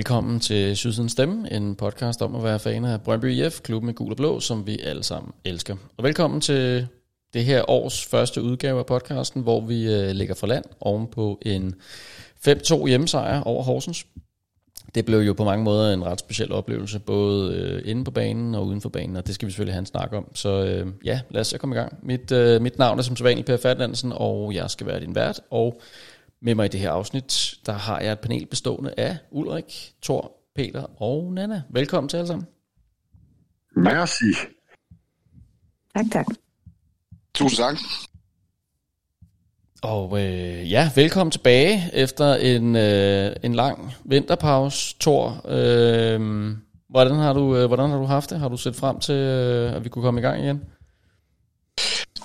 Velkommen til Sydsidens Stemme, en podcast om at være fan af Brøndby IF, klubben med gul og blå, som vi alle sammen elsker. Og velkommen til det her års første udgave af podcasten, hvor vi øh, ligger for land oven på en 5-2 hjemmesejr over Horsens. Det blev jo på mange måder en ret speciel oplevelse, både øh, inde på banen og uden for banen, og det skal vi selvfølgelig have en snak om. Så øh, ja, lad os komme i gang. Mit, øh, mit navn er som sædvanligt Per Ferdinandsen, og jeg skal være din vært, og med mig i det her afsnit, der har jeg et panel bestående af Ulrik, Thor, Peter og Nana. Velkommen til alle sammen. Merci. Tak, tak. Tusind tak. Og øh, ja, velkommen tilbage efter en, øh, en lang vinterpause. Thor, øh, hvordan, har du, øh, hvordan har du haft det? Har du set frem til, øh, at vi kunne komme i gang igen?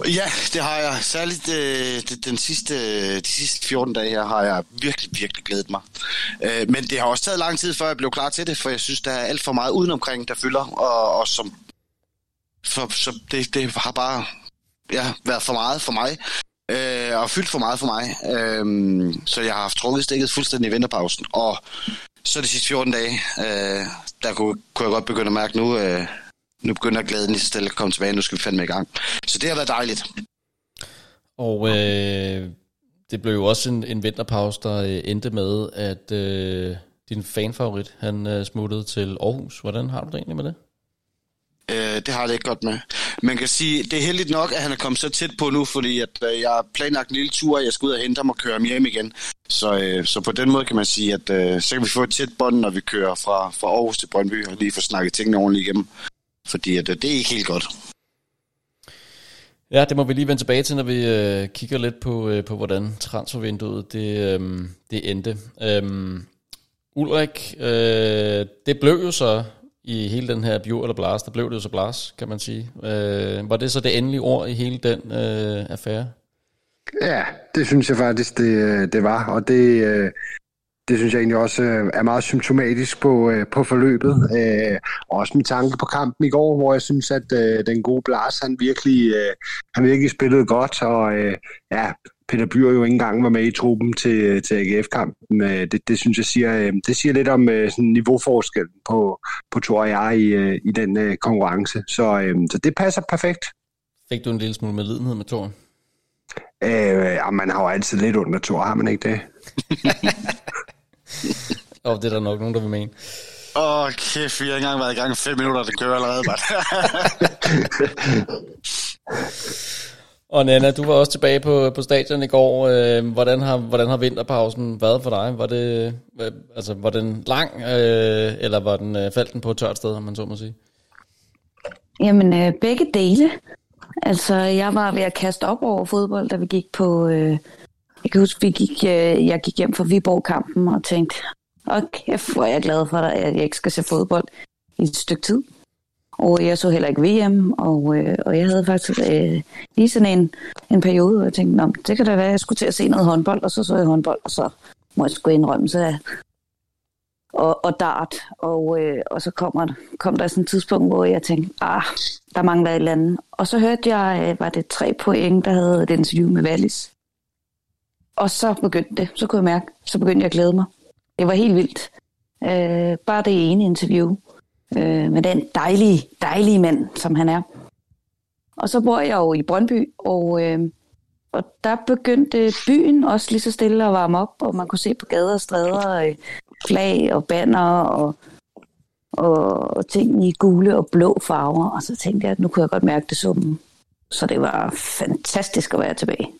Ja, det har jeg. Særligt øh, den sidste, øh, de sidste 14 dage her har jeg virkelig, virkelig glædet mig. Øh, men det har også taget lang tid, før jeg blev klar til det, for jeg synes, der er alt for meget udenomkring, der fylder, og, og som, for, så det, det har bare ja, været for meget for mig, øh, og fyldt for meget for mig. Øh, så jeg har haft trukket stikket fuldstændig i vinterpausen, og så de sidste 14 dage, øh, der kunne, kunne jeg godt begynde at mærke nu, øh, nu begynder glæden lige så stille at komme tilbage, nu skal vi fandme i gang. Så det har været dejligt. Og øh, det blev jo også en, en vinterpause, der øh, endte med, at øh, din fanfavorit, han øh, smuttede til Aarhus. Hvordan har du det egentlig med det? Øh, det har det ikke godt med. Man kan sige, det er heldigt nok, at han er kommet så tæt på nu, fordi at, øh, jeg har planlagt en lille tur, jeg skal ud og hente ham og køre ham hjem igen. Så, øh, så på den måde kan man sige, at øh, så kan vi få et tæt bånd, når vi kører fra, fra Aarhus til Brøndby, og lige få snakket tingene ordentligt igennem. Fordi at, øh, det er ikke helt godt. Ja, det må vi lige vende tilbage til, når vi øh, kigger lidt på, øh, på hvordan transfervinduet det, øh, det endte. Øh, Ulrik, øh, det blev jo så i hele den her bio eller blas, der blev det jo så blas, kan man sige. Øh, var det så det endelige ord i hele den øh, affære? Ja, det synes jeg faktisk, det, øh, det var, og det, øh, det synes jeg egentlig også øh, er meget symptomatisk på, øh, på forløbet. Øh, også med tanke på kampen i går, hvor jeg synes, at øh, den gode Blas, han virkelig, øh, han virkelig spillede godt, og øh, ja, Peter Byer jo ikke engang var med i truppen til, til AGF-kampen. Det, det synes jeg siger, det siger lidt om sådan niveauforskel på, på Thor og jeg i, i den konkurrence. Så, så det passer perfekt. Fik du en lille smule med lidenhed med Thor? Øh, man har jo altid lidt under Thor, har man ikke det? Og oh, det er der nok nogen, der vil mene. Åh, oh, kæft, vi har ikke engang været i gang i fem minutter, det kører allerede, bare. Og Nana, du var også tilbage på, på stadion i går. Øh, hvordan, har, hvordan har vinterpausen været for dig? Var, det, altså, var den lang, øh, eller var den, øh, faldt den på et tørt sted, om man så må sige? Jamen, øh, begge dele. Altså, jeg var ved at kaste op over fodbold, da vi gik på... Øh, jeg kan huske, vi gik, øh, jeg gik hjem fra Viborg-kampen og tænkte, okay, hvor er jeg glad for, at jeg ikke skal se fodbold i et stykke tid. Og jeg så heller ikke VM, og, øh, og jeg havde faktisk øh, lige sådan en, en periode, hvor jeg tænkte, Nå, det kan da være, at jeg skulle til at se noget håndbold, og så så jeg håndbold, og så må jeg sgu indrømme, så og, og dart, og, øh, og så kommer, kom der sådan et tidspunkt, hvor jeg tænkte, ah, der mangler et eller andet. Og så hørte jeg, øh, var det tre point, der havde et interview med Wallis. Og så begyndte det, så kunne jeg mærke, så begyndte jeg at glæde mig. Det var helt vildt. Øh, bare det ene interview øh, med den dejlige, dejlige mand, som han er. Og så bor jeg jo i Brøndby, og, øh, og der begyndte byen også lige så stille at varme op, og man kunne se på gader og stræder øh, flag og banner og, og, og ting i gule og blå farver. Og så tænkte jeg, at nu kunne jeg godt mærke det summen. Så det var fantastisk at være tilbage.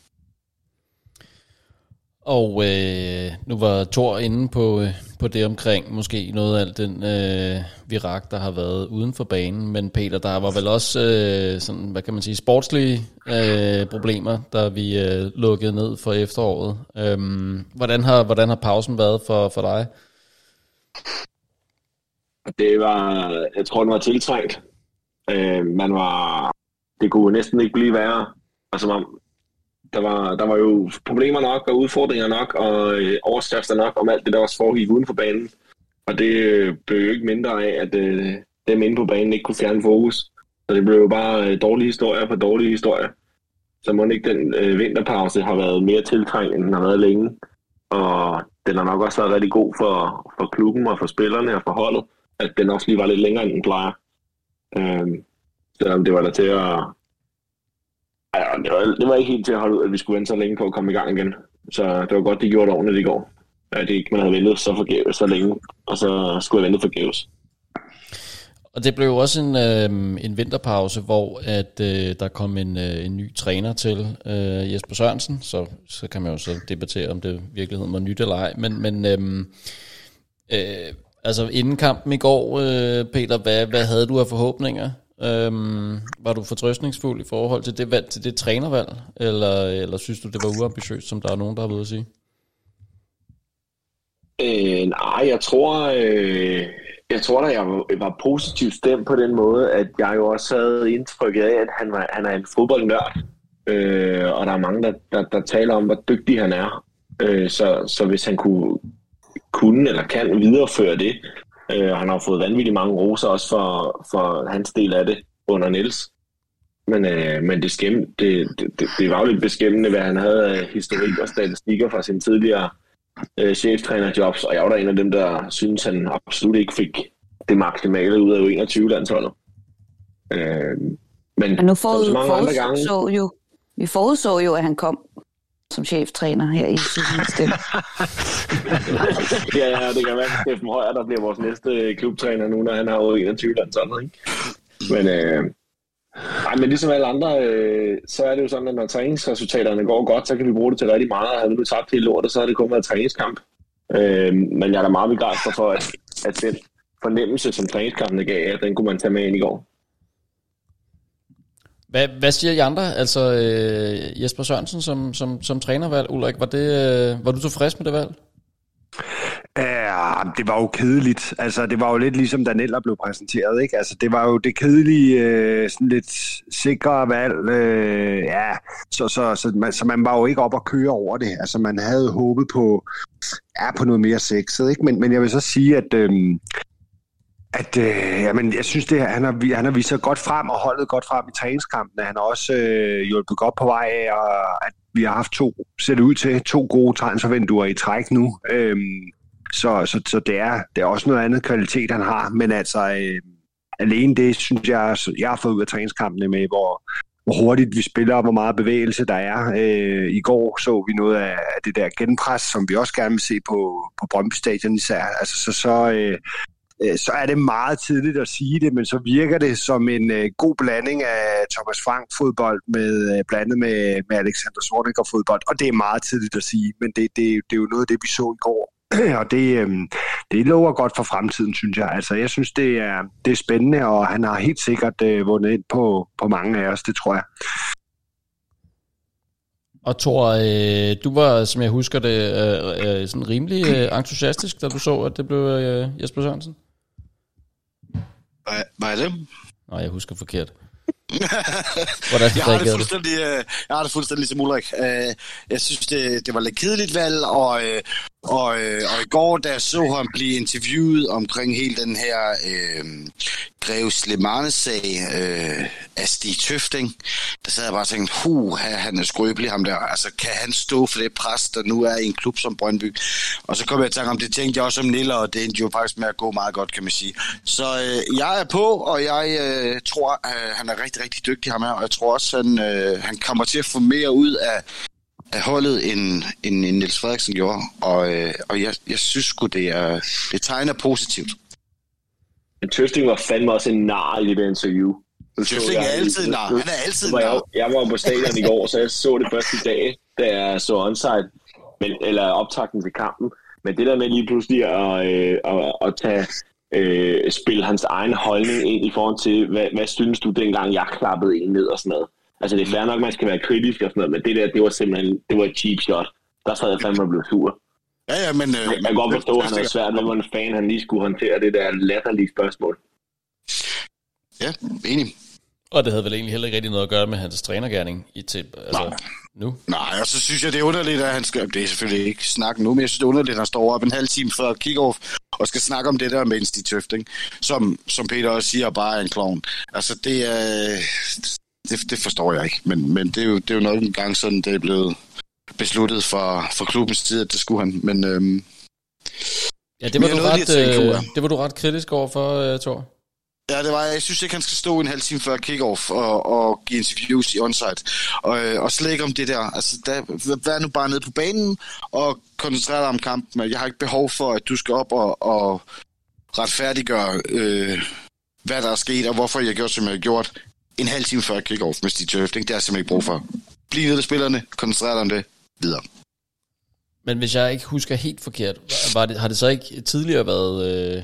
Og øh, nu var Thor inde på, øh, på det omkring måske noget af alt den øh, virak, der har været uden for banen. Men Peter, der var vel også øh, sådan, hvad kan man sige, sportslige øh, problemer, der vi øh, lukkede ned for efteråret. Øhm, hvordan, har, hvordan har pausen været for, for dig? Det var, jeg tror, den var tiltrængt. Øh, man var, det kunne næsten ikke blive værre. Altså, man, der var, der var jo problemer nok og udfordringer nok og øh, overskrifter nok om alt det, der også foregik uden for banen. Og det øh, blev jo ikke mindre af, at øh, dem inde på banen ikke kunne fjerne fokus. Så det blev jo bare øh, dårlige historier på dårlige historier. Så må ikke den øh, vinterpause har været mere tiltrængt, end den har været længe. og den har nok også været rigtig god for, for klubben og for spillerne og for holdet, at den også lige var lidt længere, end den plejer. Øh, selvom det var der til at... Ja, det, var, det var ikke helt til at holde ud, at vi skulle vente så længe på at komme i gang igen. Så det var godt, de gjorde det ordentligt i går. At det ikke man havde ventet så forgæves så længe, og så skulle jeg vente forgæves. Og det blev jo også en, øh, en vinterpause, hvor at øh, der kom en, øh, en ny træner til, øh, Jesper Sørensen, så, så kan man jo så debattere, om det i virkeligheden var nyt eller ej. Men, men øh, øh, altså inden kampen i går, øh, Peter, hvad, hvad havde du af forhåbninger? Øh, var du fortrøstningsfuld i forhold til det, valg, til det trænervalg, eller, eller synes du, det var uambitiøst, som der er nogen, der har været at sige? Øh, nej, jeg tror, øh, jeg tror da, jeg var positivt stemt på den måde, at jeg jo også havde indtrykket af, at han, var, han er en fodboldnørd. Øh, og der er mange, der, der, der taler om, hvor dygtig han er. Øh, så, så hvis han kunne, kunne eller kan videreføre det, øh, han har fået vanvittigt mange roser også for, for hans del af det under Niels. Men, øh, men det, skæm, det, det, det var jo lidt beskæmmende, hvad han havde af historik og statistikker fra sin tidligere øh, cheftrænerjobs, og jeg var da en af dem, der synes han absolut ikke fik det maksimale ud af U21-landsholdet. Øh, men, men nu forud, så mange andre gange... så jo, vi forudså jo, at han kom som cheftræner her i sidste ja, ja, det kan være, at Steffen Højer, der bliver vores næste øh, klubtræner nu, når han har U21-landsholdet. Ikke? Men, øh, ej, men ligesom alle andre, øh, så er det jo sådan, at når træningsresultaterne går godt, så kan vi bruge det til rigtig meget. Og havde vi tabt hele lortet, så har det kun været træningskamp. Øh, men jeg er da meget begejstret for, at, at den fornemmelse, som træningskampene gav, at den kunne man tage med ind i går. Hvad, hvad siger I andre? Altså øh, Jesper Sørensen som, som, som trænervalg, Ulrik, var, det, øh, var du tilfreds med det valg? Ja, det var jo kedeligt. Altså, det var jo lidt ligesom, da Neller blev præsenteret, ikke? Altså, det var jo det kedelige, øh, sådan lidt sikre valg. Øh, ja, så, så, så, man, så man var jo ikke op og køre over det. Altså, man havde håbet på, ja, på noget mere sexet, ikke? Men, men jeg vil så sige, at... Øh, at øh, jamen, jeg synes, det, han, har, han har vist sig godt frem og holdet godt frem i træningskampen. Han har også øh, hjulpet godt på vej af, og at vi har haft to, ser det ud til, to gode transfervinduer i træk nu. Øhm, så, så, så det, er, det er også noget andet kvalitet, han har. Men altså, øh, alene det, synes jeg, jeg har fået ud af træningskampene med, hvor, hvor hurtigt vi spiller, og hvor meget bevægelse der er. Øh, I går så vi noget af det der genpres, som vi også gerne vil se på, på Brøndby Stadion især. Altså, så, så, øh, øh, Øh, så er det meget tidligt at sige det, men så virker det som en øh, god blanding af Thomas Frank fodbold med øh, blandet med, med Alexander Sornik og fodbold, og det er meget tidligt at sige, men det, det, det er jo noget af det, vi så i går, og det, øh, det lover godt for fremtiden, synes jeg. Altså, jeg synes, det er, det er spændende, og han har helt sikkert øh, vundet ind på, på mange af os, det tror jeg. Og Thor, øh, du var, som jeg husker det, øh, øh, sådan rimelig øh, entusiastisk, da du så, at det blev øh, Jesper Sørensen. Hvad, er det? Nej, jeg husker forkert. Hvordan jeg, har det fuldstændig, øh, jeg har det fuldstændig som Ulrik. Øh, jeg synes, det, det var lidt kedeligt valg, og, øh, og, og i går, da jeg så ham blive interviewet omkring hele den her øh, Greve Slemane-sag øh, af Stig Tøfting, der sad jeg bare og tænkte, huh, han er skrøbelig ham der. Altså, kan han stå for det pres, der nu er i en klub som Brøndby? Og så kom jeg i tanke om det tænkte jeg også om Niller, og det endte jo faktisk med at gå meget godt, kan man sige. Så øh, jeg er på, og jeg øh, tror, øh, han er rigtig, rigtig dygtig ham her, og jeg tror også, han, øh, han kommer til at få mere ud af, af holdet, end, end, end Niels Frederiksen gjorde. Og, øh, og jeg, jeg synes sgu, det, er, det tegner positivt. Men Tøsting var fandme også en nar i det interview. Tøsting er altid nar. Han er altid nar. Jeg, jeg var på stadion i går, så jeg så det første dag, da jeg så onside, men, eller optakten til kampen. Men det der med lige pludselig at, øh, at, at tage øh, spille hans egen holdning ind i forhold til, hvad, hvad synes du dengang jeg klappede en ned og sådan noget. Altså det er fair nok, man skal være kritisk og sådan noget, men det der, det var simpelthen, det var et cheap shot. Der sad jeg fandme og blev sur. Ja, ja, men... Øh, jeg kan godt forstå, at han havde svært, når man fan, han lige skulle håndtere det der latterlige spørgsmål. Ja, enig. Og det havde vel egentlig heller ikke rigtig noget at gøre med hans trænergærning i til, altså, Nej. nu? Nej, og så synes jeg, det er underligt, at han skal... Det er selvfølgelig ikke snakke nu, men jeg synes, det er underligt, at han står op en halv time før kick-off og skal snakke om det der med Stig Tøfting, som, som Peter også siger, bare er en klovn. Altså, det er... Det, det forstår jeg ikke, men, men det, er jo, det er jo nok en gang sådan, det er blevet besluttet for, for klubbens tid, at det skulle han. Men øhm, Ja, det var, du ret, øh, det var du ret kritisk over for, uh, Thor. Ja, det var, jeg synes ikke, han skal stå en halv time før kickoff og, og give interviews i onsite. Og, øh, og slet ikke om det der. Altså, der, vær nu bare nede på banen og koncentrere dig om kampen. Jeg har ikke behov for, at du skal op og, og retfærdiggøre, øh, hvad der er sket, og hvorfor jeg gjort, som jeg har gjort en halv time før kickoff med Steve Tøfting. Det har jeg simpelthen ikke brug for. Bliv nede ved spillerne, koncentrere dig om det, videre. Men hvis jeg ikke husker helt forkert, var det, har det så ikke tidligere været øh,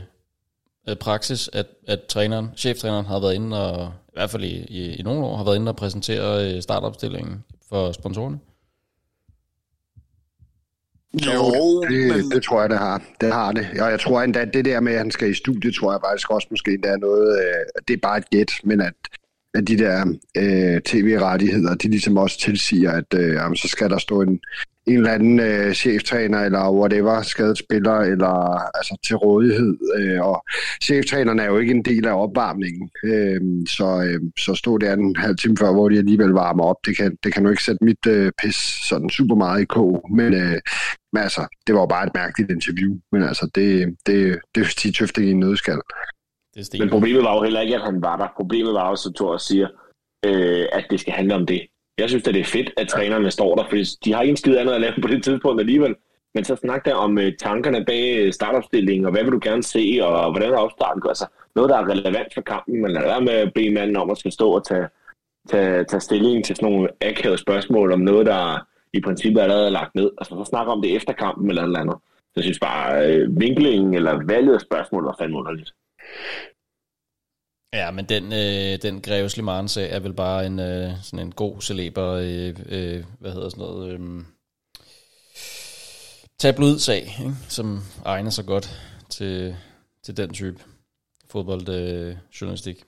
øh, praksis, at, at træneren, cheftræneren har været inde og, i hvert fald i, i, i nogle år, har været inde og præsentere øh, startopstillingen for sponsorerne? Jo, Det, men, det tror jeg, det har. Det har det. Og jeg tror endda, at det der med, at han skal i studiet, tror jeg faktisk også måske endda er noget, øh, det er bare et gæt, men at, at de der øh, tv-rettigheder, de ligesom også tilsiger, at øh, jamen, så skal der stå en, en eller anden øh, cheftræner eller whatever, skadet spiller eller altså til rådighed. Øh, og cheftræneren er jo ikke en del af opvarmningen, øh, så, øh, så stod der en halv time før, hvor de alligevel varmer op, det kan, det kan jo ikke sætte mit øh, pis sådan super meget i kog, men, øh, men altså, det var jo bare et mærkeligt interview, men altså, det, det, det er Stig Tøfting i en nødskal. Det er Men problemet var jo heller ikke, at han var der. Problemet var jo, som Thor siger, øh, at det skal handle om det. Jeg synes, at det er fedt, at trænerne står der, fordi de har ikke en skid andet at lave på det tidspunkt alligevel. Men så snak der om øh, tankerne bag øh, startopstillingen, og hvad vil du gerne se, og hvordan er opstarten? Altså noget, der er relevant for kampen, men lad være med at bede manden om at skal stå og tage, tage, tage stilling til sådan nogle akavede spørgsmål om noget, der i princippet allerede er lagt ned. Altså så snakker om det efter kampen eller noget andet. Så jeg synes bare, øh, vinklingen eller valget af spørgsmål var fandme underligt. Ja, men den, øh, den Greve Slimane sag er vel bare en, øh, sådan en god celeber, øh, øh, hvad hedder sådan noget, øh, tabloid-sag, ikke? som egner sig godt til, til den type fodboldjournalistik. Øh, journalistik.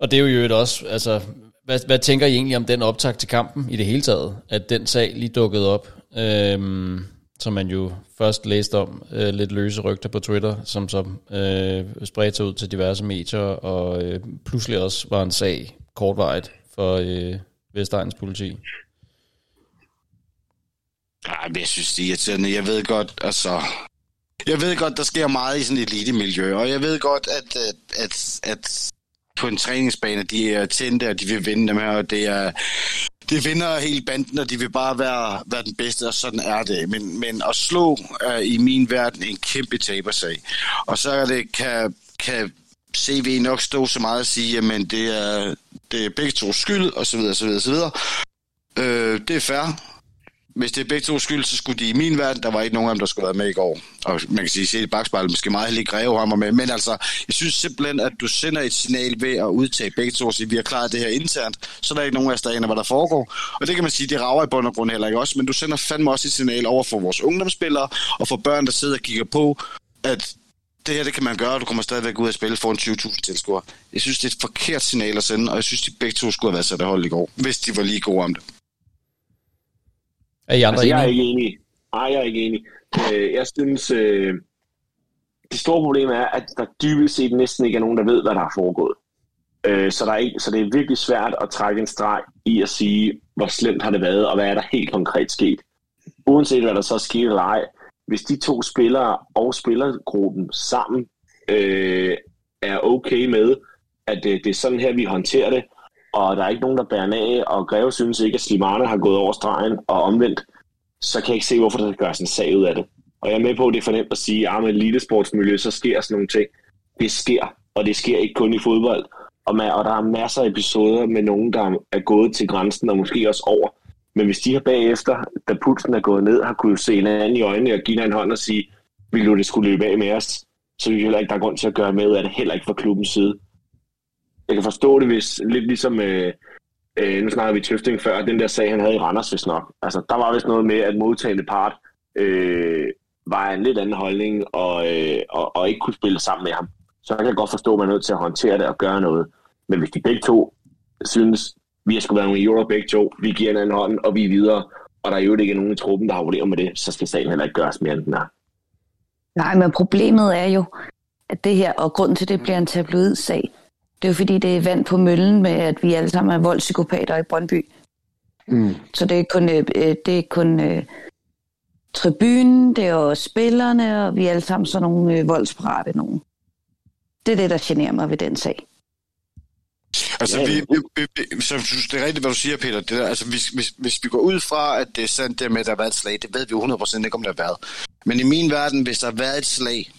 og det er jo i også, altså, hvad, hvad tænker I egentlig om den optag til kampen i det hele taget? At den sag lige dukkede op, øh, som man jo først læste om, øh, lidt løse rygter på Twitter, som så øh, spredte sig ud til diverse medier, og øh, pludselig også var en sag kortvarigt for øh, Vestegns politi. Ej, men jeg synes, det er irriterende. Jeg ved godt, altså... Jeg ved godt, der sker meget i sådan et elitemiljø, og jeg ved godt, at, at, at, at på en træningsbane, de er tændte, og de vil vinde dem her, og det er... Det vinder hele banden, og de vil bare være, være den bedste, og sådan er det. Men, men at slå er i min verden en kæmpe tabersag. Og så er det, kan, kan CV nok stå så meget og sige, jamen det er, det er begge to skyld, og så videre, så videre, så videre. Øh, det er fair. Hvis det er begge to skyld, så skulle de i min verden, der var ikke nogen af dem, der skulle være med i går. Og man kan sige, se i bagspejlet, måske meget heldig greve ham med. Men altså, jeg synes simpelthen, at du sender et signal ved at udtage begge to og sige, vi har klaret det her internt, så der er ikke nogen af os, der aner, hvad der foregår. Og det kan man sige, det rager i bund og grund heller ikke også, men du sender fandme også et signal over for vores ungdomsspillere og for børn, der sidder og kigger på, at det her, det kan man gøre, og du kommer stadigvæk ud og spille for en 20.000 tilskuere. Jeg synes, det er et forkert signal at sende, og jeg synes, de begge to skulle have været sat af hold i går, hvis de var lige gode om det. Er I andre Altså, jeg er enige? ikke enig. Nej, jeg er ikke enig. Øh, jeg synes, øh, det store problem er, at der dybest set næsten ikke er nogen, der ved, hvad der er foregået. Øh, så, der er ikke, så det er virkelig svært at trække en streg i at sige, hvor slemt har det været, og hvad er der helt konkret sket. Uanset hvad der så er sket eller ej, hvis de to spillere og spillergruppen sammen øh, er okay med, at det, det er sådan her, vi håndterer det, og der er ikke nogen, der bærer af, og Greve synes ikke, at Slimane har gået over stregen og omvendt, så kan jeg ikke se, hvorfor der gør sådan en sag ud af det. Og jeg er med på, at det er for nemt at sige, at med elitesportsmiljø, så sker sådan nogle ting. Det sker, og det sker ikke kun i fodbold. Og, man, og der er masser af episoder med nogen, der er gået til grænsen, og måske også over. Men hvis de her bagefter, da pulsen er gået ned, har kunne se en anden i øjnene og give en hånd og sige, vil du det skulle løbe af med os, så synes jeg heller ikke, der er grund til at gøre med, at det heller ikke fra klubbens side. Jeg kan forstå det, hvis lidt ligesom, øh, øh, nu snakker vi Tøfting før, den der sag, han havde i Randers, hvis nok. Altså, der var vist noget med, at modtagende part øh, var en lidt anden holdning, og, øh, og, og ikke kunne spille sammen med ham. Så jeg kan godt forstå, at man er nødt til at håndtere det og gøre noget. Men hvis de begge to synes, vi har skulle være nogle euro begge to, vi giver en anden hånd, og vi er videre, og der er jo ikke nogen i truppen, der har problemer med det, så skal sagen heller ikke gøres mere, end den er. Nej, men problemet er jo, at det her, og grunden til, at det bliver en tabloid-sag, det er jo fordi, det er vand på møllen med, at vi alle sammen er voldspsykopater i Brøndby. Mm. Så det er kun, øh, det er kun øh, tribunen, det er også spillerne, og vi er alle sammen sådan nogle øh, voldsparate nogen. Det er det, der generer mig ved den sag. Altså, vi, vi, vi, så det er rigtigt, hvad du siger, Peter. Det der, altså, hvis, hvis, hvis vi går ud fra, at det er sandt det med, at der har været et slag, det ved vi jo 100% ikke, om der har været. Men i min verden, hvis der har været et slag,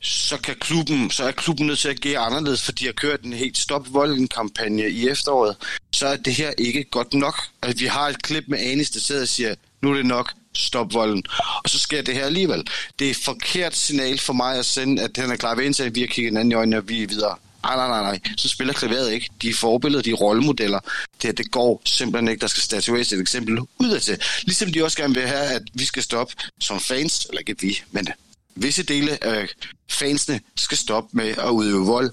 så, kan klubben, så er klubben nødt til at give anderledes, for de har kørt en helt stop volden kampagne i efteråret. Så er det her ikke godt nok. Altså, vi har et klip med Anis, der sidder og siger, nu er det nok, stop volden. Og så sker det her alligevel. Det er et forkert signal for mig at sende, at han er klar ved indtil, at vi har kigget hinanden i øjnene, og vi er videre. Nej, nej, nej, nej. Så spiller klaveret ikke. De er forbilleder, de er rollemodeller. Det her, det går simpelthen ikke. Der skal statueres et eksempel ud af til. Ligesom de også gerne vil have, at vi skal stoppe som fans, eller ikke vi, men visse dele af fansene skal stoppe med at udøve vold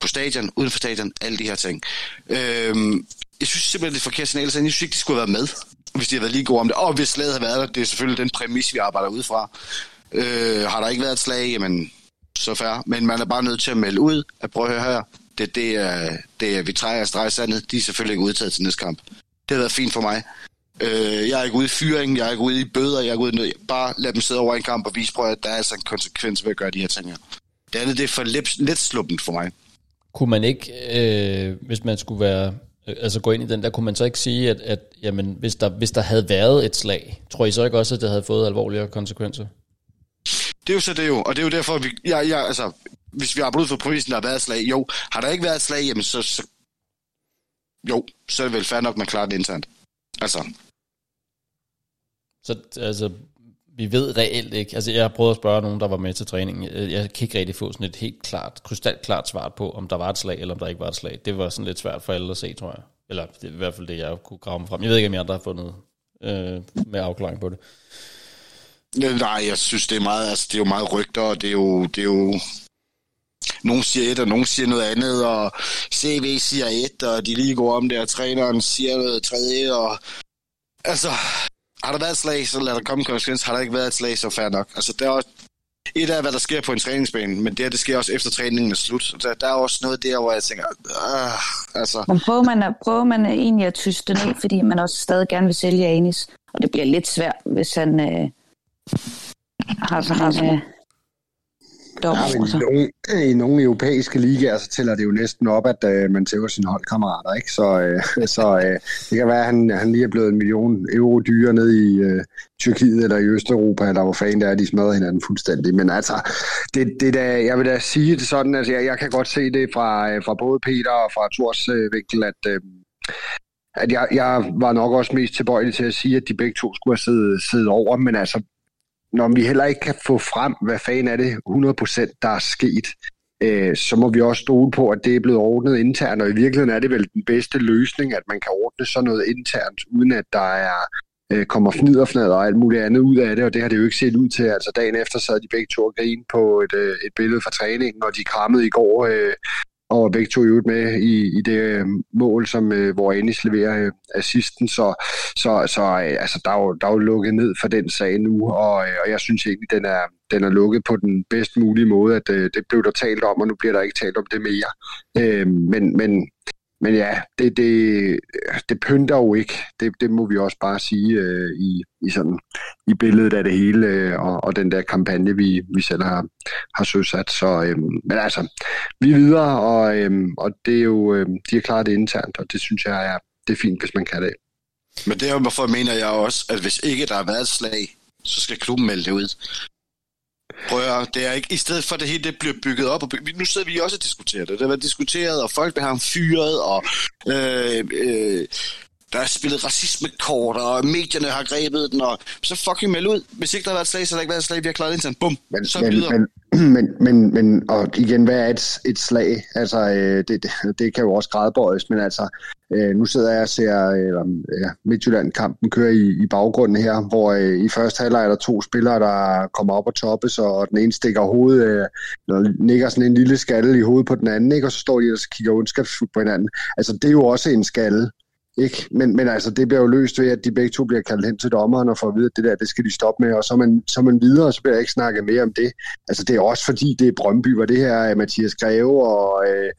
på stadion, uden for stadion, alle de her ting. Øhm, jeg synes simpelthen, det er forkert signal, så jeg synes ikke, de skulle have været med, hvis de havde været lige gode om det. Og hvis slaget havde været der, det er selvfølgelig den præmis, vi arbejder ud fra. Øh, har der ikke været et slag, jamen så færre. Men man er bare nødt til at melde ud, at prøve at høre her, det, det, er, det er, vi trækker af streg sandet, de er selvfølgelig ikke udtaget til næste kamp. Det har været fint for mig. Øh, jeg er ikke ude i fyring, jeg er ikke ude i bøder, jeg er ikke ude i noget. Bare lad dem sidde over en kamp og vise, prøv, at der er altså en konsekvens ved at gøre de her ting her. Det andet, det er for let, let sluppent for mig. Kunne man ikke, øh, hvis man skulle være, øh, altså gå ind i den der, kunne man så ikke sige, at, at jamen, hvis, der, hvis der havde været et slag, tror I så ikke også, at det havde fået alvorligere konsekvenser? Det er jo så det jo, og det er jo derfor, vi, jeg, jeg, altså, hvis vi har brugt for præmissen, der har været et slag, jo, har der ikke været et slag, jamen så, så jo, så er det vel fair nok, man klarer det internt. Altså. Så altså, vi ved reelt ikke, altså jeg har prøvet at spørge nogen, der var med til træningen, øh, jeg kan ikke rigtig få sådan et helt klart, krystalklart svar på, om der var et slag, eller om der ikke var et slag. Det var sådan lidt svært for alle at se, tror jeg. Eller det er i hvert fald det, jeg kunne grave mig frem. Jeg ved ikke, om jeg andre har fundet øh, med afklaring på det. Nej, jeg synes, det er meget, altså, det er jo meget rygter, og det er jo, det er jo, nogen siger et, og nogen siger noget andet, og CV siger et, og de lige går om der, og træneren siger noget tredje, og altså, har der været et slag, så lad der komme en konsekvens. Har der ikke været et slag, så fair nok. Altså, der er også, et af, hvad der sker på en træningsbane, men det, her, det sker også efter træningen er slut. Der, der er også noget der, hvor jeg tænker, ah, altså... Men prøver man, at, prøver man egentlig at tyste ned, fordi man også stadig gerne vil sælge Anis, og det bliver lidt svært, hvis han øh, har sådan en... Øh, Ja, men i, nogle, I nogle europæiske ligaer, så tæller det jo næsten op, at uh, man tæver sine holdkammerater. Ikke? Så, uh, så uh, det kan være, at han, han lige er blevet en million euro dyre ned i uh, Tyrkiet eller i Østeuropa, eller hvor fanden det er, de smadrer hinanden fuldstændig. Men altså, det, det der, jeg vil da sige det sådan, altså jeg, jeg kan godt se det fra, fra både Peter og fra Thors uh, vinkel, at, uh, at jeg, jeg var nok også mest tilbøjelig til at sige, at de begge to skulle have siddet, siddet over, men altså når vi heller ikke kan få frem, hvad fanden er det 100% der er sket, øh, så må vi også stole på, at det er blevet ordnet internt, og i virkeligheden er det vel den bedste løsning, at man kan ordne sådan noget internt, uden at der er øh, kommer fnider og alt muligt andet ud af det, og det har det jo ikke set ud til. Altså dagen efter sad de begge to og grinede på et, øh, et billede fra træningen, og de krammede i går øh, og begge to ud med i, i det øh, mål, som øh, hvor Anis leverer øh, assisten, så, så, så øh, altså, der, er jo, der er jo lukket ned for den sag nu, og, øh, og jeg synes egentlig, den er, den er lukket på den bedst mulige måde, at øh, det blev der talt om, og nu bliver der ikke talt om det mere. Øh, men, men men ja, det, det, det pynter jo ikke. Det, det må vi også bare sige øh, i, i, sådan, i billedet af det hele, øh, og, og den der kampagne, vi, vi selv har, har søsat. Så, øh, men altså, vi er videre, og, øh, og det er jo, øh, de har klaret det internt, og det synes jeg er, det er fint, hvis man kan det. Men det er hvorfor mener jeg også, at hvis ikke der har været et slag, så skal klubben melde det ud. Prøv at, det er ikke, i stedet for det hele det bliver bygget op, og bygget, nu sidder vi også og diskuterer det. Det har diskuteret, og folk have ham fyret, og øh, øh, der er spillet racismekort, og medierne har grebet den, og så fucking meld ud. Hvis ikke der har været slag, så har der ikke været et slag, vi har klaret internt. Bum, men, så men, videre. Men, men, men, men, og igen, hvad er et, et slag? Altså, øh, det, det, det kan jo også gradbøjes, men altså, øh, nu sidder jeg og ser øh, ja, Midtjylland-kampen køre i, i baggrunden her, hvor øh, i første halvleg er der to spillere, der kommer op og toppes, og den ene stikker hovedet, øh, eller nikker sådan en lille skalle i hovedet på den anden, ikke? og så står de og kigger ondskabsfuldt på hinanden. Altså, det er jo også en skalle. Ikke? Men, men altså, det bliver jo løst ved, at de begge to bliver kaldt hen til dommeren og får at vide, at det der, det skal de stoppe med, og så er man, så er man videre, og så bliver jeg ikke snakket mere om det. Altså, det er også fordi, det er Brøndby, hvor det her er Mathias Greve og øh,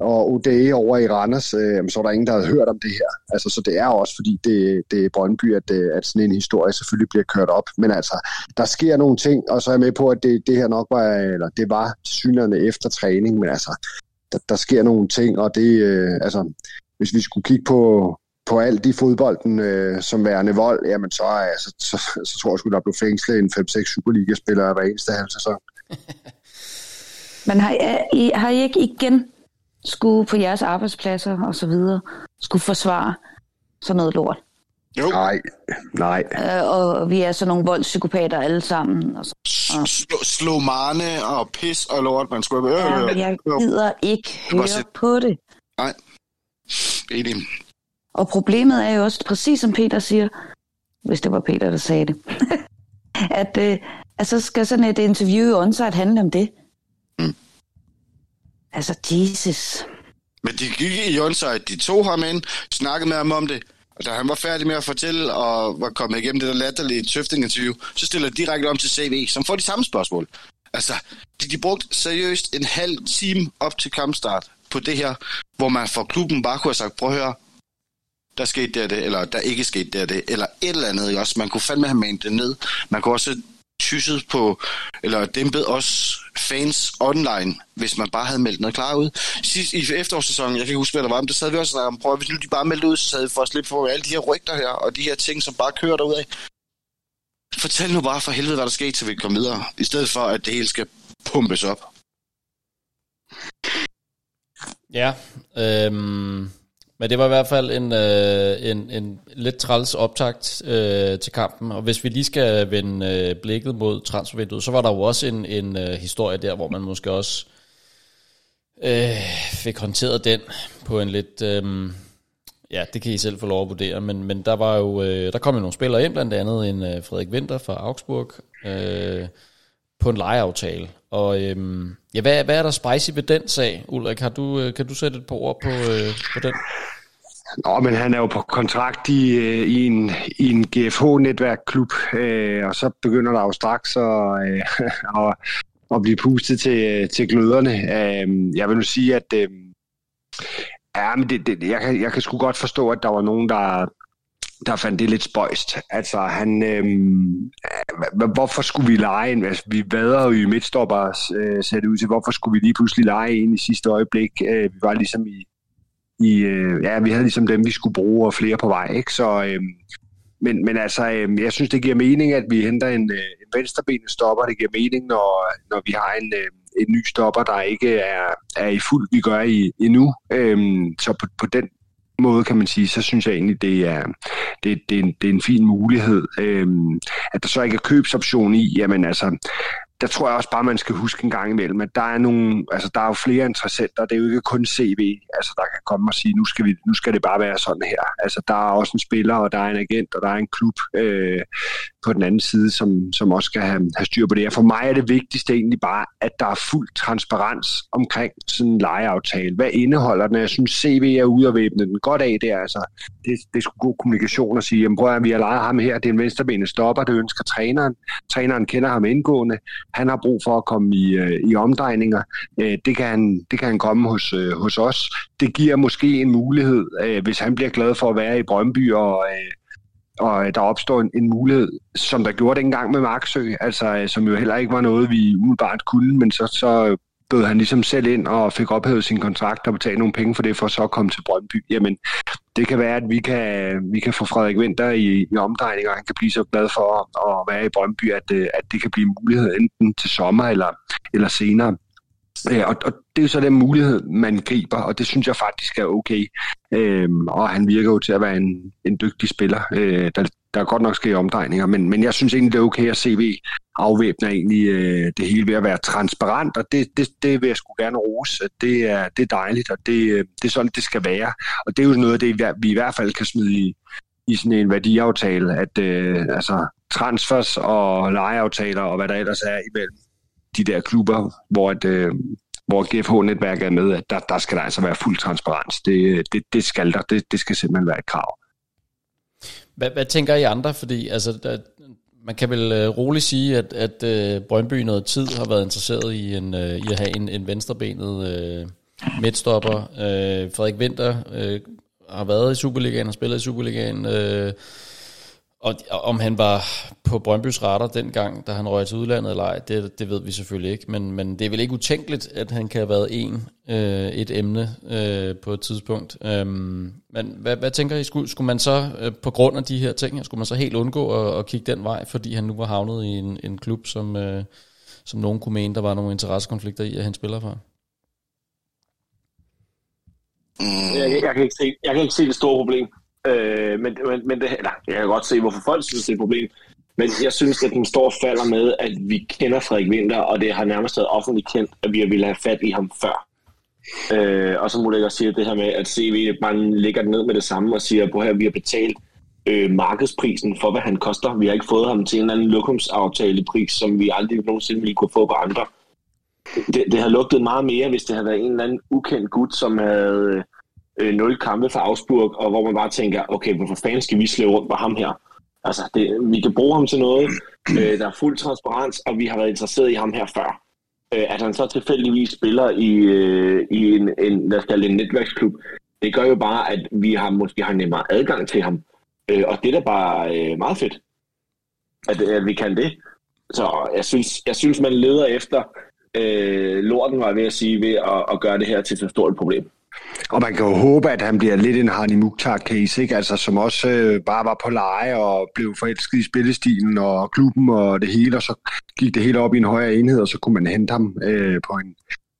og Ode over i Randers, øh, så var der ingen, der havde hørt om det her. Altså, så det er også, fordi det, det er Brøndby, at, øh, at sådan en historie selvfølgelig bliver kørt op. Men altså, der sker nogle ting, og så er jeg med på, at det, det her nok var, eller det var synerne efter træning, men altså, der, der sker nogle ting, og det, øh, altså, hvis vi skulle kigge på, på alt i fodbolden øh, som værende vold, jamen så, altså, så, så, så tror jeg sgu, der blev fængslet en 5-6 Superliga-spillere hver eneste halv sæson. Men har I, har I ikke igen skulle på jeres arbejdspladser og så videre, skulle forsvare sådan noget lort? Jo. Nej, nej. Øh, og vi er sådan nogle voldspsykopater alle sammen. Og så, og, Slå, slå marne og pis og lort, man skulle øh, ja, men jeg gider ikke høre sæt- på det. Nej. Enig. Og problemet er jo også, præcis som Peter siger, hvis det var Peter, der sagde det, at øh, altså skal sådan et interview i onsite handle om det. Altså, Jesus. Men de gik i Jonsøj, de tog ham ind, snakkede med ham om det, og da han var færdig med at fortælle og var kommet igennem det der latterlige tøfting-interview, så stiller de direkte om til CV, som får de samme spørgsmål. Altså, de, de brugte seriøst en halv time op til kampstart på det her, hvor man fra klubben bare kunne have sagt, prøv at høre, der skete det og det, eller der ikke skete det og det, eller et eller andet, ikke også? Man kunne fandme have manet det ned. Man kunne også tysset på, eller dæmpet os fans online, hvis man bare havde meldt noget klar ud. Sidst i efterårssæsonen, jeg kan ikke huske, hvad der var, men der sad vi også og om, prøv hvis nu de bare meldte ud, så havde vi for at slippe for alle de her rygter her, og de her ting, som bare kører derudad. Fortæl nu bare for helvede, hvad der skete, så vi kan komme videre, i stedet for, at det hele skal pumpes op. Ja, øhm, men det var i hvert fald en, øh, en, en lidt træls optakt øh, til kampen, og hvis vi lige skal vende øh, blikket mod transfervinduet, så var der jo også en, en øh, historie der, hvor man måske også øh, fik håndteret den på en lidt... Øh, ja, det kan I selv få lov at vurdere, men, men der var jo øh, der kom jo nogle spillere ind, blandt andet en øh, Frederik Winter fra Augsburg, øh, på en lejeaftale. Og øh, ja, hvad, hvad er der spicy ved den sag, Ulrik? Har du, øh, kan du sætte et par ord på, øh, på den? Nå, men han er jo på kontrakt i, øh, i en, i en GFH-netværkklub, øh, og så begynder der jo straks at, øh, at, at blive pustet til, øh, til gløderne. Øh, jeg vil nu sige, at øh, ja, men det, det, jeg, kan, jeg kan sgu godt forstå, at der var nogen, der, der fandt det lidt spøjst. Altså, han, øh, hvorfor skulle vi lege en? Altså, vi vader jo i midtstopper, øh, ser det ud til. Hvorfor skulle vi lige pludselig lege en i sidste øjeblik? Øh, vi var ligesom i, i øh, ja, vi havde ligesom dem, vi skulle bruge, og flere på vej, ikke? Så, øh, men, men altså, øh, jeg synes, det giver mening, at vi henter en, øh, en venstrebenet stopper. Det giver mening, når, når vi har en, øh, en ny stopper, der ikke er, er i fuld, vi gør i, endnu. Øh, så på, på den måde, kan man sige, så synes jeg egentlig, det er, det, det, er, en, det er en fin mulighed. Øhm, at der så ikke er købsoption i, jamen altså, der tror jeg også bare, man skal huske en gang imellem, at der er, nogle, altså, der er jo flere interessenter. Det er jo ikke kun CV, altså, der kan komme og sige, nu skal, vi, nu skal det bare være sådan her. Altså, der er også en spiller, og der er en agent, og der er en klub øh, på den anden side, som, som også skal have, have styr på det. Og for mig er det vigtigste egentlig bare, at der er fuld transparens omkring sådan en lejeaftale. Hvad indeholder den? Jeg synes, CV er ude og væbne den godt af der. Altså, det, det skulle god kommunikation at sige, jamen, prøv at vi har lejet ham her, det er en venstrebenet stopper, det ønsker træneren. Træneren kender ham indgående han har brug for at komme i, øh, i omdrejninger. Øh, det, kan han, det kan han komme hos, øh, hos os. Det giver måske en mulighed, hvis han bliver glad for at være i Brøndby, og, og øh, der opstår en, en mulighed, som der gjorde dengang med Marksø, altså, øh, som jo heller ikke var noget, vi umiddelbart kunne, men så, så øh, bød han ligesom selv ind og fik ophævet sin kontrakt og betalt nogle penge for det, for så at komme til Brøndby. Jamen, det kan være, at vi kan, vi kan få Frederik Winter i, i omdrejning, og han kan blive så glad for at, at være i Brøndby, at, at det kan blive en mulighed enten til sommer eller, eller senere. Øh, og, og det er jo så den mulighed, man griber, og det synes jeg faktisk er okay. Øhm, og han virker jo til at være en, en dygtig spiller, øh, der, der godt nok sker omdrejninger, men, men jeg synes egentlig, det er okay at CV afvæbner egentlig øh, det hele ved at være transparent, og det, det, det vil jeg sgu gerne rose. Det er, det er dejligt, og det, øh, det er sådan, det skal være. Og det er jo noget af det, vi i hvert fald kan smide i, i sådan en værdiaftale, at øh, altså, transfers og lejeaftaler og hvad der ellers er imellem de der klubber, hvor, et, øh, hvor GFH-netværket er med, at der, der skal der altså være fuld transparens. Det, det, det skal der. Det, det skal simpelthen være et krav. Hvad, hvad tænker I andre? Fordi altså, der, man kan vel øh, roligt sige, at, at øh, Brøndby noget tid har været interesseret i, en, øh, i at have en, en venstrebenet øh, midtstopper. Øh, Frederik Winter øh, har været i Superligaen, har spillet i Superligaen. Øh, og om han var på Brøndbys radar dengang, da han røg til udlandet eller ej, det, det ved vi selvfølgelig ikke. Men, men det er vel ikke utænkeligt, at han kan have været en, øh, et emne øh, på et tidspunkt. Øhm, men hvad, hvad tænker I? Skulle, skulle man så øh, på grund af de her ting, skulle man så helt undgå at, at kigge den vej, fordi han nu var havnet i en, en klub, som, øh, som nogen kunne mene, der var nogle interessekonflikter i, at han spiller for? Mm. Jeg, jeg, kan ikke se, jeg kan ikke se det store problem. Øh, men, men, men det, eller, jeg kan godt se, hvorfor folk synes, det er et problem. Men jeg synes, at den står og falder med, at vi kender Frederik Winter, og det har nærmest været offentligt kendt, at vi har ville have fat i ham før. Øh, og så må jeg også sige det her med, at CV bare ligger ned med det samme og siger, på her, vi har betalt øh, markedsprisen for, hvad han koster. Vi har ikke fået ham til en eller anden lokumsaftalepris, som vi aldrig nogensinde ville kunne få på andre. Det, det har lugtet meget mere, hvis det havde været en eller anden ukendt gut, som havde øh, nul kampe for Augsburg, og hvor man bare tænker, okay, hvorfor fanden skal vi slå rundt på ham her? Altså, det, vi kan bruge ham til noget, øh, der er fuld transparens, og vi har været interesseret i ham her før. Øh, at han så tilfældigvis spiller i, øh, i en, en, lad os kalde en netværksklub, det gør jo bare, at vi har måske har nemmere adgang til ham. Øh, og det er da bare øh, meget fedt, at, at vi kan det. Så jeg synes, jeg synes man leder efter øh, lorten, var jeg ved at sige, ved at, at gøre det her til et stort problem. Og man kan jo håbe, at han bliver lidt en Harni Mukhtar-case, ikke? Altså, som også øh, bare var på leje og blev forelsket i spillestilen og klubben og det hele, og så gik det hele op i en højere enhed, og så kunne man hente ham øh, på en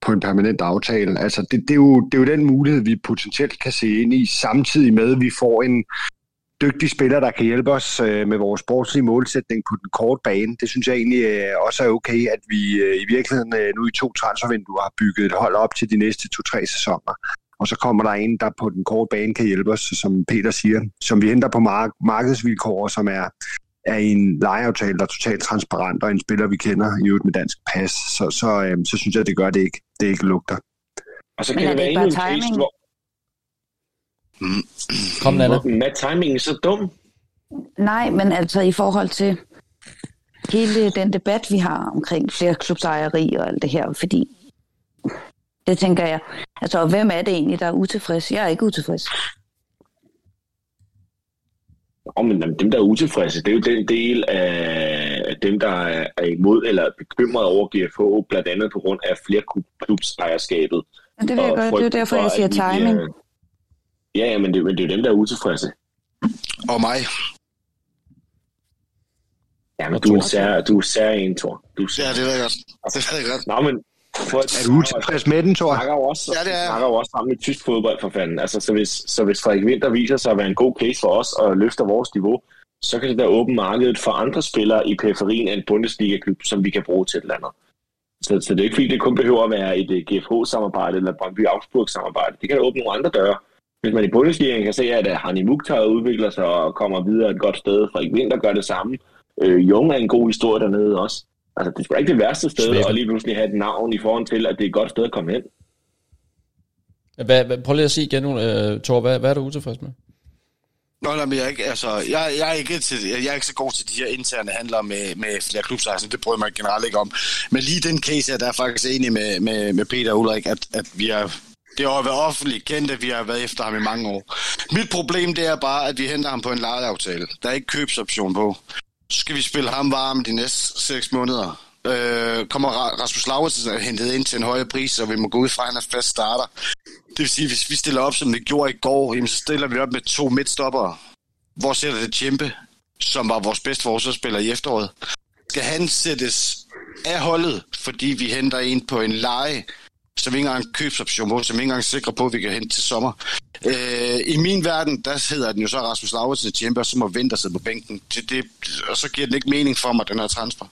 på en permanent aftale. Altså, det, det, er jo, det er jo den mulighed, vi potentielt kan se ind i, samtidig med, at vi får en dygtig spiller, der kan hjælpe os øh, med vores sportslige målsætning på den korte bane. Det synes jeg egentlig øh, også er okay, at vi øh, i virkeligheden øh, nu i to transfervinduer har bygget et hold op til de næste to-tre sæsoner og så kommer der en, der på den korte bane kan hjælpe os, som Peter siger, som vi henter på mark- markedsvilkår, som er, er en lejeaftale, der er totalt transparent, og en spiller, vi kender i øvrigt med dansk pas, så, så, øhm, så synes jeg, det gør det ikke. Det ikke lugter. Og så kan det være endnu en case, hvor... Kom, Nana. Er timingen så dum? Nej, men altså i forhold til hele den debat, vi har omkring flere klubsejeri og alt det her, fordi det tænker jeg. Altså, hvem er det egentlig, der er utilfreds? Jeg er ikke utilfreds. Oh, men dem, der er utilfredse, det er jo den del af dem, der er imod eller bekymret over GFH, blandt andet på grund af flere klubsejerskabet. Ja, det, vil jeg gøre. det er derfor, jeg siger timing. De, ja, ja, men det, men det er jo dem, der er utilfredse. Og mig. Ja, men du er, sær, du er sær en, Thor. Du er sær. Ja, det ved jeg godt. Det ved jeg godt. Nå, men for, er du utilfreds med den, Thor? snakker også, ja, det er. snakker jo også sammen med tysk fodbold for fanden. Altså, så, hvis, så hvis Frederik Winter viser sig at være en god case for os og løfter vores niveau, så kan det da åbne markedet for andre spillere i periferien af en Bundesliga-klub, som vi kan bruge til et eller andet. Så, så det er ikke fordi, det kun behøver at være et uh, GFH-samarbejde eller Brøndby Augsburg-samarbejde. Det kan åbne nogle andre døre. Hvis man i Bundesliga kan se, at Hani Mukhtar udvikler sig og kommer videre et godt sted, Frederik Winter gør det samme. Øh, Jung er en god historie dernede også. Altså, det er ikke det værste sted Svæbe. at lige pludselig have et navn i forhold til, at det er et godt sted at komme hen. Hvad, hvad, prøv lige at sige igen, uh, Thor, hvad, hvad er du utilfreds med? Nå, nej, men jeg er, ikke, altså, jeg, jeg, er ikke til, jeg er ikke så god til de her interne handler med, med flere klubsejser. Det bryder mig generelt ikke om. Men lige den case er der faktisk enig med, med, med Peter Ulrik, at, at vi har det har været offentligt kendt, at vi har været efter ham i mange år. Mit problem det er bare, at vi henter ham på en lejeaftale. Der er ikke købsoption på så skal vi spille ham varm de næste seks måneder. Øh, kommer Rasmus Lauritsen hentet ind til en højere pris, så vi må gå ud fra, at han er fast starter. Det vil sige, hvis vi stiller op, som vi gjorde i går, jamen, så stiller vi op med to midtstoppere. Hvor sætter det Tjempe, som var vores bedste forsvarsspiller i efteråret? Skal han sættes af holdet, fordi vi henter en på en leje, som vi ikke engang købsoption på, som vi ikke engang er sikre på, at vi kan hente til sommer. Øh, I min verden, der hedder den jo så Rasmus Lauritsen til Chamber, som må vente sidde på bænken. Det, det, og så giver den ikke mening for mig, den her transfer.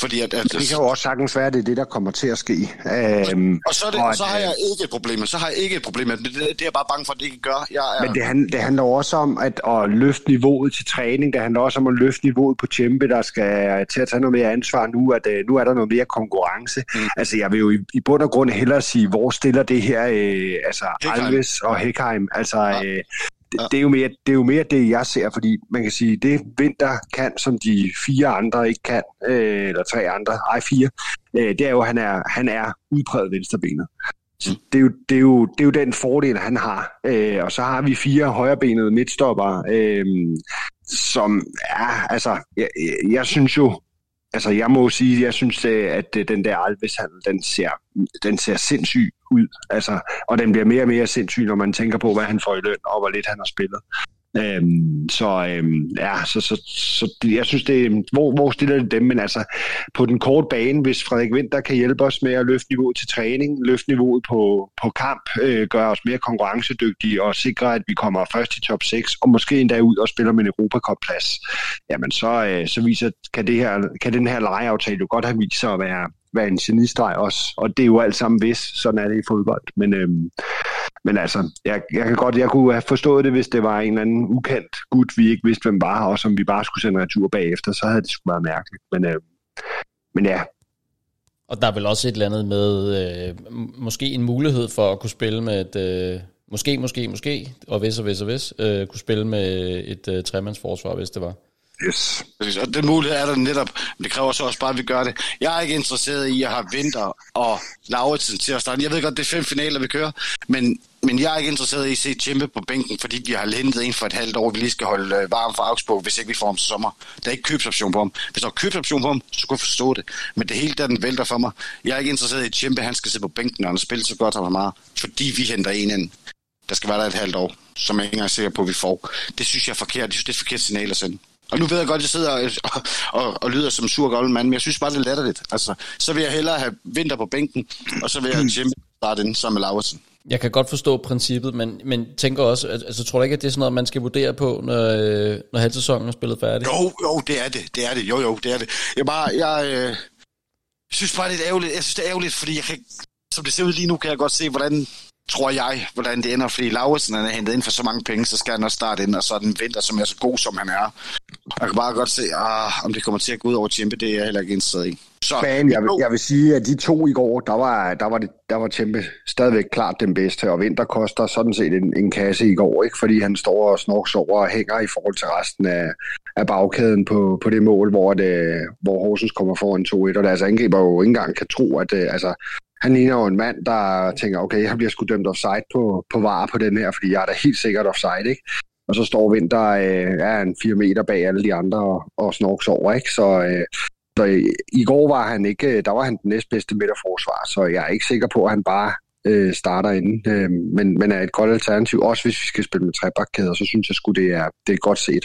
Fordi at, at, det kan jo også sagtens være, at det er det, der kommer til at ske. Øhm, og så, det, og så har jeg ikke et problem. Så har jeg ikke et problem. Det, det, det er jeg bare bange for, at det ikke gør. Jeg er... Men det, hand, det handler også om at, at løfte niveauet til træning. Det handler også om at løfte niveauet på Tjempe, der skal til at tage noget mere ansvar nu, at uh, nu er der noget mere konkurrence. Mm. Altså, jeg vil jo i, i bund og grund hellere sige, hvor stiller det her, øh, altså. Alves og Hekheim. Altså, ja. øh, det, det, er jo mere, det er jo mere det, jeg ser, fordi man kan sige, det Vinter kan, som de fire andre ikke kan, øh, eller tre andre, ej fire, øh, det er jo, at han er, han er udpræget venstrebenet. Så det er, jo, det, er jo, det er jo den fordel, han har. Øh, og så har vi fire højrebenede midtstopper, øh, som er, altså, jeg, jeg synes jo, altså jeg må sige, jeg synes, at den der Alves den ser, den ser sindssyg ud. Altså, og den bliver mere og mere sindssyg, når man tænker på, hvad han får i løn, og hvor lidt han har spillet. Øhm, så øhm, ja, så, så, så jeg synes, det hvor, hvor stiller det dem? Men altså, på den korte bane, hvis Frederik Winter kan hjælpe os med at løfte niveauet til træning, løfte niveauet på, på kamp, øh, gøre os mere konkurrencedygtige og sikre, at vi kommer først i top 6, og måske endda ud og spiller med en Europacup-plads, jamen så, øh, så viser, kan, det her, kan den her lejeaftale jo godt have vist sig at være, være en genistreg også. Og det er jo alt sammen hvis, sådan er det i fodbold. Men, øhm, men altså, jeg, jeg kan godt, jeg kunne have forstået det, hvis det var en eller anden ukendt gut, vi ikke vidste, hvem var, og som vi bare skulle sende retur bagefter, så havde det sgu været mærkeligt. Men, øhm, men ja, og der er vel også et eller andet med, øh, måske en mulighed for at kunne spille med et, øh, måske, måske, måske, og hvis og hvis og hvis, øh, kunne spille med et øh, tremandsforsvar, hvis det var. Yes. Og den mulighed er der netop, men det kræver så også bare, at vi gør det. Jeg er ikke interesseret i at have Vinter og Lauritsen til at starte. Jeg ved godt, det er fem finaler, vi kører, men, men jeg er ikke interesseret i at se Jimpe på bænken, fordi vi har hentet en for et halvt år, vi lige skal holde øh, varm for Augsburg, hvis ikke vi får ham til sommer. Der er ikke købsoption på ham. Hvis der er købsoption på ham, så kunne jeg forstå det. Men det hele der, den vælter for mig. Jeg er ikke interesseret i, at Jimbe, han skal sidde på bænken, når han spiller så godt, han meget, fordi vi henter en ind der skal være der et halvt år, som jeg ikke engang er sikker på, at vi får. Det synes jeg er forkert. Jeg synes, det er et forkert signal at sende. Og nu ved jeg godt, at jeg sidder og, og, og, og lyder som sur gammel mand, men jeg synes bare, det er latterligt. Altså, så vil jeg hellere have vinter på bænken, og så vil jeg Jimmy starte ind sammen med Lauritsen. Jeg kan godt forstå princippet, men, men tænker også, altså tror du ikke, at det er sådan noget, man skal vurdere på, når, øh, når halvsæsonen er spillet færdig? Jo, jo, det er det, det er det, jo, jo, det er det. Jeg bare, jeg øh, synes bare, det er ærgerligt, jeg synes, det er ærgerligt, fordi jeg kan, som det ser ud lige nu, kan jeg godt se, hvordan tror jeg, hvordan det ender, fordi Lauritsen er hentet ind for så mange penge, så skal han også starte ind, og så er den vinter, som er så god, som han er. Jeg kan bare godt se, ah, om det kommer til at gå ud over Tjempe, det er jeg heller ikke interesseret i. Så, Men jeg vil, jeg vil sige, at de to i går, der var, der var, det, der var Tjempe stadigvæk klart den bedste, og Vinter koster sådan set en, en kasse i går, ikke? fordi han står og snorks over og hænger i forhold til resten af, af bagkæden på, på det mål, hvor, det, øh, hvor Horsens kommer foran 2-1, og deres angriber jo ikke engang kan tro, at det, altså, han ligner jo en mand, der tænker, okay, jeg bliver sgu dømt offside på, på var på den her, fordi jeg er da helt sikkert offside, ikke? Og så står Vinter øh, er en fire meter bag alle de andre og, og snorks over, ikke? Så, øh, så i, i går var han ikke, øh, der var han den næstbedste midterforsvar, så jeg er ikke sikker på, at han bare øh, starter inden, øh, men, men er et godt alternativ, også hvis vi skal spille med trebakkæder, så synes jeg sgu, det er, det er godt set.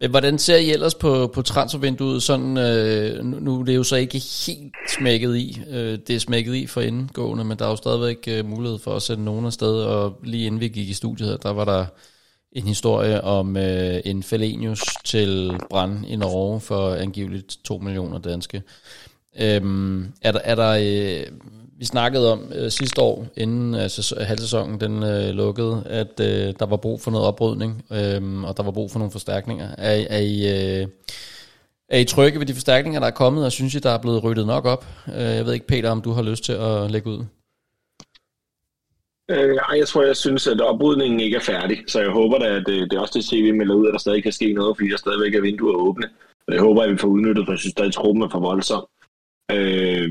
Men Hvordan ser I ellers på, på transfervinduet? Sådan, øh, nu er det jo så ikke helt smækket i. Øh, det er smækket i for indgående, men der er jo stadigvæk øh, mulighed for at sætte nogen afsted. Og lige inden vi gik i studiet her, der var der en historie om øh, en Felenius til Brand i Norge for angiveligt 2 millioner danske. Øhm, er der, er der øh, vi snakkede om øh, sidste år, inden altså, halvsæsonen den øh, lukkede, at øh, der var brug for noget oprydning, øh, og der var brug for nogle forstærkninger. Er, er, I, øh, er I trygge ved de forstærkninger, der er kommet, og synes I, der er blevet ryddet nok op? Øh, jeg ved ikke, Peter, om du har lyst til at lægge ud? Øh, jeg tror, jeg synes, at oprydningen ikke er færdig, så jeg håber da, at det, det er også det CV melder ud, at der stadig kan ske noget, fordi der stadigvæk er vinduer åbne. Jeg håber, at vi får udnyttet, for jeg synes, at truppen er for voldsom. Øh,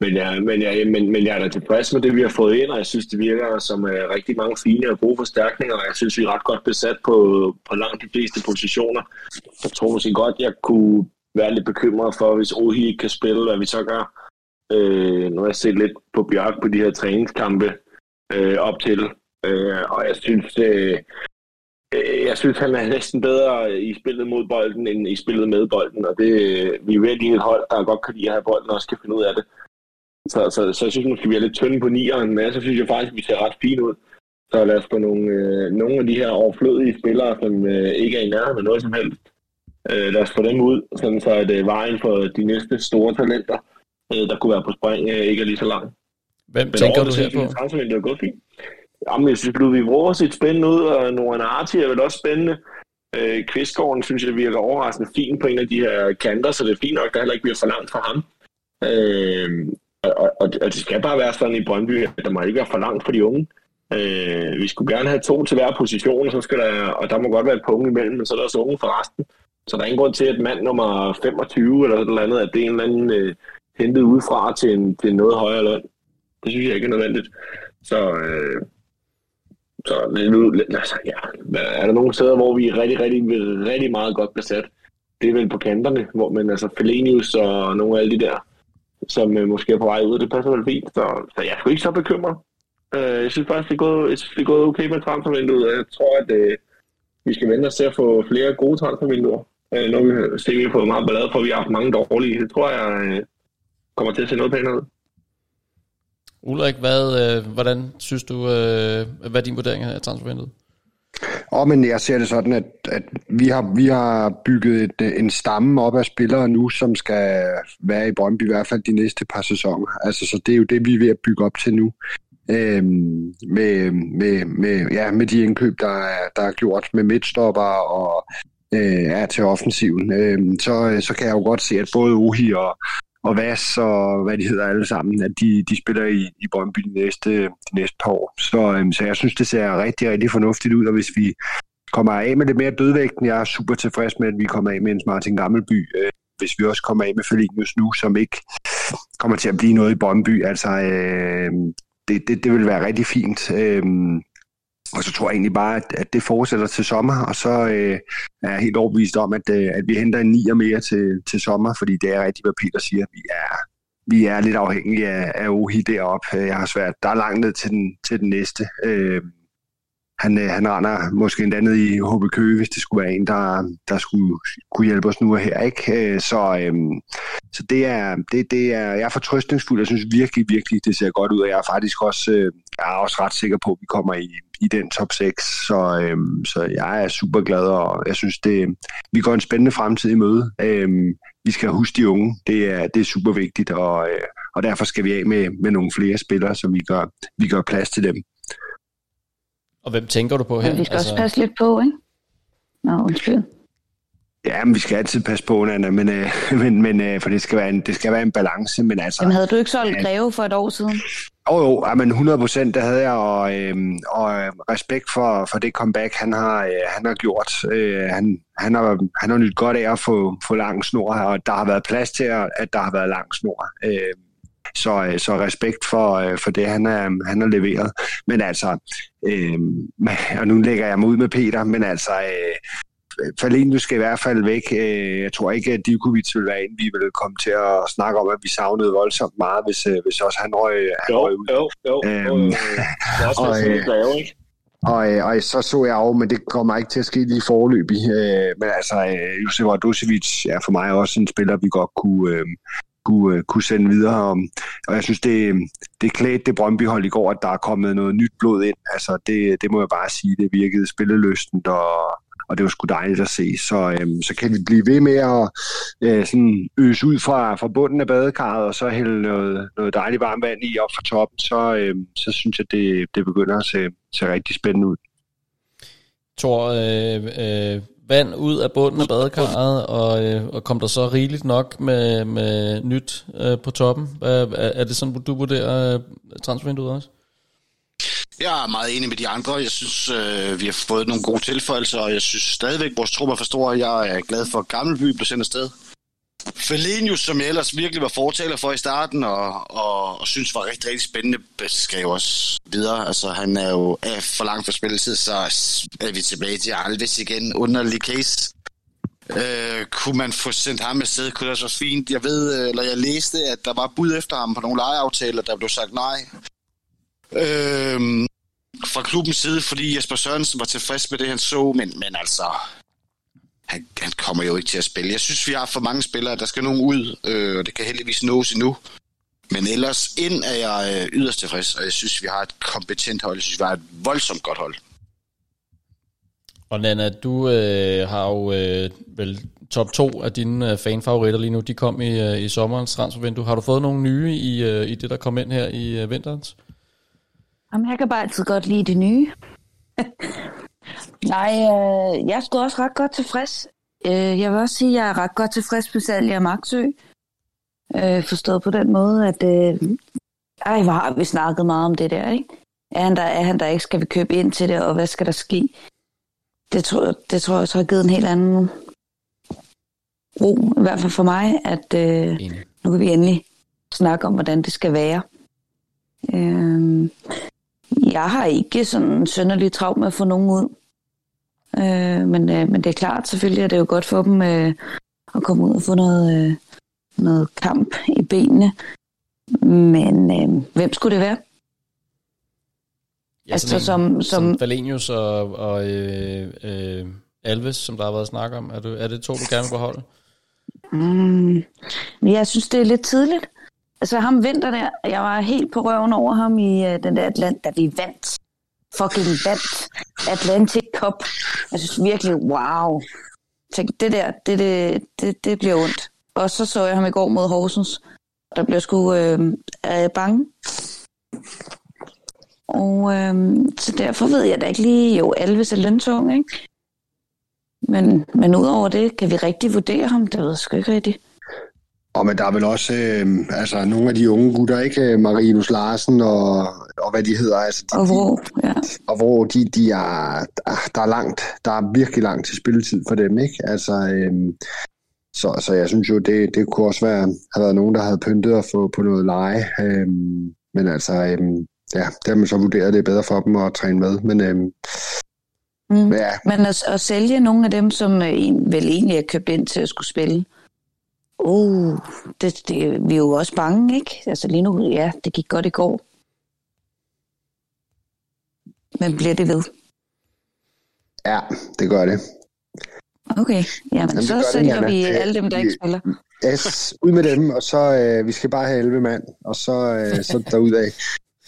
men, jeg, men, jeg, men, men jeg er da tilfreds med det, vi har fået ind, og jeg synes, det virker som uh, rigtig mange fine og gode forstærkninger, og jeg synes, vi er ret godt besat på, på langt de fleste positioner. Jeg tror måske godt, jeg kunne være lidt bekymret for, hvis Ohi ikke kan spille, hvad vi så gør. Øh, nu har jeg set lidt på Bjørk på de her træningskampe øh, op til, øh, og jeg synes, øh, Øh, jeg synes, han er næsten bedre i spillet mod bolden, end i spillet med bolden, og det, vi er virkelig et hold, der godt kan lide at have bolden og også kan finde ud af det. Så, så, så jeg synes måske, vi er lidt tynde på nieren, men så synes jeg faktisk, at vi ser ret fint ud. Så lad os få nogle, øh, nogle af de her overflødige spillere, som øh, ikke er i nærheden af noget som helst, øh, lad os få dem ud, sådan så at øh, vejen for de næste store talenter, øh, der kunne være på spring, øh, ikke er lige så lang. Hvem men tænker du her på? Det er gået fint. Jamen, jeg synes, Ludvig Vrå har set spændende ud, og Noran Arti er vel også spændende. Øh, Kvistgården synes jeg virker overraskende fint på en af de her kanter, så det er fint nok, at der heller ikke bliver for langt for ham. Øh, og, og, og det skal bare være sådan i Brøndby, at der må ikke være for langt for de unge. Øh, vi skulle gerne have to til hver position, så skal der, og der må godt være et punkt imellem, men så er der også unge for resten. Så der er ingen grund til, at mand nummer 25 eller sådan noget andet, at det er en eller anden øh, hentet udefra til en, til en noget højere løn. Det synes jeg ikke er nødvendigt. Så, øh, så nu, altså, ja, er der nogle steder, hvor vi er rigtig, rigtig, rigtig meget godt besat? Det er vel på kanterne, hvor man altså Felenius og nogle af alle de der, som øh, måske er på vej ud, det passer vel fint. Så, så jeg er sgu ikke så bekymret. Øh, jeg synes faktisk, det er gået, det er gået okay med transfervinduet. Jeg tror, at øh, vi skal vente os til at få flere gode transfervinduer. Øh, nu ser vi fået meget ballade for, at vi har haft mange dårlige. Det tror jeg øh, kommer til at se noget pænere ud. Ulrik, hvad, øh, hvordan synes du, øh, hvad er din vurdering af transfervinduet? Og men jeg ser det sådan, at, at vi, har, vi har bygget et, øh, en stamme op af spillere nu, som skal være i Brøndby i hvert fald de næste par sæsoner. Altså, så det er jo det, vi er ved at bygge op til nu. Øhm, med, med, med, ja, med de indkøb, der er, der er gjort med midtstopper og øh, er til offensiven, øhm, øh, så, så kan jeg jo godt se, at både Uhi og, og Vas og hvad de hedder alle sammen, at de, de spiller i, i Brøndby de næste, de næste par år. Så, øhm, så jeg synes, det ser rigtig, rigtig fornuftigt ud, og hvis vi kommer af med det mere dødvægten, jeg er super tilfreds med, at vi kommer af med en Martin Gammelby, øh, hvis vi også kommer af med Felinius nu, som ikke kommer til at blive noget i Brøndby, altså øh, det, det, det vil være rigtig fint. Øh, og så tror jeg egentlig bare, at, at det fortsætter til sommer, og så øh, er jeg helt overbevist om, at, øh, at vi henter en nier mere til, til sommer, fordi det er rigtigt, hvad Peter siger. Vi er, vi er lidt afhængige af, af Ohi deroppe. Jeg har svært. Der er langt ned til den, til den næste. Øh, han, øh, han render måske endda ned i HB Køge, hvis det skulle være en, der, der skulle kunne hjælpe os nu og her. Ikke? Øh, så, øhm, så det er, det, det er, jeg er fortrøstningsfuld. Jeg synes virkelig, virkelig, det ser godt ud, og jeg er faktisk også, øh, jeg er også ret sikker på, at vi kommer i, i den top 6. Så, øhm, så jeg er super glad, og jeg synes, det, vi går en spændende fremtid i møde. Øhm, vi skal huske de unge. Det er, det er super vigtigt, og, øh, og derfor skal vi af med, med nogle flere spillere, så vi gør, vi gør plads til dem. Og hvem tænker du på her? Men vi skal altså... også passe lidt på, ikke? Nå, undskyld. Ja, men vi skal altid passe på, Nana, men, øh, men, men øh, for det skal, være en, det skal være en balance. Men altså, Jamen havde du ikke solgt Greve for et år siden? Jo, jo, ja, men 100 procent, det havde jeg, og, øh, og respekt for, for det comeback, han har, øh, han har gjort. Øh, han, han, har, han har nyt godt af at få, få lang snor, og der har været plads til, at der har været lang snor. Øh, så, øh, så respekt for, øh, for det, han, er, han har leveret. Men altså, øh, og nu lægger jeg mig ud med Peter, men altså, øh, Falin, du skal i hvert fald væk. Øh, jeg tror ikke, at Divkovic vil være en, vi vil komme til at snakke om, at vi savnede voldsomt meget, hvis, hvis også han røg, han jo, røg ud. Jo, jo, øhm, jo, jo. Det er også og, øh, lave, ikke? Og, og så så jeg over, men det kommer ikke til at ske lige forløb i. Øh, men altså, øh, Josef Radosevic er for mig også en spiller, vi godt kunne, øh, kunne, øh, kunne sende videre. Og, og jeg synes, det, det klædte det Brøndby-hold i går, at der er kommet noget nyt blod ind. Altså, det, det må jeg bare sige, det virkede spilleløstent, og, og det var sgu dejligt at se. Så, øhm, så kan vi blive ved med at øh, sådan øse ud fra, fra bunden af badekarret, og så hælde noget, noget dejligt varmt vand i op fra toppen, så, øhm, så synes jeg, det, det begynder at se, se rigtig spændende ud. Tor, øh, øh, vand ud af bunden af badekarret, og, øh, og kom der så rigeligt nok med, med nyt øh, på toppen? Er, er det sådan, du vurderer øh, transfervinduet også? Jeg er meget enig med de andre. Jeg synes, øh, vi har fået nogle gode tilføjelser, og jeg synes stadigvæk, vores trup er for store. Jeg er glad for, at Gammelby blev sendt afsted. Felenius, som jeg ellers virkelig var fortaler for i starten, og, og, og synes var rigtig, rigtig spændende, skal jo også videre. Altså, han er jo af for langt for spilletid, så er vi tilbage til Alves igen. Underlig case. Øh, kunne man få sendt ham afsted, kunne det også være fint. Jeg ved, øh, eller jeg læste, at der var bud efter ham på nogle lejeaftaler, der blev sagt nej. Øh, fra klubbens side, fordi Jesper Sørensen var tilfreds med det, han så, men, men altså, han, han kommer jo ikke til at spille. Jeg synes, vi har for mange spillere, der skal nogen ud, øh, og det kan heldigvis nås endnu. Men ellers ind er jeg øh, yderst tilfreds, og jeg synes, vi har et kompetent hold. Jeg synes, vi har et voldsomt godt hold. Og Nana, du øh, har jo øh, vel top to af dine øh, fanfavoritter lige nu. De kom i, øh, i sommerens transfervindue. Har du fået nogle nye i, øh, i det, der kom ind her i øh, vinterens? Jamen, jeg kan bare altid godt lide det nye. Nej, øh, jeg er sgu også ret godt tilfreds. Øh, jeg vil også sige, at jeg er ret godt tilfreds med salget af Magtsø. Øh, forstået på den måde, at øh, ej, hvor har vi snakket meget om det der, ikke? Er han der, er han der ikke? Skal vi købe ind til det, og hvad skal der ske? Det tror, det tror jeg så har givet en helt anden ro, i hvert fald for mig, at øh, nu kan vi endelig snakke om, hvordan det skal være. Øh, jeg har ikke sådan sønderligt travlt med at få nogen ud. Øh, men, øh, men det er klart, selvfølgelig er det jo godt for dem øh, at komme ud og få noget, øh, noget kamp i benene. Men øh, hvem skulle det være? Ja, altså, som, som, som Valenius og, og øh, øh, Alves, som der har været snak om. Er, du, er det to, du gerne vil beholde? Mm, jeg synes, det er lidt tidligt. Altså ham vinter der, jeg var helt på røven over ham i uh, den der Atlant, da vi vandt. Fucking vandt Atlantic Cup. Jeg synes virkelig, wow. Tænk, det der, det, det, det, det bliver ondt. Og så så jeg ham i går mod Horsens. Der blev sgu øh, øh, bange. Og øh, så derfor ved jeg da ikke lige, jo, Alves er løntung, ikke? Men, men udover det, kan vi rigtig vurdere ham? Det ved jeg sgu ikke rigtigt. Og men der er vel også øh, altså, nogle af de unge gutter, ikke? Marinus Larsen og, og hvad de hedder. Altså, de, og hvor, ja. Og hvor de, de er, der er langt, der er virkelig langt til spilletid for dem, ikke? Altså, øh, så, så jeg synes jo, det, det kunne også være, have været nogen, der havde pyntet at få på noget leje. Øh, men altså, øh, ja, det har man så vurderet, det er bedre for dem at træne med. Men øh, Mm. Ja. Men at, at sælge nogle af dem, som øh, vel egentlig er købt ind til at skulle spille, uh, det, det, vi er jo også bange, ikke? Altså lige nu, ja, det gik godt i går. Men bliver det ved? Ja, det gør det. Okay, jamen, Jamen så sælger vi alle dem, der ikke spiller. Yes, ud med dem, og så øh, vi skal bare have 11 mand, og så, øh, så derudad.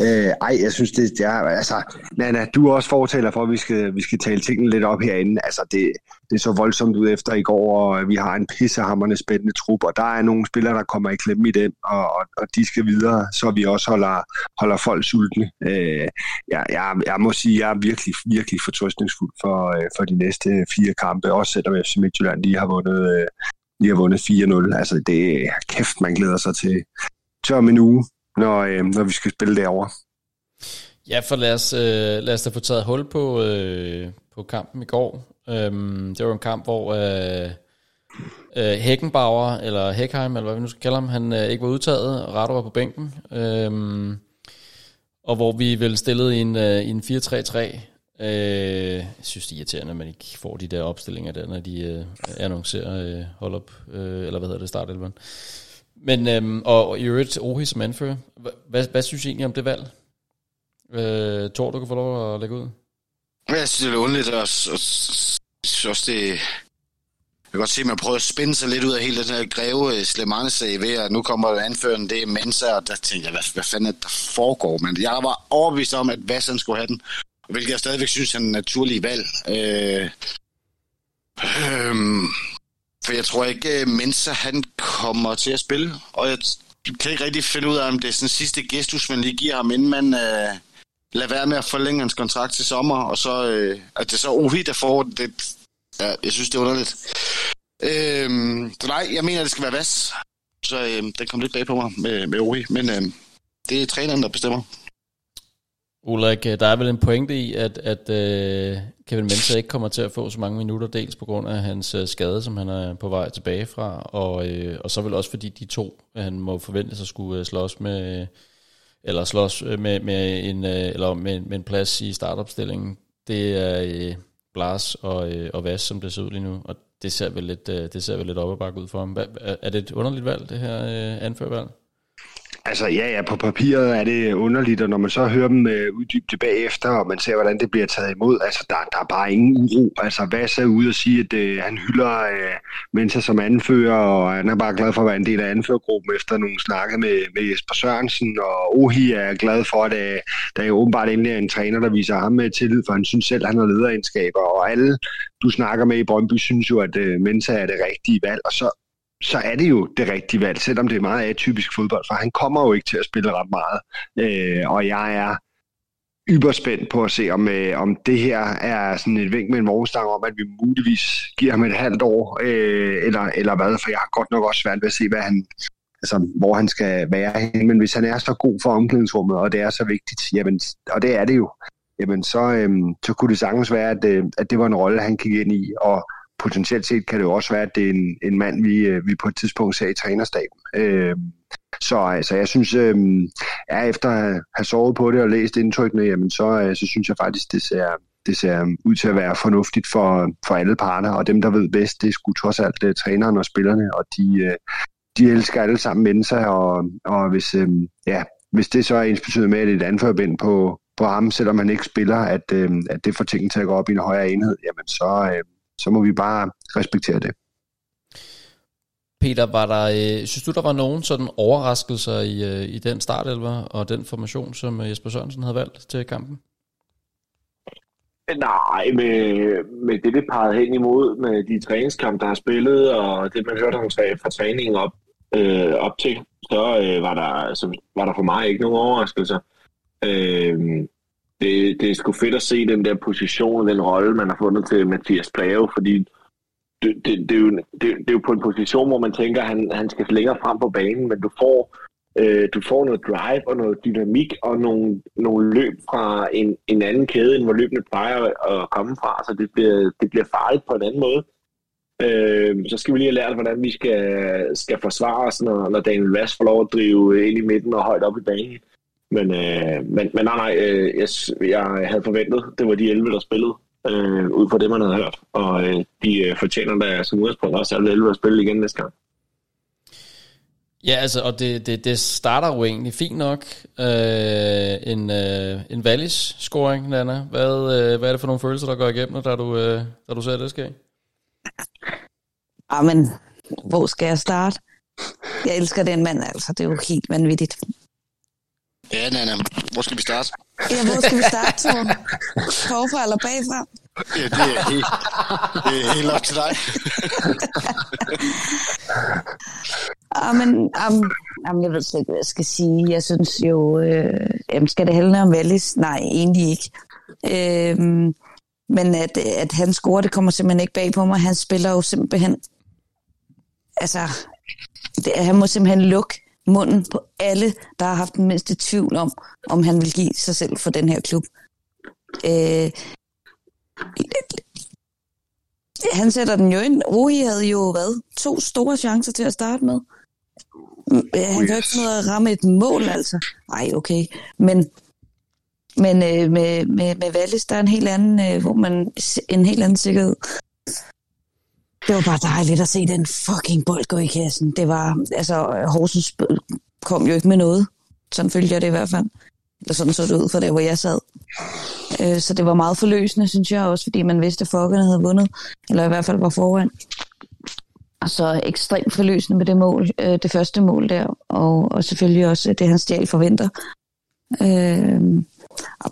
Øh, ej, jeg synes, det, det er... Altså, Nana, du er også fortaler for, at vi skal, vi skal tale tingene lidt op herinde. Altså, det, det så voldsomt ud efter i går, og øh, vi har en pissehammerende spændende trup, og der er nogle spillere, der kommer i klemme i den, og, og, og de skal videre, så vi også holder, holder folk sultne. Øh, jeg, jeg, jeg må sige, jeg er virkelig, virkelig fortrøstningsfuld for, øh, for de næste fire kampe, også selvom FC Midtjylland lige har vundet, øh, lige har vundet 4-0. Altså, det er kæft, man glæder sig til, til om en uge når, øh, når vi skal spille derovre. Ja, for lad os, øh, lad os da få taget hul på, øh, på kampen i går. Øhm, det var en kamp, hvor øh, øh, Heckenbauer, eller Heckheim, eller hvad vi nu skal kalde ham, han øh, ikke var udtaget, og Rato var på bænken. Øhm, og hvor vi vel stillede i en, øh, i en 4-3-3. Øh, jeg synes, det er irriterende, at man ikke får de der opstillinger der, når de øh, annoncerer øh, hold op, øh, eller hvad hedder det, startelveren. Men, øhm, og, og i øvrigt, Ohi som anfører. Hvad, hvad synes I egentlig om det valg? Øh, Tor, du kan få lov at lægge ud. Jeg synes, det er underligt, og, og, og også det... Jeg kan godt se, at man prøver at spænde sig lidt ud af hele den her greve øh, Slemane-sag ved, at nu kommer anføreren, det er Mensa, og der tænkte jeg, hvad, hvad fanden er det, der foregår? Men jeg var overbevist om, at Vassan skulle have den, hvilket jeg stadigvæk synes er en naturlig valg. Øh, øh, for jeg tror ikke, øh, Mensa han kommer til at spille, og jeg kan ikke rigtig finde ud af, om det er sådan sidste gestus, man lige giver ham, inden man øh, lader være med at forlænge hans kontrakt til sommer, og så øh, at det så Ovi, der får det. Ja, jeg synes, det er underligt. Øhm, så nej, jeg mener, det skal være Vas. Så øh, den kom lidt bag på mig med, med Ovi, men øh, det er træneren, der bestemmer. Ulrik, øh, der er vel en pointe i, at, at øh, Kevin Mensah ikke kommer til at få så mange minutter, dels på grund af hans øh, skade, som han er på vej tilbage fra, og, øh, og så vel også fordi de to, han må forvente sig skulle øh, slås med, eller slås øh, med, med, en, øh, eller med, med en plads i startopstillingen. Det er øh, Blas og, øh, og Vas, som det ser ud lige nu, og det ser vel lidt, øh, det ser vel lidt op og bakke ud for ham. Er det et underligt valg, det her øh, anførvalg? Altså ja, ja, på papiret er det underligt, og når man så hører dem øh, uddybe det bagefter, og man ser, hvordan det bliver taget imod, altså der, der er bare ingen uro. Altså hvad er ude og sige, at øh, han hylder øh, Mensa som anfører, og han er bare glad for at være en del af anførergruppen efter nogle snakke med, med Jesper Sørensen, og Ohi er glad for, at øh, der er åbenbart endelig en træner, der viser ham med tillid, for han synes selv, at han har lederegenskaber, og alle du snakker med i Brøndby synes jo, at øh, Mensa er det rigtige valg, og så så er det jo det rigtige valg, selvom det er meget atypisk fodbold, for han kommer jo ikke til at spille ret meget. Øh, og jeg er yberspændt på at se, om, øh, om det her er sådan et vink med en vognstang om, at vi muligvis giver ham et halvt år, øh, eller, eller hvad, for jeg har godt nok også svært ved at se, hvad han, altså, hvor han skal være. Men hvis han er så god for omklædningsrummet, og det er så vigtigt, jamen, og det er det jo, jamen så, øh, så kunne det sagtens være, at, øh, at det var en rolle, han gik ind i, og potentielt set kan det jo også være, at det er en, en mand, vi, øh, vi på et tidspunkt ser i trænerstaben. Øh, så altså, jeg synes, øh, ja, efter at have sovet på det og læst indtrykkene, jamen, så, øh, så synes jeg faktisk, det ser, det ser ud til at være fornuftigt for, for alle parter, og dem, der ved bedst, det er sgu trods alt uh, træneren og spillerne, og de, uh, de elsker alle sammen mennesker, og, og hvis, uh, ja, hvis det så er ens med, at det er et anførbind på, på ham, selvom han ikke spiller, at, uh, at det får tingene til at gå op i en højere enhed, jamen så, uh, så må vi bare respektere det. Peter, var der, øh, synes du, der var nogen sådan overraskelser i, øh, i den startelver og den formation, som Jesper Sørensen havde valgt til kampen? Nej, med, med det, det pegede hen imod, med de træningskampe, der har spillet, og det, man hørte ham fra træningen op, øh, op til, så, øh, var der, så var der for mig ikke nogen overraskelser. Øh, det, det er sgu fedt at se den der position og den rolle, man har fundet til Mathias Plave, fordi det, det, det, er jo, det, det er jo på en position, hvor man tænker, at han, han skal længere frem på banen, men du får Øh, du får noget drive og noget dynamik og nogle, nogle løb fra en, en anden kæde, end hvor løbene plejer at komme fra, så det bliver, det bliver farligt på en anden måde. Øh, så skal vi lige have lært, hvordan vi skal, skal forsvare os, når, når Daniel Vass får lov at drive ind i midten og højt op i banen. Men, øh, men, men nej, nej, øh, jeg, jeg havde forventet, det var de 11, der spillede, øh, ud fra det, man havde hørt. Og øh, de øh, fortjener da som udgangspunkt også alle 11 at spille igen næste gang. Ja, altså, og det, det, det starter jo egentlig fint nok. Øh, en, øh, en Wallis-scoring, Nana. Hvad, øh, hvad er det for nogle følelser, der går igennem, da du, øh, da du ser det ske? Jamen, hvor skal jeg starte? Jeg elsker den mand, altså. Det er jo helt vanvittigt. Ja, Nana, hvor skal vi starte? Ja, hvor skal vi starte, Thor? Forfra eller bagfra? Ja, det er helt, det er helt op til dig. Amen, um, um, jeg ved slet ikke, hvad jeg skal sige. Jeg synes jo, øh, jamen, skal det handle om Wallis? Nej, egentlig ikke. Øh, men at, at han scorer, det kommer simpelthen ikke bag på mig. Han spiller jo simpelthen... Altså, det, han må simpelthen lukke munden på alle, der har haft den mindste tvivl om, om han vil give sig selv for den her klub. Øh, han sætter den jo ind. Rohi havde jo, hvad, to store chancer til at starte med. Han kan ikke noget at ramme et mål, altså. Nej, okay. Men, men øh, med, med, med Wallis, der er en helt anden, øh, hvor man, en helt anden sikkerhed. Det var bare dejligt at se den fucking bold gå i kassen. Det var, altså, Horsens kom jo ikke med noget. Sådan følte jeg det i hvert fald. Eller sådan så det ud fra der, hvor jeg sad. Øh, så det var meget forløsende, synes jeg også, fordi man vidste, at Fokkerne havde vundet. Eller i hvert fald var foran. Og så ekstremt forløsende med det mål, øh, det første mål der. Og, og selvfølgelig også det, han stjal forventer. Øh,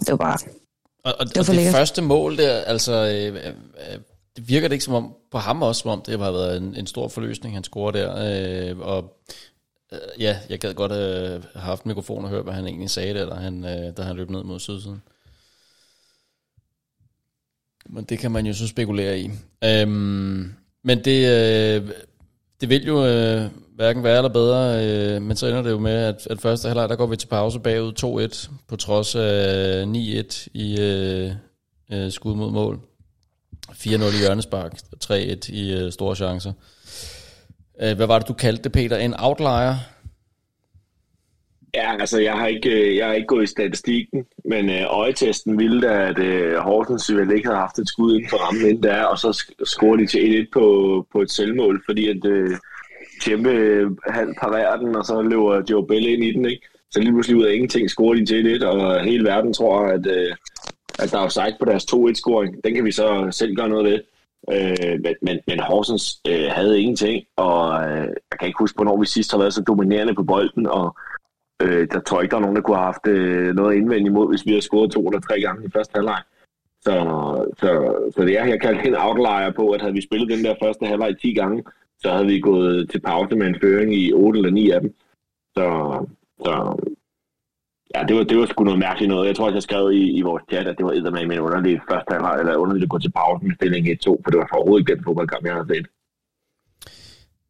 det var bare... Og, og det, og det første mål der, altså... Øh, øh, det virker det ikke som om, på ham også, som om det har været en, en stor forløsning, han scorer der. Øh, og øh, ja, jeg gad godt øh, have haft mikrofon og høre, hvad han egentlig sagde der, da han, øh, da han løb ned mod sydsiden. Men det kan man jo så spekulere i. Øhm, men det, øh, det vil jo øh, hverken være eller bedre, øh, men så ender det jo med, at, at første halvleg, der går vi til pause bagud 2-1, på trods af 9-1 i øh, øh, skud mod mål. 4-0 i hjørnespark, 3-1 i øh, store chancer. Øh, hvad var det, du kaldte det, Peter? En outlier? Ja, altså jeg har ikke, øh, jeg har ikke gået i statistikken, men øh, øjetesten ville da, at øh, Horsens vel ikke havde haft et skud inden for rammen inden der, og så scorer de til 1-1 på, på et selvmål, fordi at øh, Tjempe øh, halvt parerer den, og så løber Joe Bell ind i den, ikke? Så lige pludselig ud af ingenting scorer de til 1-1, og hele verden tror, at, øh, at der er offside på deres 2-1-scoring. Den kan vi så selv gøre noget ved. Øh, men, men, men Horsens øh, havde ingenting, og øh, jeg kan ikke huske, hvornår vi sidst har været så dominerende på bolden, og Øh, der tror jeg ikke, der er nogen, der kunne have haft øh, noget indvendt imod, hvis vi havde scoret to eller tre gange i første halvleg. Så, så, så det er, jeg kalder en outlier på, at havde vi spillet den der første halvleg 10 gange, så havde vi gået til pause med en føring i 8 eller 9 af dem. Så, så ja, det var, det var sgu noget mærkeligt noget. Jeg tror også, jeg skrev i, i vores chat, at det var med en underlig første halvleg, eller underligt at gå til pausen med stilling 1-2, for det var overhovedet ikke den fodboldkamp, jeg havde set.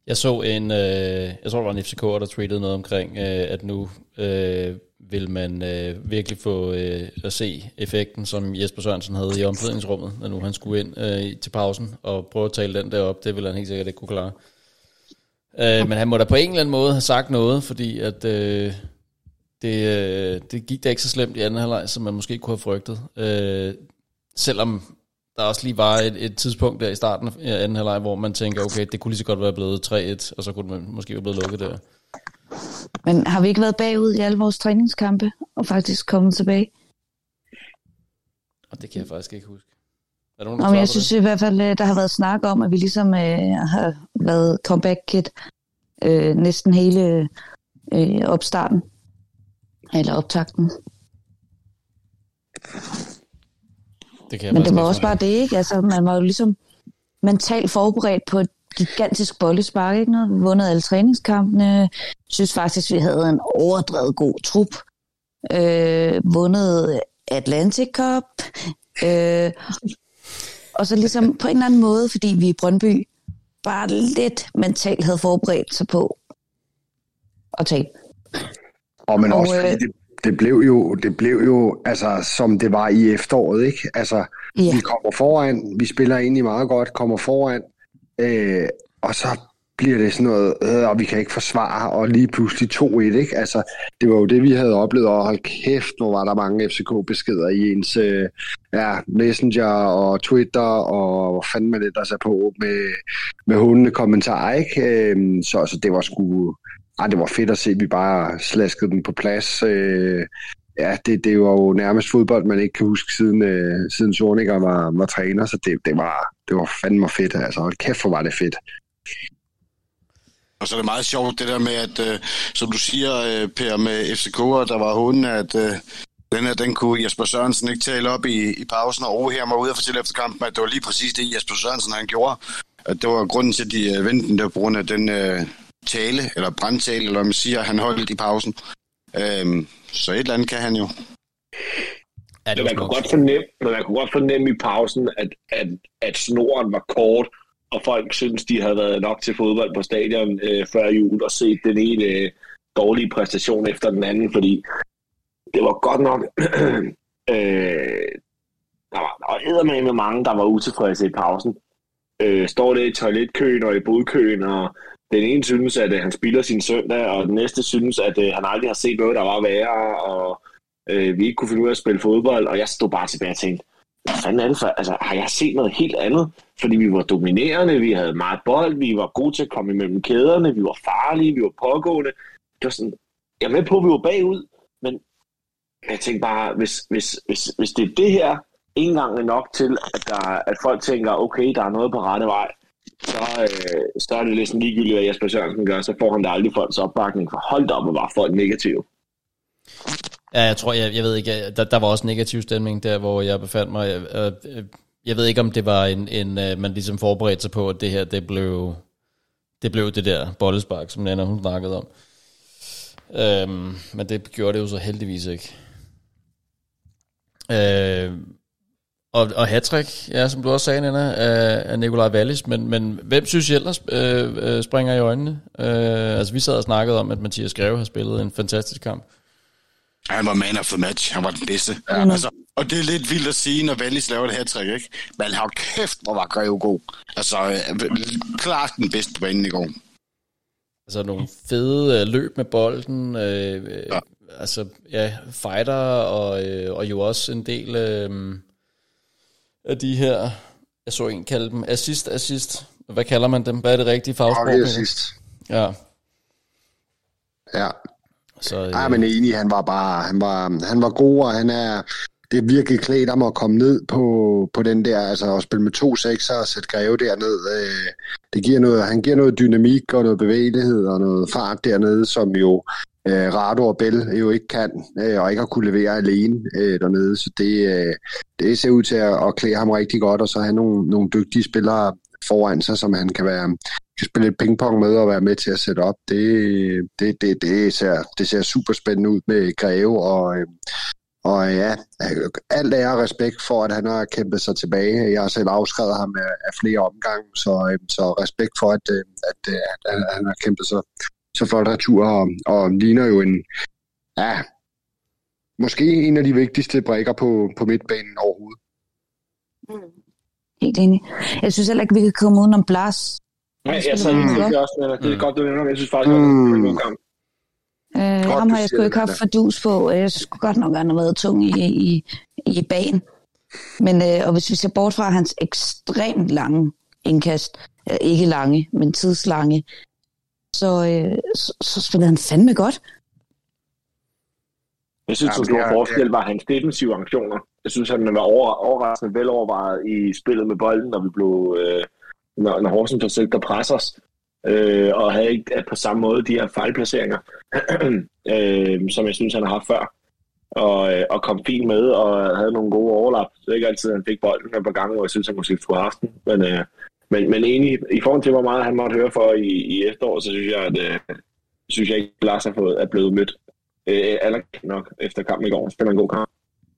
Jeg så en, øh, jeg tror det var en FCK, der tweetede noget omkring, øh, at nu øh, vil man øh, virkelig få øh, at se effekten, som Jesper Sørensen havde i omklædningsrummet, når nu han skulle ind øh, til pausen og prøve at tale den der op. Det ville han helt sikkert ikke kunne klare. Øh, men han må da på en eller anden måde have sagt noget, fordi at øh, det, øh, det gik da ikke så slemt i anden halvleg, som man måske kunne have frygtet. Øh, selvom der også lige var et, et tidspunkt der i starten af anden halvleg, hvor man tænker, okay, det kunne lige så godt være blevet 3-1, og så kunne man måske være blevet lukket der. Men har vi ikke været bagud i alle vores træningskampe, og faktisk kommet tilbage? Og det kan jeg faktisk ikke huske. Er der nogen, Nå, men jeg synes det? i hvert fald, øh, der har været snak om, at vi ligesom øh, har været comeback kit øh, næsten hele øh, opstarten. Eller optakten. Det kan Men det var også bare det, ikke? Altså, man var jo ligesom mentalt forberedt på et gigantisk boldespark, ikke noget? Vi vundet alle træningskampene. Jeg synes faktisk, vi havde en overdrevet god trup. Øh, vundet Atlantic Cup. Øh, og så ligesom på en eller anden måde, fordi vi i Brøndby bare lidt mentalt havde forberedt sig på at tabe. Og men og, også øh, det, det blev jo, det blev jo altså, som det var i efteråret, ikke? Altså, ja. vi kommer foran, vi spiller egentlig meget godt, kommer foran, øh, og så bliver det sådan noget, øh, og vi kan ikke forsvare, og lige pludselig 2-1, ikke? Altså, det var jo det, vi havde oplevet, og hold kæft, hvor var der mange FCK-beskeder i ens øh, ja, Messenger og Twitter, og hvor fanden man det der på med, med hundene kommentarer, ikke? Øh, så, så det var sgu, ej, det var fedt at se, at vi bare slaskede den på plads. Øh, ja, det, det var jo nærmest fodbold, man ikke kan huske siden, øh, siden Zorniger var, var træner, så det, det, var, det var fandme fedt. Altså, hold kæft, hvor var det fedt. Og så er det meget sjovt, det der med, at, øh, som du siger, øh, Per, med FCK'er, der var hunden, at øh, den her, den kunne Jesper Sørensen ikke tale op i, i pausen, og her mig ud og fortælle efter kampen, at det var lige præcis det, Jesper Sørensen han gjorde. At det var grunden til, at de øh, vendte den der på grund af den øh, tale, eller brandtale, eller hvad man siger, han holdt i pausen. Øhm, så et eller andet kan han jo. Ja, det man, kunne godt fornemme, man kunne godt fornemme i pausen, at, at, at snoren var kort, og folk synes, de havde været nok til fodbold på stadion øh, før jul og set den ene øh, dårlige præstation efter den anden, fordi det var godt nok... øh, der var, der var med mange, der var utilfredse i pausen. Øh, står det i toiletkøen og i bodkøen, og den ene synes, at øh, han spiller sin søndag, og den næste synes, at øh, han aldrig har set noget, der var værre, og øh, vi ikke kunne finde ud af at spille fodbold, og jeg stod bare tilbage og tænkte, hvad fanden er det for? Altså, har jeg set noget helt andet? Fordi vi var dominerende, vi havde meget bold, vi var gode til at komme imellem kæderne, vi var farlige, vi var pågående. Det var sådan, jeg er med på, at vi var bagud, men jeg tænkte bare, hvis, hvis, hvis, hvis det er det her, en gang er nok til, at, der, at folk tænker, okay, der er noget på rette vej, så, øh, så er det lidt sådan ligegyldigt, hvad Jesper Sørensen gør, så får han da aldrig folks opbakning, for hold op, hvor var folk negative. Ja, jeg tror, jeg, jeg ved ikke, øh, der, der var også negativ stemning der, hvor jeg befandt mig. Jeg, øh, øh jeg ved ikke, om det var en, en uh, man ligesom forberedte sig på, at det her, det blev det, blev det der bollespark, som Nana hun snakkede om. Um, men det gjorde det jo så heldigvis ikke. Øh, og, og hattrick, ja, som du også sagde, Nana, af, af Nikolaj Wallis, men, men hvem synes I ellers øh, øh, springer i øjnene? Øh, altså, vi sad og snakkede om, at Mathias Greve har spillet en fantastisk kamp. Han var man of the match. Han var den bedste. Ja. Altså, og det er lidt vildt at sige, når Wallis laver det her trick, ikke? Men har kæft, hvor var Greve god. Altså, øh, klart den bedste på banen i går. Altså, nogle fede øh, løb med bolden. Øh, ja. Altså, ja, fighter, og, øh, og jo også en del... Øh, af de her, jeg så en kalde dem assist, assist. Hvad kalder man dem? Hvad er det rigtige fagsprog? Okay, assist. Ja. Ja. Så, øh... Ej, men enig, han var bare, han var, han var god, og han er, det er virkelig klædt om at komme ned på, på den der, altså at spille med to sekser og sætte greve derned. Øh, det giver noget, han giver noget dynamik og noget bevægelighed og noget fart dernede, som jo øh, Rado og Bell øh, jo ikke kan, øh, og ikke har kunne levere alene øh, dernede. Så det, øh, det ser ud til at, at klæde ham rigtig godt, og så have nogle, nogle dygtige spillere foran sig, som han kan være kan spille lidt pingpong med og være med til at sætte op. Det, det, det, det, ser, det ser super spændende ud med Greve, og, øh, og ja, alt er respekt for, at han har kæmpet sig tilbage. Jeg har selv afskrevet ham af, af flere omgange, så, øh, så respekt for, at, øh, at, at, at han har kæmpet sig så flot retur, og, og ligner jo en, ja, måske en af de vigtigste brækker på, på midtbanen overhovedet. Mm. Helt enig. Jeg synes heller ikke, vi kan komme om Blas. Nej, jeg spiller sad lige godt. også, men det er godt, du nævner. Jeg synes faktisk, Mm. det var en god kamp. Øh, Godt, ham har jeg sgu ikke haft Nana. fordus på. Jeg skulle godt nok have været tung i, i, i bagen. Men øh, og hvis vi ser bort fra hans ekstremt lange indkast, øh, ikke lange, men tidslange, så, øh, så, så spiller han fandme godt. Jeg synes, Ja, ja, men stor det er- forskel var hans defensive aktioner. Jeg synes, han var over, overraskende velovervejet i spillet med bolden, når vi blev, øh, når, når Horsens forsøgte at presse os. Øh, og havde ikke på samme måde de her fejlplaceringer, øh, som jeg synes, han har haft før. Og, øh, og kom fint med, og havde nogle gode overlap. Det er ikke altid, han fik bolden et par gange, hvor jeg synes, han måske skulle have haft den. Men, øh, men, men enig, i forhold til, hvor meget han måtte høre for i, i efteråret, så synes jeg, at øh, synes jeg ikke, at Lars har fået, er blevet mødt øh, anerkendt nok efter kampen i går. Spiller en god kamp.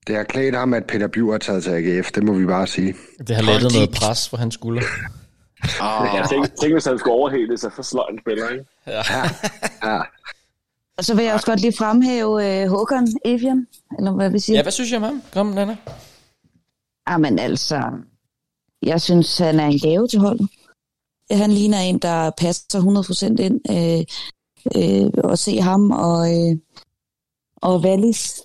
Det har klædt ham, at Peter Bjur er taget til AGF, det må vi bare sige. Det har lettet noget pres for hans skulder. Ah, Jeg tænkte, tænkte hvis han skulle overhælde sig for sløj en spiller, ikke? Ja, Og så vil jeg også godt lige fremhæve øh, Håkon Evian, eller hvad vi siger. Ja, hvad synes jeg om ham? Kom, Nana. Jamen altså, jeg synes, han er en gave til holdet. Han ligner en, der passer 100% ind. Øh, øh, at se ham og, øh, og Wallis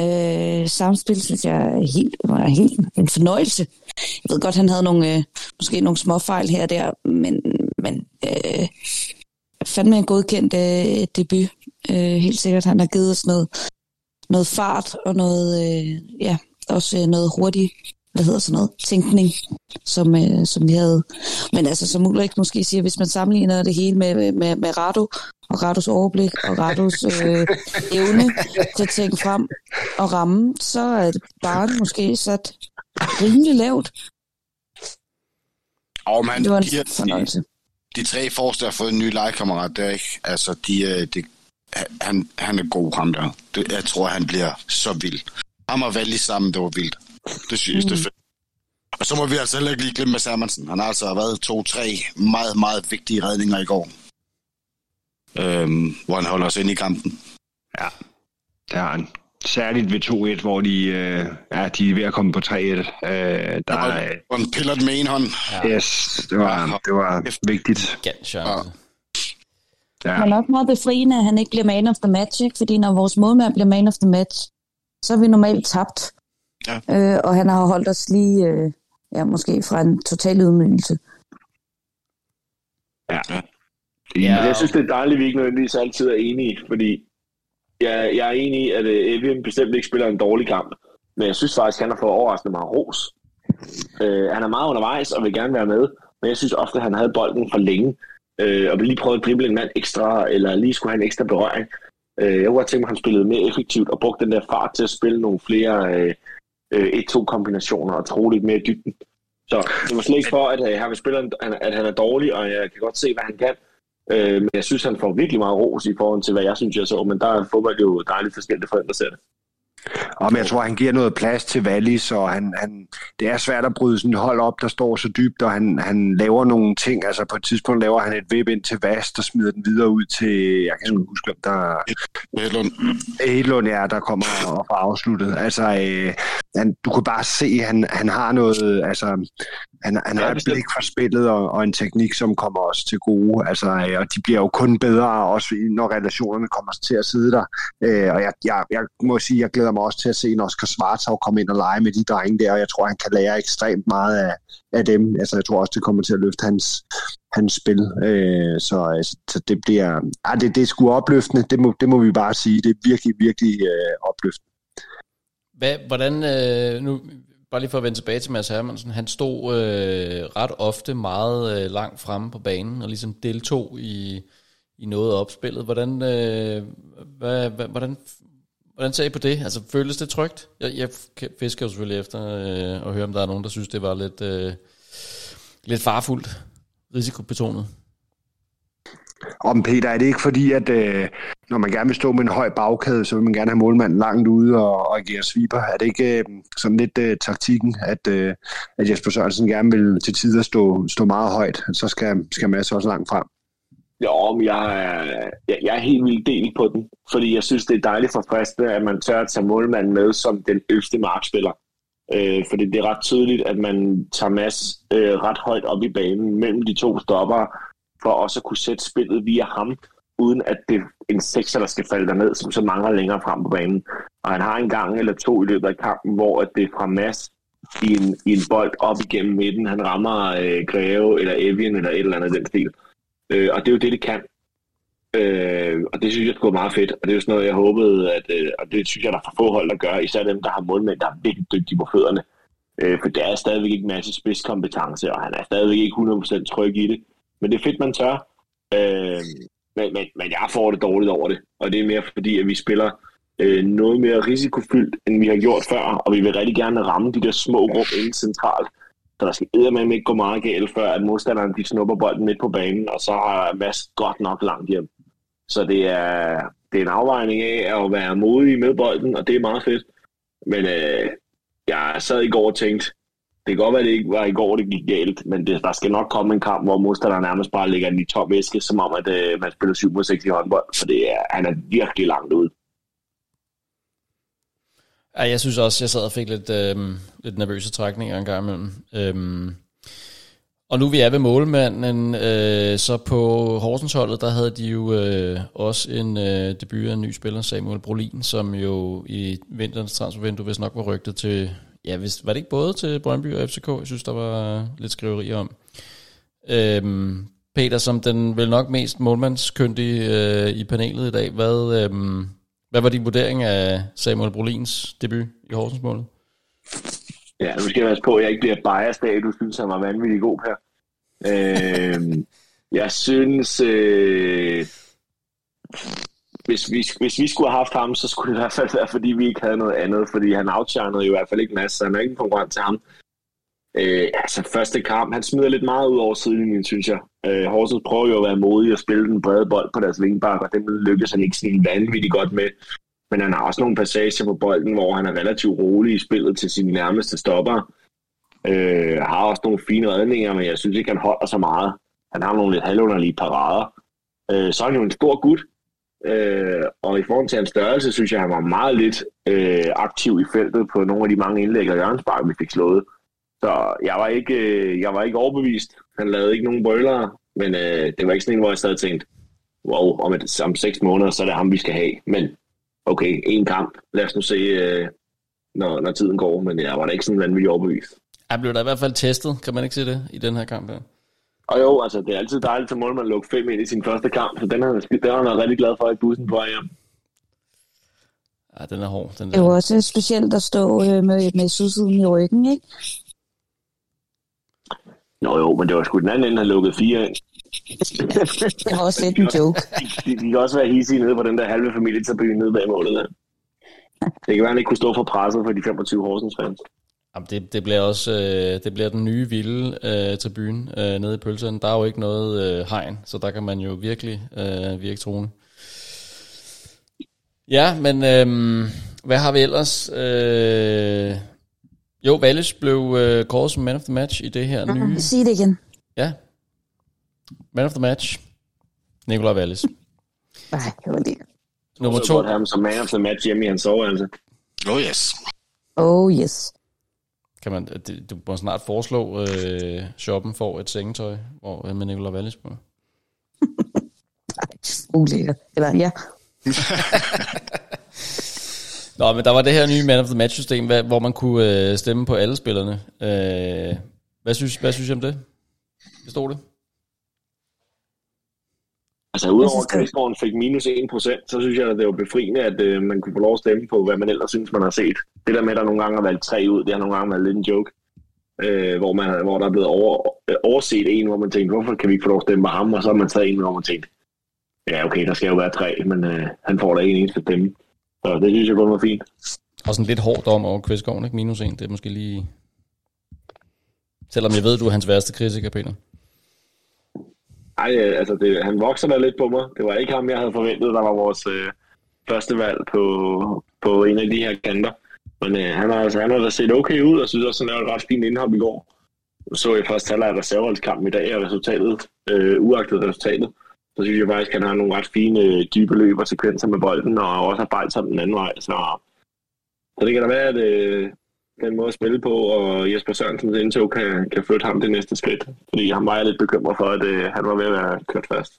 øh, samspil, synes jeg er helt, var helt en fornøjelse. Jeg ved godt, han havde nogle, øh, måske nogle små fejl her og der, men, men øh, fandme en godkendt øh, debut. Øh, helt sikkert, han har givet os noget, noget fart og noget, øh, ja, også øh, noget hurtigt, hvad hedder sådan noget, tænkning, som, øh, som vi havde. Men altså, som Ulrik måske siger, hvis man sammenligner det hele med, med, med Rado, og Rados overblik, og Rados øh, evne til at tænke frem og ramme, så er det bare måske sat rimelig lavt. og man, Det var en de, de, fornøjelse. de tre forreste har fået en ny legekammerat der, ikke? Altså, de, de, han, han er god, ham der. Det, jeg tror, han bliver så vild. Ham og Valli sammen, det var vildt. Det synes jeg, det er fedt. Og så må vi altså heller ikke lige glemme Mads Hermansen. Han har altså været to-tre meget, meget vigtige redninger i går. Øhm, hvor han holder os ind i kampen. det har han. Særligt ved 2-1, hvor de, øh, ja, de er ved at komme på 3-1. Øh, der er, Og han piller med en hånd. yes, det var, det var vigtigt. Chance. Ja. Men også meget befriende, at han ikke bliver man of the match, ikke? fordi når vores målmand bliver man of the match, så er vi normalt tabt. Ja. Øh, og han har holdt os lige, øh, ja, måske fra en total ydmygelse. Ja. Ja. Jeg synes, det er dejligt, at vi ikke nødvendigvis altid er enige, fordi jeg, jeg er enig i, at uh, Evian bestemt ikke spiller en dårlig kamp, men jeg synes faktisk, at han har fået overraskende meget ros. Uh, han er meget undervejs og vil gerne være med, men jeg synes ofte, at han havde bolden for længe, uh, og ville lige prøve at drible en mand ekstra, eller lige skulle have en ekstra berøring. Uh, jeg kunne godt tænke mig, at han spillede mere effektivt og brugte den der fart til at spille nogle flere uh, uh, 1-2-kombinationer og tro lidt mere i dybden. Så det var slet ikke for, at uh, han, vil spille, en- at han er dårlig, og jeg kan godt se, hvad han kan. Øh, men jeg synes, han får virkelig meget ros i forhold til, hvad jeg synes, jeg så. Men der er fodbold jo dejligt forskelligt for der ser det. Og men jeg tror, han giver noget plads til Wallis, og han, han, det er svært at bryde sådan et hold op, der står så dybt, og han, han laver nogle ting. Altså på et tidspunkt laver han et vip ind til Vast, og smider den videre ud til, jeg kan ikke huske, om der Hedlund. Hedlund, ja, der kommer og får afsluttet. Altså, øh, han, du kan bare se, at han, han har noget, altså, han, han Ja, har et blik for spillet og, og en teknik, som kommer os til gode. Altså, øh, og de bliver jo kun bedre, også når relationerne kommer til at sidde der. Øh, og jeg, jeg, jeg må sige, jeg glæder mig også til at se en Oscar Svartov komme ind og lege med de drenge der, og jeg tror, han kan lære ekstremt meget af, af dem. Altså, jeg tror også, det kommer til at løfte hans, hans spil. Øh, så, altså, så det bliver... Ah, det, det er sgu opløftende, det må, det må vi bare sige. Det er virkelig, virkelig øh, opløftende. Hvad, hvordan, øh, nu, bare lige for at vende tilbage til Mads Hermansen, han stod øh, ret ofte meget øh, langt fremme på banen, og ligesom deltog i, i noget af opspillet. Hvordan, øh, hvad, hvad, hvordan, hvordan ser I på det? Altså, føles det trygt? Jeg, jeg fisker jo selvfølgelig efter øh, at høre, om der er nogen, der synes, det var lidt, øh, lidt farfuldt, risikobetonet. Om Peter, er det ikke fordi, at øh, når man gerne vil stå med en høj bagkæde, så vil man gerne have målmanden langt ude og, og agere sweeper? Er det ikke øh, sådan lidt øh, taktikken, at, øh, at Jesper Sørensen gerne vil til tider stå, stå meget højt, så skal, skal Mads også langt frem? Jo, men jeg er, jeg, jeg er helt vildt del på den, fordi jeg synes, det er dejligt forfriskende, at man tør at tage målmanden med som den øverste markspiller. Øh, fordi det er ret tydeligt, at man tager Mads øh, ret højt op i banen mellem de to stopper, for også at kunne sætte spillet via ham, uden at det en sekser, der skal falde ned, som så mangler længere frem på banen. Og han har en gang eller to i løbet af kampen, hvor det er fra Mads i en, i en bold op igennem midten. Han rammer øh, Greve eller Evian eller et eller andet den stil. Øh, og det er jo det, det kan. Øh, og det synes jeg skulle meget fedt, og det er jo sådan noget, jeg håbede, at, øh, og det synes jeg, der er for få hold, der gør, især dem, der har målmænd, der er virkelig dygtige på fødderne. Øh, for der er stadigvæk ikke masse spidskompetence, og han er stadigvæk ikke 100% tryg i det. Men det er fedt, man tør. Øh, men, men, men jeg får det dårligt over det, og det er mere fordi, at vi spiller øh, noget mere risikofyldt, end vi har gjort før, og vi vil rigtig gerne ramme de der små rum inde centralt. Så der skal eddermame ikke gå meget galt, før at modstanderne de snupper bolden midt på banen, og så har Mads godt nok langt hjem. Så det er, det er en afvejning af at være modig med bolden, og det er meget fedt. Men øh, jeg sad i går og tænkte, det kan godt være, at det ikke var i går, det gik galt, men det, der skal nok komme en kamp, hvor modstanderen nærmest bare ligger i tom æske, som om, at øh, man spiller 7 mod 6 i håndbold, for det er, han er virkelig langt ude. Ja, jeg synes også, jeg sad og fik lidt, øh, lidt nervøse trækninger en gang imellem. Øhm, og nu vi er ved målmanden, øh, så på Horsens holdet, der havde de jo øh, også en øh, debut af en ny spiller, Samuel Brolin, som jo i vinterens transfervindue vist nok var rygtet til, ja, hvis, var det ikke både til Brøndby og FCK? Jeg synes, der var lidt skriveri om. Øhm, Peter, som den vel nok mest målmandskyndige øh, i panelet i dag, hvad, øh, hvad var din vurdering af Samuel Brolins debut i Horsens målet? Ja, nu skal jeg passe på, at jeg ikke bliver biased af, at du synes, han var vanvittig god her. Øh, jeg synes, øh, hvis, vi, hvis vi skulle have haft ham, så skulle det i hvert fald være, fordi vi ikke havde noget andet, fordi han outshinede jo i hvert fald ikke masser, han er ikke en konkurrent til ham. Øh, altså, første kamp, han smider lidt meget ud over sidelinjen, synes jeg. Øh, Horsens prøver jo at være modig og spille den brede bold på deres vingbak, og det lykkes han ikke sådan vanvittigt godt med. Men han har også nogle passager på bolden, hvor han er relativt rolig i spillet til sine nærmeste stopper. Øh, har også nogle fine redninger, men jeg synes ikke, han holder så meget. Han har nogle lidt halvunderlige parader. Øh, så er han jo en stor gut, øh, og i forhold til hans størrelse, synes jeg, han var meget lidt øh, aktiv i feltet på nogle af de mange indlæg og hjørnspark, vi fik slået. Så jeg var ikke, øh, jeg var ikke overbevist. Han lavede ikke nogen brølere, men øh, det var ikke sådan en, hvor jeg stadig tænkte, wow, om, et, om seks måneder, så er det ham, vi skal have. Men okay, en kamp. Lad os nu se, øh, når, når tiden går. Men jeg var da ikke sådan vanvittigt overbevist. Han blev da i hvert fald testet, kan man ikke se det, i den her kamp her? Og jo, altså det er altid dejligt til mål, man lukker fem ind i sin første kamp, så den har, den har han rigtig glad for i bussen på hjem. Ja, den er hård. Den det er jo også specielt at stå øh, med, med sydsiden i ryggen, ikke? Nå jo, men det var sgu den anden ende, der lukkede fire ind. det var også lidt en joke. De, de, kan også være hissige nede på den der halve familietabyle nede bag målet der. Det kan være, at han ikke kunne stå for presset for de 25 Horsens fans. Jamen, det, det, bliver også øh, det bliver den nye vilde øh, tribune øh, nede i pølsen. Der er jo ikke noget øh, hegn, så der kan man jo virkelig øh, virke troende. Ja, men øh, hvad har vi ellers? Øh, jo, Wallis blev øh, kåret som man of the match i det her mm, nye... Sig det igen. Ja. Man of the match. Nikolaj Wallis. Nej, det var det. Nummer to. Jeg ham som man of the match hjemme i hans soveværelse. Oh yes. Oh yes. Kan man, du må snart foreslå, øh, shoppen får et sengetøj hvor, øh, med Nikolaj Wallis på. Ulækkert. Eller ja. Nå, men der var det her nye Man of the Match-system, hvor man kunne øh, stemme på alle spillerne. Øh, hvad, synes, hvad synes I om det? Bestod det? Altså udover at Krigsgården fik minus 1%, så synes jeg, at det var befriende, at øh, man kunne få lov at stemme på, hvad man ellers synes, man har set. Det der med, at der nogle gange har valgt tre ud, det har nogle gange været lidt en joke. Øh, hvor, man, hvor der er blevet over, øh, overset en, hvor man tænkte, hvorfor kan vi ikke få lov at stemme på ham? Og så har man taget en, hvor man tænkte, ja okay, der skal jo være tre, men øh, han får da ikke en eneste stemme. Så det synes jeg kun var fint. Og sådan lidt hårdt om over Kvistgaard, ikke? Minus en, det er måske lige... Selvom jeg ved, du er hans værste kritiker, Peter. Ej, øh, altså det, han vokser da lidt på mig. Det var ikke ham, jeg havde forventet, der var vores øh, første valg på, på en af de her kanter. Men øh, han, har, altså, han har da set okay ud, og synes også, han lavede et ret fint indhop i går. Så jeg først halvleg af reserveholdskampen i dag, og resultatet, øh, uagtet resultatet, så synes jeg faktisk, at han har nogle ret fine øh, dybe løb og sekvenser med bolden, og også arbejder sig den anden vej. Så, så det kan da være, at, øh, den måde at spille på, og Jesper Sørensens indtog kan, kan flytte ham det næste skridt. Fordi han var jeg lidt bekymret for, at øh, han var ved at være kørt fast.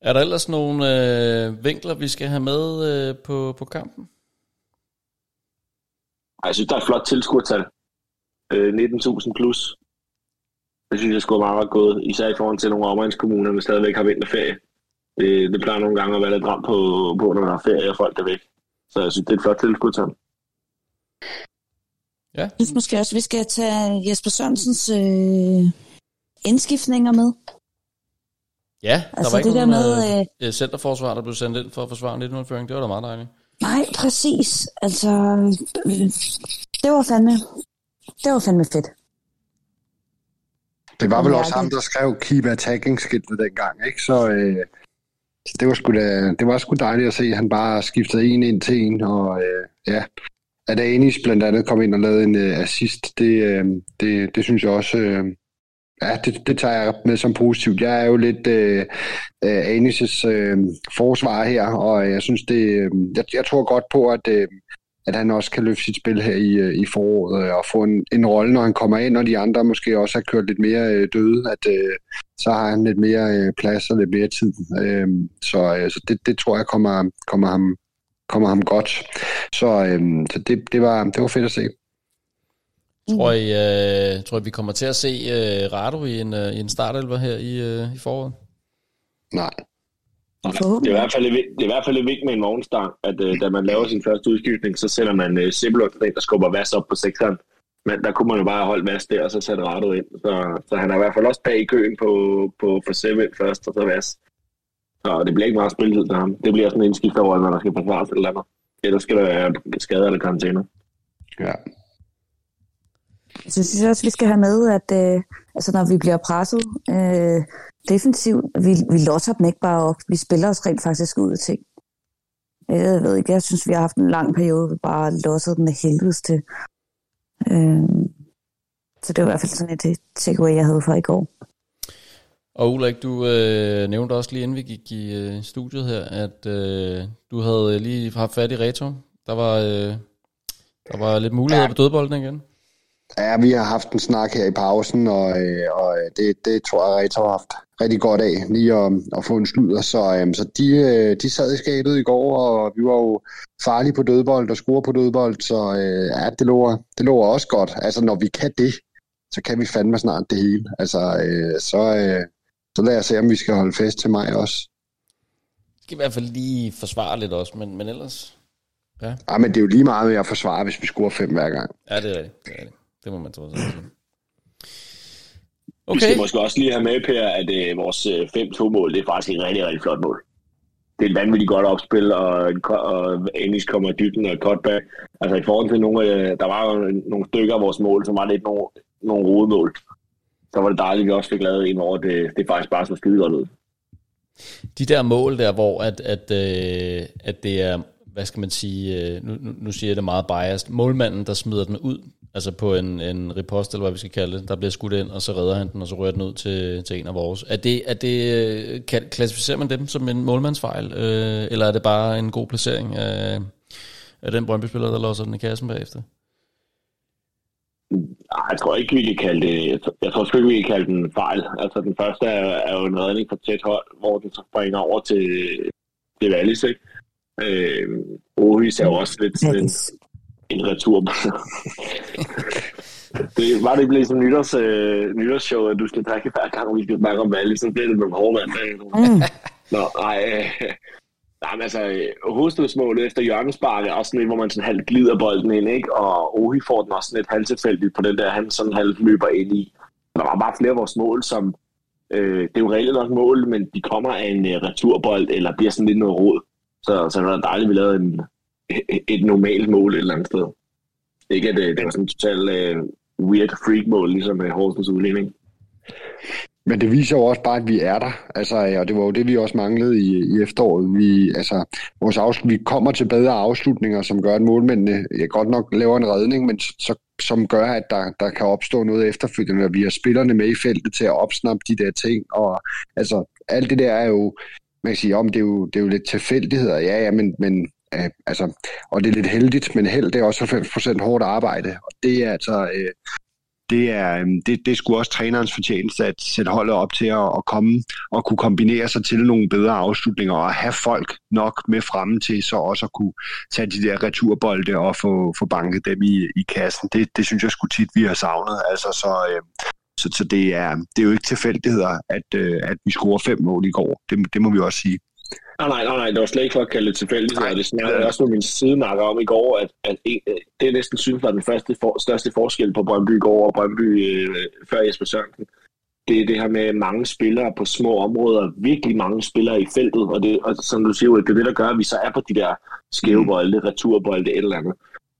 Er der ellers nogle øh, vinkler, vi skal have med øh, på, på kampen? Ej, Jeg synes, der er et flot tilskuertal. Øh, 19.000 plus. Det synes jeg skulle meget godt gået, især i forhold til nogle omegnskommuner, der stadigvæk har vinterferie. Det, det plejer nogle gange at være lidt ramt på, på, når man har ferie og folk er væk. Så jeg synes, det er et flot tilskuertal. Ja, Jeg synes måske også, at vi skal tage Jesper Sørensens øh, indskiftninger med. ja der Altså var ikke det der nogen med, øh, øh, centerforsvar, der blev sendt ind for at forsvare 19-føring. Det var da meget dejligt. Nej, præcis. Altså, øh, det var fandme, det var fandme fedt. Det var vel også ham, der skrev keep attacking skiltet dengang, ikke? Så øh, så det var sgu da, det var sgu dejligt at se, at han bare skiftede en ind til en, og øh, ja, at Anis blandt andet kom ind og lavede en øh, assist, det, øh, det, det synes jeg også, øh, ja, det, det tager jeg med som positivt. Jeg er jo lidt øh, øh Anis' øh, forsvar her, og jeg synes det, øh, jeg, jeg tror godt på, at øh, at han også kan løfte sit spil her i, øh, i foråret øh, og få en, en rolle, når han kommer ind, og de andre måske også har kørt lidt mere øh, døde, at øh, så har han lidt mere øh, plads og lidt mere tid. Øh, så øh, så det, det tror jeg kommer, kommer, ham, kommer ham godt. Så, øh, så det, det, var, det var fedt at se. Tror I, øh, tror I, vi kommer til at se øh, Rado i en, øh, i en startelver her i, øh, i foråret? Nej. Det er, i hvert fald, det er i hvert fald lidt vigtigt med en vognstang, at øh, da man laver sin første udskiftning, så sætter man øh, Sibelot ind, der skubber Vas op på sekseren. Men der kunne man jo bare holde Vas der, og så sætte Rado ind. Så, så han er i hvert fald også bag i køen på, på for Seven først, og så Vas. Så det bliver ikke meget spilletid til ham. Det bliver sådan en skift over, når der skal forsvares eller andet. Ellers skal der være skader eller karantæner. Ja. Så synes jeg også, vi skal have med, at øh, altså, når vi bliver presset øh, defensivt, vi, vi losser dem ikke bare op. Vi spiller os rent faktisk ud af ting. Jeg ved ikke, jeg synes, vi har haft en lang periode, hvor vi bare lossede dem med helvedes til. Øh, så det var i hvert fald sådan et takeaway, jeg havde fra i går. Og Ulrik, du øh, nævnte også lige inden vi gik i øh, studiet her, at øh, du havde lige haft fat i Reto. Der var, øh, der var lidt muligheder Ja. på dødbolden igen. Ja, vi har haft en snak her i pausen, og, øh, og det, det tror jeg, Reto har haft rigtig godt af, lige at, at få en sludder. Så, øh, så de, øh, de sad i skabet i går, og vi var jo farlige på dødbold og score på dødbold, så øh, ja, det lover, det lover også godt. Altså, når vi kan det, så kan vi fandme snart det hele. Altså, øh, så, øh, så lad os se, om vi skal holde fest til mig også. skal i hvert fald lige forsvare lidt også, men, men ellers... Ja, Ja, men det er jo lige meget med at forsvare, hvis vi scorer fem hver gang. ja det er rigtigt. Det, er rigtigt. det må man alt sige. Okay. Vi skal måske også lige have med, Per, at øh, vores øh, 5-2-mål, det er faktisk et rigtig, rigtig flot mål. Det er et vanvittigt godt opspil, og, og Ennis kommer i dybden og cutback. Altså i forhold til nogle, øh, der var jo nogle stykker af vores mål, som var lidt nogle, nogle rodemål. Så var det dejligt, at vi også fik lavet en over, det, det faktisk bare så skide godt ud. de der mål der, hvor at, at, øh, at det er, hvad skal man sige, øh, nu, nu, siger jeg det meget biased, målmanden, der smider den ud, altså på en, en ripost, eller hvad vi skal kalde det, der bliver skudt ind, og så redder han den, og så rører den ud til, til en af vores. Er det, er det, øh, kan, klassificerer man dem som en målmandsfejl, øh, eller er det bare en god placering af, af den Brøndby-spiller, der låser den i kassen bagefter? Jeg tror ikke, vi kan kalde det, jeg tror- sgu ikke, vi kan kalde den en fejl. Altså den første er, er jo en redning fra tæt hold, hvor den så springer over til, til Wallis, ikke? Øh, Ohis er jo også lidt sådan en, en retur. det var det blevet som nytårs, øh, nytårsshow, at du skal trække hver gang, vi skal snakke om Wallis, så bliver det nogle hårde vand. Mm. Nå, ej, øh, nej, men altså, hovedstødsmålet efter hjørnespark er også sådan et, hvor man sådan halvt glider bolden ind, ikke? Og Ohi får den også sådan et halvtilfældigt på den der, han sådan halvt løber ind i. Der var bare flere af vores mål, som, øh, det er jo reelt nok mål, men de kommer af en øh, returbold, eller bliver sådan lidt noget råd. Så, så det var dejligt, at vi lavede en, et, normalt mål et eller andet sted. Ikke at det, det var sådan en total øh, weird freak-mål, ligesom med Horsens udligning. Men det viser jo også bare, at vi er der. Altså, øh, og det var jo det, vi også manglede i, i efteråret. Vi, altså, vores afslut, vi kommer til bedre afslutninger, som gør, at målmændene ja, godt nok laver en redning, men så, som gør, at der, der kan opstå noget efterfølgende, og vi har spillerne med i feltet til at opsnappe de der ting. Og altså, alt det der er jo, man kan sige, om det er jo, det er jo lidt tilfældigheder, ja, ja, men, men øh, altså, og det er lidt heldigt, men held det er også 90% hårdt arbejde, og det er altså, øh, det er, øhm, det, det skulle også trænerens fortjeneste at sætte holdet op til at, at komme og kunne kombinere sig til nogle bedre afslutninger og have folk nok med fremme til så også at kunne tage de der returbolde og få, få banket dem i, i kassen. Det, det synes jeg skulle tit, vi har savnet. Altså, så, øh, så, så det, er, det er jo ikke tilfældigheder, at, øh, at vi scorer fem mål i går. Det, det må vi også sige. Nej, nej, nej, nej, det var slet ikke for at kalde det tilfældigt. Nej, det snakkede jeg også med min sidenakker om i går, at, at en, det er næsten synes var den første for, største forskel på Brøndby i går og Brøndby øh, før Jesper Sørensen. Det er det her med mange spillere på små områder, virkelig mange spillere i feltet, og, det, og som du siger, det er det, der gør, at vi så er på de der skæve bolde, returbolde, et eller andet.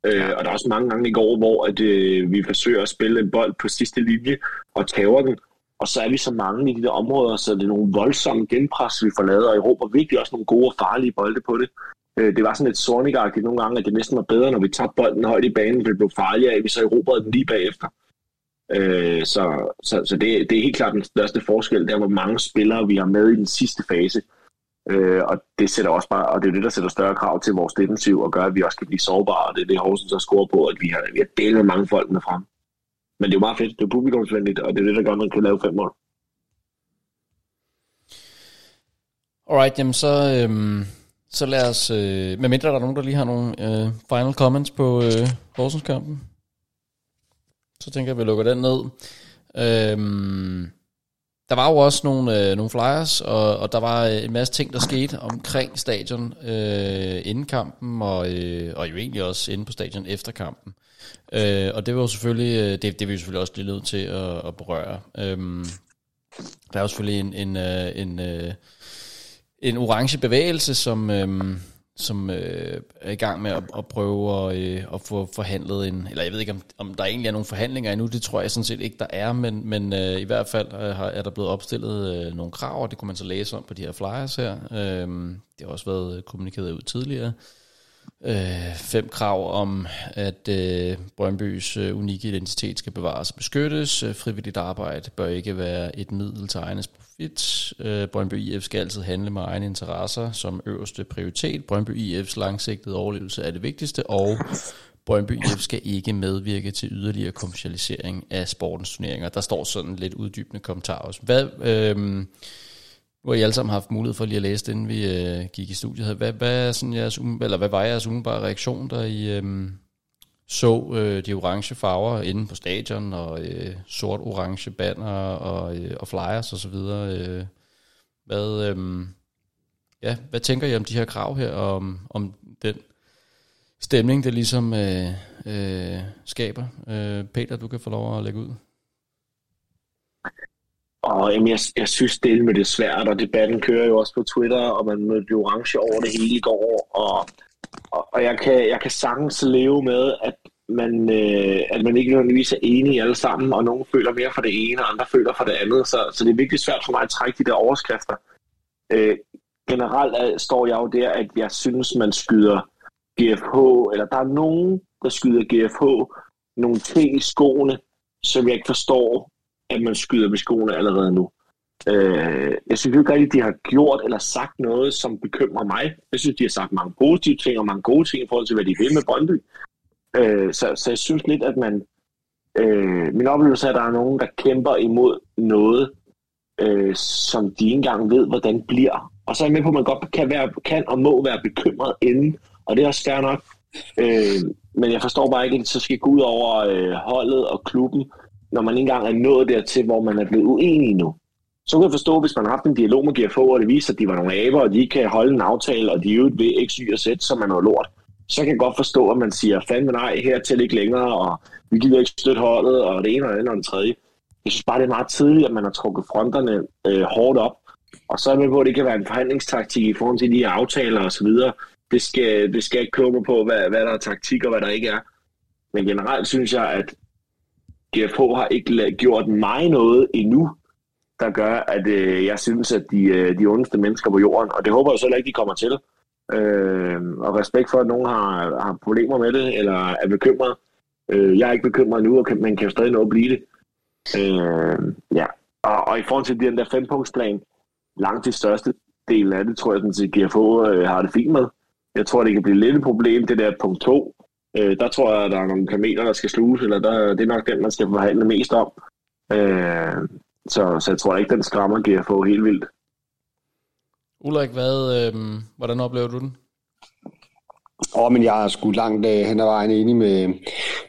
Øh, og der er også mange gange i går, hvor at, øh, vi forsøger at spille en bold på sidste linje og tager den, og så er vi så mange i de der områder, så det er nogle voldsomme genpres, vi får lavet, og Europa virkelig også nogle gode og farlige bolde på det. Øh, det var sådan lidt sornig nogle gange, at det næsten var bedre, når vi tabte bolden højt i banen, for det blev farligere, at vi så erobrede den lige bagefter. Øh, så så, så det, det er helt klart den største forskel, der hvor mange spillere vi har med i den sidste fase. Øh, og det sætter også bare, og det er det, der sætter større krav til vores defensiv, og gør, at vi også kan blive sårbare, og det er det, Horsens har scoret på, at vi har, vi har delt mange folk med frem. Men det er jo meget fedt. Det er publikumsvenligt, og det er det, der gør, at man kan lave fem mål. Alright, jamen så, øhm, så lad os, øh, med mindre der er nogen, der lige har nogle øh, final comments på øh, Horsens-kampen, så tænker jeg, at vi lukker den ned. Øhm, der var jo også nogle, øh, nogle flyers, og, og der var øh, en masse ting, der skete omkring stadion øh, inden kampen, og, øh, og jo egentlig også inde på stadion efter kampen. Øh, Øh, og det var jo selvfølgelig, øh, det, det er vi jo selvfølgelig også lige nødt til at, at berøre. Øhm, der er jo selvfølgelig en, en, øh, en, en, en orange bevægelse, som, øhm, som øh, er i gang med at, at prøve at, øh, at få forhandlet en, eller jeg ved ikke, om, om der egentlig er nogle forhandlinger endnu, det tror jeg sådan set ikke, der er, men, men øh, i hvert fald øh, er der blevet opstillet øh, nogle krav, og det kunne man så læse om på de her flyers her. Øh, det har også været kommunikeret ud tidligere øh, Øh, fem krav om, at øh, Brøndbys øh, unikke identitet skal bevares og beskyttes. Øh, frivilligt arbejde bør ikke være et middel til egenes profit. Øh, Brøndby IF skal altid handle med egne interesser som øverste prioritet. Brøndby IF's langsigtede overlevelse er det vigtigste, og Brøndby IF skal ikke medvirke til yderligere kommercialisering af sportens turneringer. Der står sådan lidt uddybende kommentarer Hvad... Øh, hvor I alle sammen har haft mulighed for lige at læse det, inden vi øh, gik i studiet. Hvad, hvad, er sådan jeres, um, eller hvad var jeres umiddelbare reaktion, da I øh, så øh, de orange farver inde på stadion, og øh, sort-orange banner og, øh, og flyers osv.? Øh, hvad, øh, ja, hvad tænker I om de her krav her, og om, om den stemning, det ligesom øh, øh, skaber? Øh, Peter, du kan få lov at lægge ud. Og jamen, jeg, jeg synes, det med det svært, og debatten kører jo også på Twitter, og man mødte jo orange over det hele i går, og, og, og jeg, kan, jeg kan sagtens leve med, at man, øh, at man ikke nødvendigvis er enige alle sammen, og nogen føler mere for det ene, og andre føler for det andet, så, så det er virkelig svært for mig at trække de der overskrifter. Øh, generelt er, står jeg jo der, at jeg synes, man skyder GFH, eller der er nogen, der skyder GFH nogle ting i skoene, som jeg ikke forstår, at man skyder med skoene allerede nu. Øh, jeg synes ikke rigtigt, at de har gjort eller sagt noget, som bekymrer mig. Jeg synes, de har sagt mange positive ting og mange gode ting i forhold til, hvad de vil med Brøndby. Øh, så, så jeg synes lidt, at man... Øh, min oplevelse er, at der er nogen, der kæmper imod noget, øh, som de ikke engang ved, hvordan bliver. Og så er jeg med på, at man godt kan, være, kan og må være bekymret inden, og det er også fair nok. Øh, men jeg forstår bare ikke, at det så skal gå ud over øh, holdet og klubben, når man ikke engang er nået dertil, hvor man er blevet uenig nu. Så kan jeg forstå, hvis man har haft en dialog med GFO, og det viser, at de var nogle aber, og de ikke kan holde en aftale, og de er jo ved X, Y og Z, som er noget lort, så kan jeg godt forstå, at man siger, fandme nej, her til ikke længere, og vi gider ikke støtte holdet, og det ene og det andet og det tredje. Jeg synes bare, det er meget tidligt, at man har trukket fronterne øh, hårdt op, og så er jeg med på, at det kan være en forhandlingstaktik i forhold til de her aftaler osv. Det skal, det skal ikke komme på, hvad, hvad der er taktik og hvad der ikke er. Men generelt synes jeg, at GFH har ikke gjort mig noget endnu, der gør, at øh, jeg synes, at de, øh, de ondeste mennesker på jorden, og det håber jeg så ikke, de kommer til. Øh, og respekt for, at nogen har, har problemer med det, eller er bekymret. Øh, jeg er ikke bekymret nu, men kan stadig nå at blive det. Øh, ja. og, og i forhold til den der fempunktsplan, langt det største del af det, tror jeg, at GFH øh, har det fint med. jeg tror, det kan blive lidt et problem, det der punkt 2. Øh, der tror jeg, at der er nogle kameler, der skal sluges, eller der, det er nok den, man skal forhandle mest om. Øh, så, så jeg tror ikke, den skræmmer få helt vildt. Ulrik, hvad, øh, hvordan oplever du den? Åh, oh, men jeg er sgu langt øh, hen ad vejen enig med,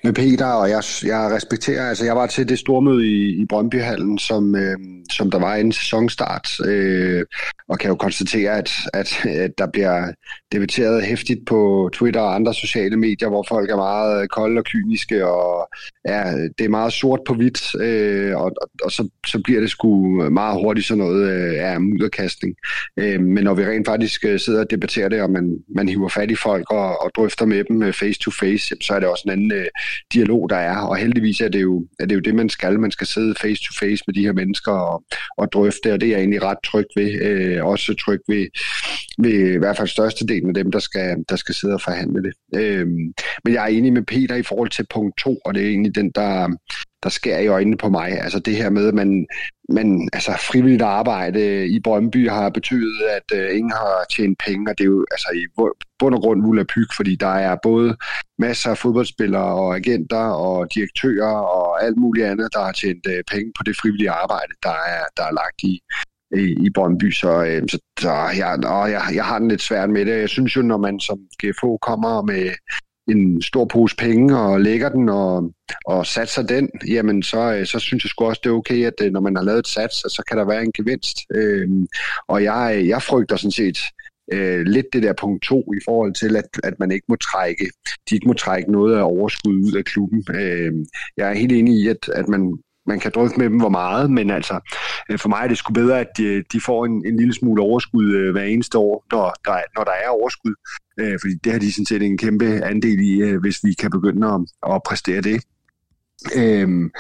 med Peter, og jeg, jeg respekterer, altså jeg var til det stormøde i, i Brøndbyhallen, som, øh, som der var en sæsonstart, øh, og kan jo konstatere, at, at, at der bliver debatteret hæftigt på Twitter og andre sociale medier, hvor folk er meget øh, kolde og kyniske, og ja, det er meget sort på hvidt, øh, og, og, og så, så bliver det sgu meget hurtigt sådan noget øh, ja, mudderkastning. Øh, men når vi rent faktisk øh, sidder og debatterer det, og man, man hiver fat i folk og, og drøfter med dem face to face, så er det også en anden øh, dialog, der er, og heldigvis er det, jo, er det jo det, man skal. Man skal sidde face to face med de her mennesker og, og drøfte, og det er jeg egentlig ret tryg ved. Øh, også tryg ved, ved i hvert fald størstedelen af dem, der skal, der skal sidde og forhandle det. Øh, men jeg er enig med Peter i forhold til punkt 2, og det er egentlig den, der, der sker i øjnene på mig. Altså det her med, at man, man altså frivilligt arbejde i Brøndby har betydet, at uh, ingen har tjent penge, og det er jo altså i bund og grund pyg, fordi der er både masser af fodboldspillere og agenter og direktører og alt muligt andet, der har tjent uh, penge på det frivillige arbejde, der er, der er lagt i, i, i Brøndby, så, øh, så der, jeg, og jeg, jeg har den lidt svært med det. Jeg synes jo, når man som GFO kommer med en stor pose penge og lægger den og, og satser den, jamen så, øh, så synes jeg sgu også, det er okay, at øh, når man har lavet et sats, så kan der være en gevinst. Øh, og jeg, øh, jeg frygter sådan set øh, lidt det der punkt to i forhold til, at, at man ikke må trække, de ikke må trække noget af overskud ud af klubben. Øh, jeg er helt enig i, at, at man man kan drøfte med dem, hvor meget, men altså, øh, for mig er det sgu bedre, at de, de får en, en lille smule overskud øh, hver eneste år, når der, når der er overskud. Øh, fordi det har de sådan set en kæmpe andel i, øh, hvis vi kan begynde at, at præstere det. Øhm,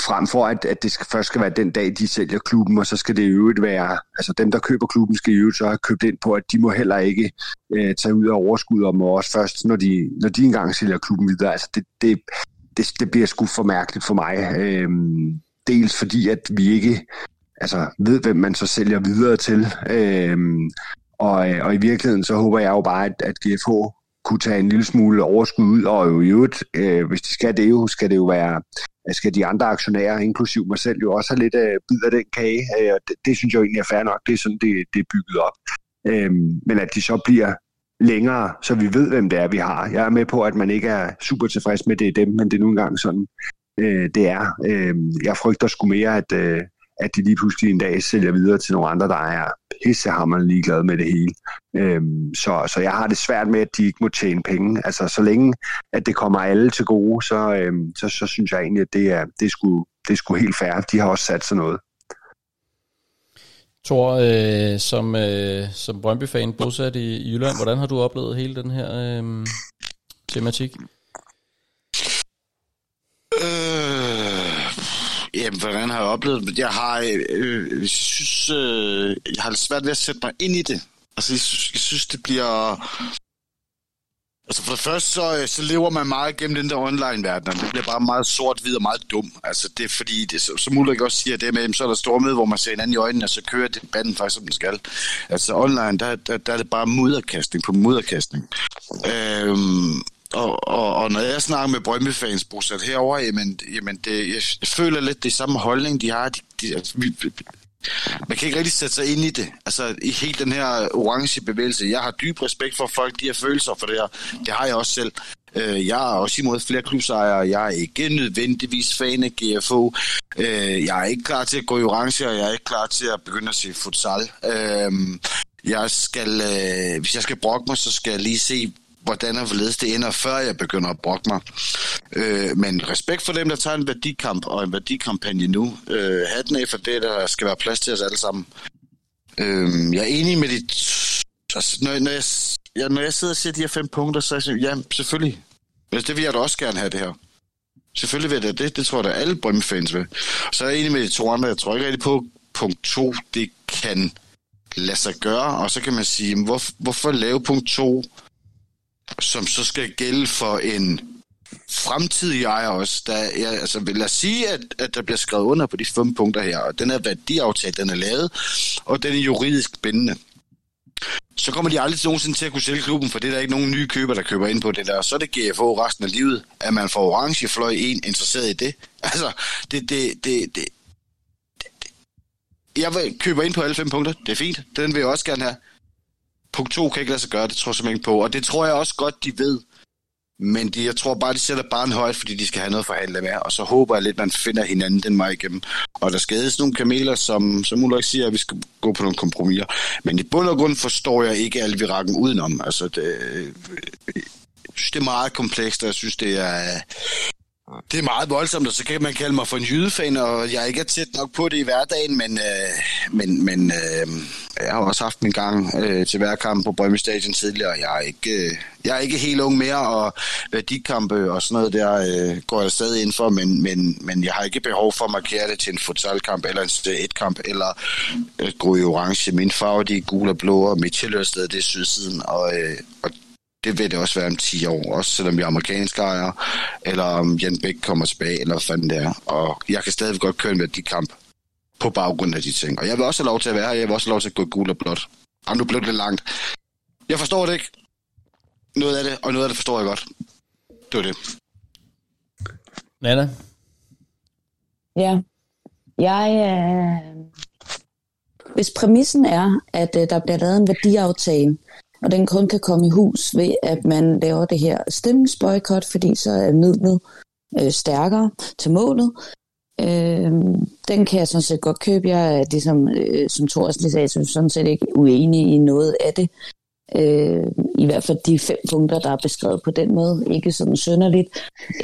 frem for at, at det skal, først skal være den dag, de sælger klubben, og så skal det i øvrigt være, altså dem, der køber klubben, skal i øvrigt så have købt ind på, at de må heller ikke øh, tage ud af overskud, og også først, når de, når de engang sælger klubben videre. Altså det, det, det, det bliver sgu for mærkeligt for mig. Øhm, dels fordi, at vi ikke altså, ved, hvem man så sælger videre til. Øhm, og, øh, og i virkeligheden, så håber jeg jo bare, at, at GFH kunne tage en lille smule overskud ud, og jo i øvrigt, øh, hvis de skal det jo, skal det jo være, øh, skal de andre aktionærer, inklusiv mig selv, jo også have lidt øh, bid af den kage, øh, og det, det synes jeg jo egentlig er fair nok, det er sådan, det, det er bygget op. Øh, men at de så bliver længere, så vi ved, hvem det er, vi har. Jeg er med på, at man ikke er super tilfreds med, det er dem, men det er nu engang sådan, øh, det er. Øh, jeg frygter sgu mere, at, øh, at de lige pludselig en dag sælger videre til nogle andre, der er pissehammerende ligeglade med det hele. Øhm, så, så jeg har det svært med, at de ikke må tjene penge. Altså, så længe at det kommer alle til gode, så, øhm, så, så synes jeg egentlig, at det er, det er, sgu, det er sgu helt fair. De har også sat sig noget. Thor, øh, som, øh, som Brøndby-fan bosat i, i Jylland, hvordan har du oplevet hele den her øh, tematik? Jamen, hvordan har jeg oplevet det? Jeg har, øh, øh jeg synes, øh, jeg har svært ved at sætte mig ind i det. Altså, jeg synes, jeg synes det bliver Altså for det første, så, øh, så lever man meget gennem den der online-verden, og det bliver bare meget sort-hvid og meget dum. Altså det er fordi, det, som Ulrik også siger, det med, så er der stormøde, hvor man ser hinanden i øjnene, og så kører debatten faktisk, som den skal. Altså online, der, der, der er det bare mudderkastning på mudderkastning. Øhm, og, og, og når jeg snakker med Brøndby-fans bosat herovre, jamen, jamen det, jeg, jeg føler lidt det samme holdning, de har. De, de, altså, vi, man kan ikke rigtig sætte sig ind i det. Altså i helt den her orange bevægelse. Jeg har dyb respekt for folk, de har følelser for det her. Det har jeg også selv. Øh, jeg er også imod flere klubsejere. Jeg er ikke nødvendigvis fan af GFO. Øh, jeg er ikke klar til at gå i orange, og jeg er ikke klar til at begynde at se futsal. Øh, jeg skal, hvis jeg skal brokke mig, så skal jeg lige se, hvordan og hvorledes det ender, før jeg begynder at brokke mig. Øh, men respekt for dem, der tager en værdikamp og en værdikampagne nu. Øh, hatten af for det, der skal være plads til os alle sammen. Øh, jeg er enig med dit... Altså, når, når, jeg, ja, når jeg sidder og siger de her fem punkter, så er jeg ja, selvfølgelig. Altså, det vil jeg da også gerne have, det her. Selvfølgelig vil jeg det. Det tror jeg, at alle Brøndby-fans vil. Så er jeg enig med de to andre. Jeg tror ikke rigtig på, punkt to, det kan lade sig gøre. Og så kan man sige, hvor, hvorfor lave punkt to som så skal gælde for en fremtidig ejer også. Der, ja, altså, vil jeg sige, at, at der bliver skrevet under på de fem punkter her, og den her værdiaftale, den er lavet, og den er juridisk bindende. så kommer de aldrig nogensinde til at kunne sælge klubben, for det er der ikke nogen nye køber, der køber ind på det der. Så er det GFO resten af livet, at man får orange fløj en interesseret i det. Altså, det, det, det, det, det, jeg vil køber ind på alle fem punkter. Det er fint. Den vil jeg også gerne have. Punkt to kan ikke lade sig gøre, det tror jeg simpelthen på. Og det tror jeg også godt, de ved. Men de, jeg tror bare, de sætter barn højt, fordi de skal have noget at forhandle med. Og så håber jeg lidt, man finder hinanden den vej igennem. Og der skal nogle kameler, som, som Ulrik siger, at vi skal gå på nogle kompromiser. Men i bund og grund forstår jeg ikke alvirakken udenom. Altså, det, øh, jeg synes, det er meget komplekst, og jeg synes, det er, det er meget voldsomt, og så kan man kalde mig for en jydefan, og jeg ikke er tæt nok på det i hverdagen, men, øh, men, men øh, jeg har også haft min gang øh, til hver kamp på Brømme Stadion tidligere, og jeg er ikke, øh, jeg er ikke helt ung mere, og værdikampe og sådan noget der øh, går jeg stadig ind for, men, men, men jeg har ikke behov for at markere det til en futsalkamp eller en et kamp eller øh, gå i orange. Min farve, de er gul og blå, og mit tilhørssted, det er sydsiden, og, øh, og det vil det også være om 10 år, også selvom vi er amerikanske ejere, eller om Jan Bæk kommer tilbage, eller hvad fanden det er. Og jeg kan stadig godt køre en værdikamp på baggrund af de ting. Og jeg vil også have lov til at være her, jeg vil også have lov til at gå gul og blåt. Og nu blev det lidt langt. Jeg forstår det ikke. Noget af det, og noget af det forstår jeg godt. Det var det. Nana? Ja. Jeg, øh... Hvis præmissen er, at øh, der bliver lavet en værdiaftale, og den kun kan komme i hus ved, at man laver det her stemningsboykot, fordi så er midlet øh, stærkere til målet. Øh, den kan jeg sådan set godt købe. Jeg er ligesom, øh, som Thor lige sagde, så sådan set ikke uenig i noget af det. Øh, I hvert fald de fem punkter, der er beskrevet på den måde. Ikke sådan sønderligt.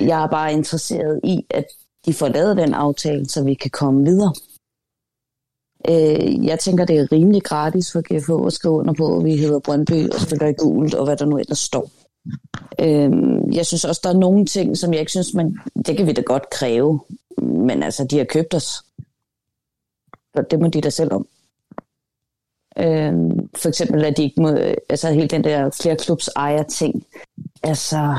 Jeg er bare interesseret i, at de får lavet den aftale, så vi kan komme videre. Øh, jeg tænker, det er rimelig gratis for GFH at skrive under på, at vi hedder Brøndby og spiller i gult, og hvad der nu ellers står. Øh, jeg synes også, der er nogle ting, som jeg ikke synes, man, det kan vi da godt kræve, men altså, de har købt os. Og det må de da selv om. Øh, for eksempel, at de ikke må, altså helt den der flere klubs ejer ting. Altså,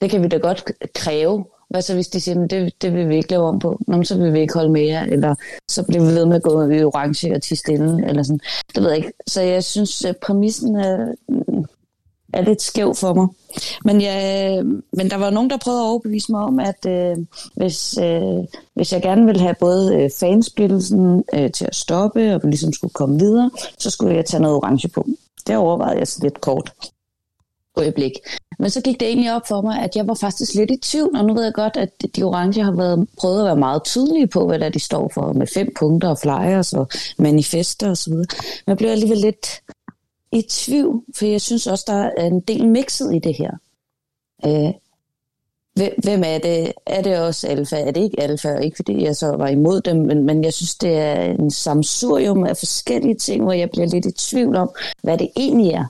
det kan vi da godt kræve, hvad så hvis de siger, at det, det vil vi ikke lave om på? Nå, så vil vi ikke holde mere, eller så bliver vi ved med at gå i orange og til stille, eller sådan. Det ved jeg ikke. Så jeg synes, at præmissen er, er lidt skæv for mig. Men, jeg, øh, men der var nogen, der prøvede at overbevise mig om, at øh, hvis, øh, hvis jeg gerne ville have både øh, fansplittelsen øh, til at stoppe, og ligesom skulle komme videre, så skulle jeg tage noget orange på. Det overvejede jeg så lidt kort øjeblik. Men så gik det egentlig op for mig, at jeg var faktisk lidt i tvivl, og nu ved jeg godt, at de orange har været, prøvet at være meget tydelige på, hvad der de står for, med fem punkter og flyers og manifester osv. Men jeg blev alligevel lidt i tvivl, for jeg synes også, der er en del mixet i det her. Øh, hvem er det? Er det også alfa? Er det ikke alfa? Ikke fordi jeg så var imod dem, men, men jeg synes, det er en samsurium af forskellige ting, hvor jeg bliver lidt i tvivl om, hvad det egentlig er.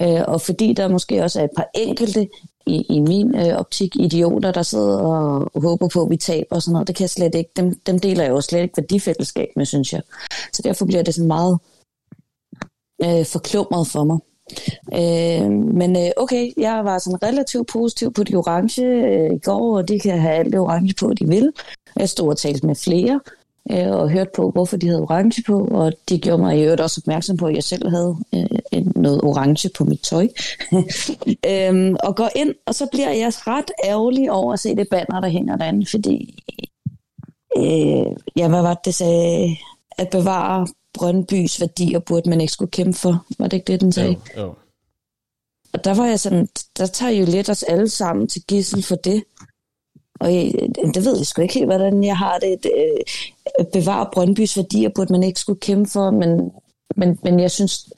Øh, og fordi der måske også er et par enkelte i, i min øh, optik idioter, der sidder og håber på, at vi taber og sådan noget, det kan jeg slet ikke. Dem, dem deler jeg jo slet ikke værdifællesskab med, synes jeg. Så derfor bliver det sådan meget øh, forklumret for mig. Øh, men øh, okay, jeg var sådan relativt positiv på de orange øh, i går, og de kan have alt det orange på, de vil. Jeg stod og talte med flere, øh, og hørte på, hvorfor de havde orange på, og de gjorde mig i øvrigt også opmærksom på, at jeg selv havde øh, noget orange på mit tøj. øhm, og går ind, og så bliver jeg ret ærgerlig over at se det banner, der hænger derinde, fordi, øh, ja, hvad var det, det sagde? At bevare Brøndbys værdier burde man ikke skulle kæmpe for. Var det ikke det, den sagde? Jo, jo. Og der var jeg sådan, der tager jo lidt os alle sammen til gissel for det. Og jeg, det ved jeg sgu ikke helt, hvordan jeg har det. det øh, bevare Brøndbys værdier burde man ikke skulle kæmpe for, men, men, men jeg synes,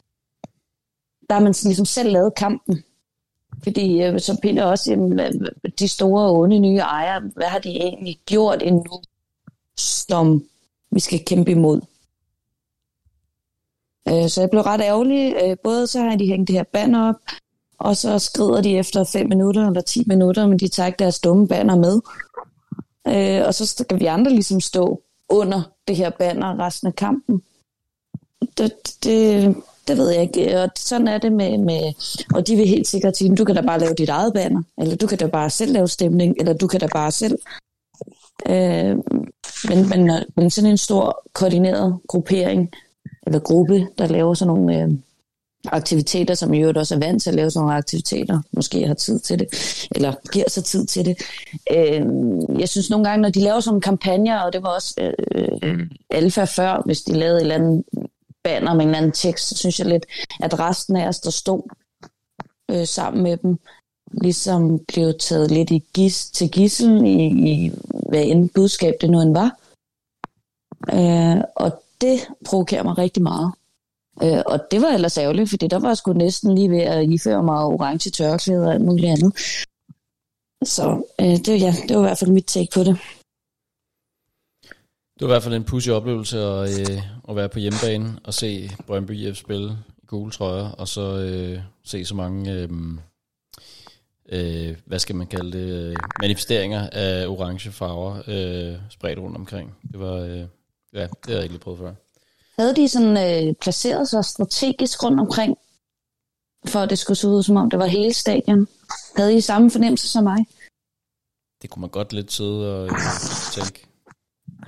der har man ligesom selv lavet kampen. Fordi, øh, som Peter også, jamen, de store onde nye ejere, hvad har de egentlig gjort endnu, som vi skal kæmpe imod? Øh, så jeg blev ret ærgerlig. Både så har de hængt det her band op, og så skrider de efter 5 minutter eller 10 minutter, men de tager ikke deres dumme banner med. Øh, og så skal vi andre ligesom stå under det her banner resten af kampen. Det, det, det ved jeg ikke. Og sådan er det med, med og de vil helt sikkert sige, du kan da bare lave dit eget banner, eller du kan da bare selv lave stemning, eller du kan da bare selv. Øh, men, men, men sådan en stor koordineret gruppering, eller gruppe, der laver sådan nogle øh, aktiviteter, som i øvrigt også er vant til at lave sådan nogle aktiviteter, måske har tid til det, eller giver sig tid til det. Øh, jeg synes nogle gange, når de laver sådan nogle kampagner, og det var også øh, alfa før, hvis de lavede et eller andet banner med en eller anden tekst, så synes jeg lidt, at resten af os, der stod øh, sammen med dem, ligesom blev taget lidt i gis, til gissel i, i hvad end budskab det nu end var. Øh, og det provokerer mig rigtig meget. Øh, og det var ellers ærgerligt, fordi der var jeg sgu næsten lige ved at iføre mig orange tørklæder og alt muligt andet. Så øh, det, ja, det var i hvert fald mit take på det. Det var i hvert fald en pussy oplevelse at, øh, at være på hjemmebane og se Brøndby IF spille i gule trøjer, og så øh, se så mange, øh, øh, hvad skal man kalde det, øh, manifesteringer af orange farver øh, spredt rundt omkring. Det var, øh, ja, det har jeg ikke lige prøvet før. Havde de sådan øh, placeret sig strategisk rundt omkring, for at det skulle se ud som om det var hele stadion? Havde I samme fornemmelse som mig? Det kunne man godt lidt sidde og øh, tænke.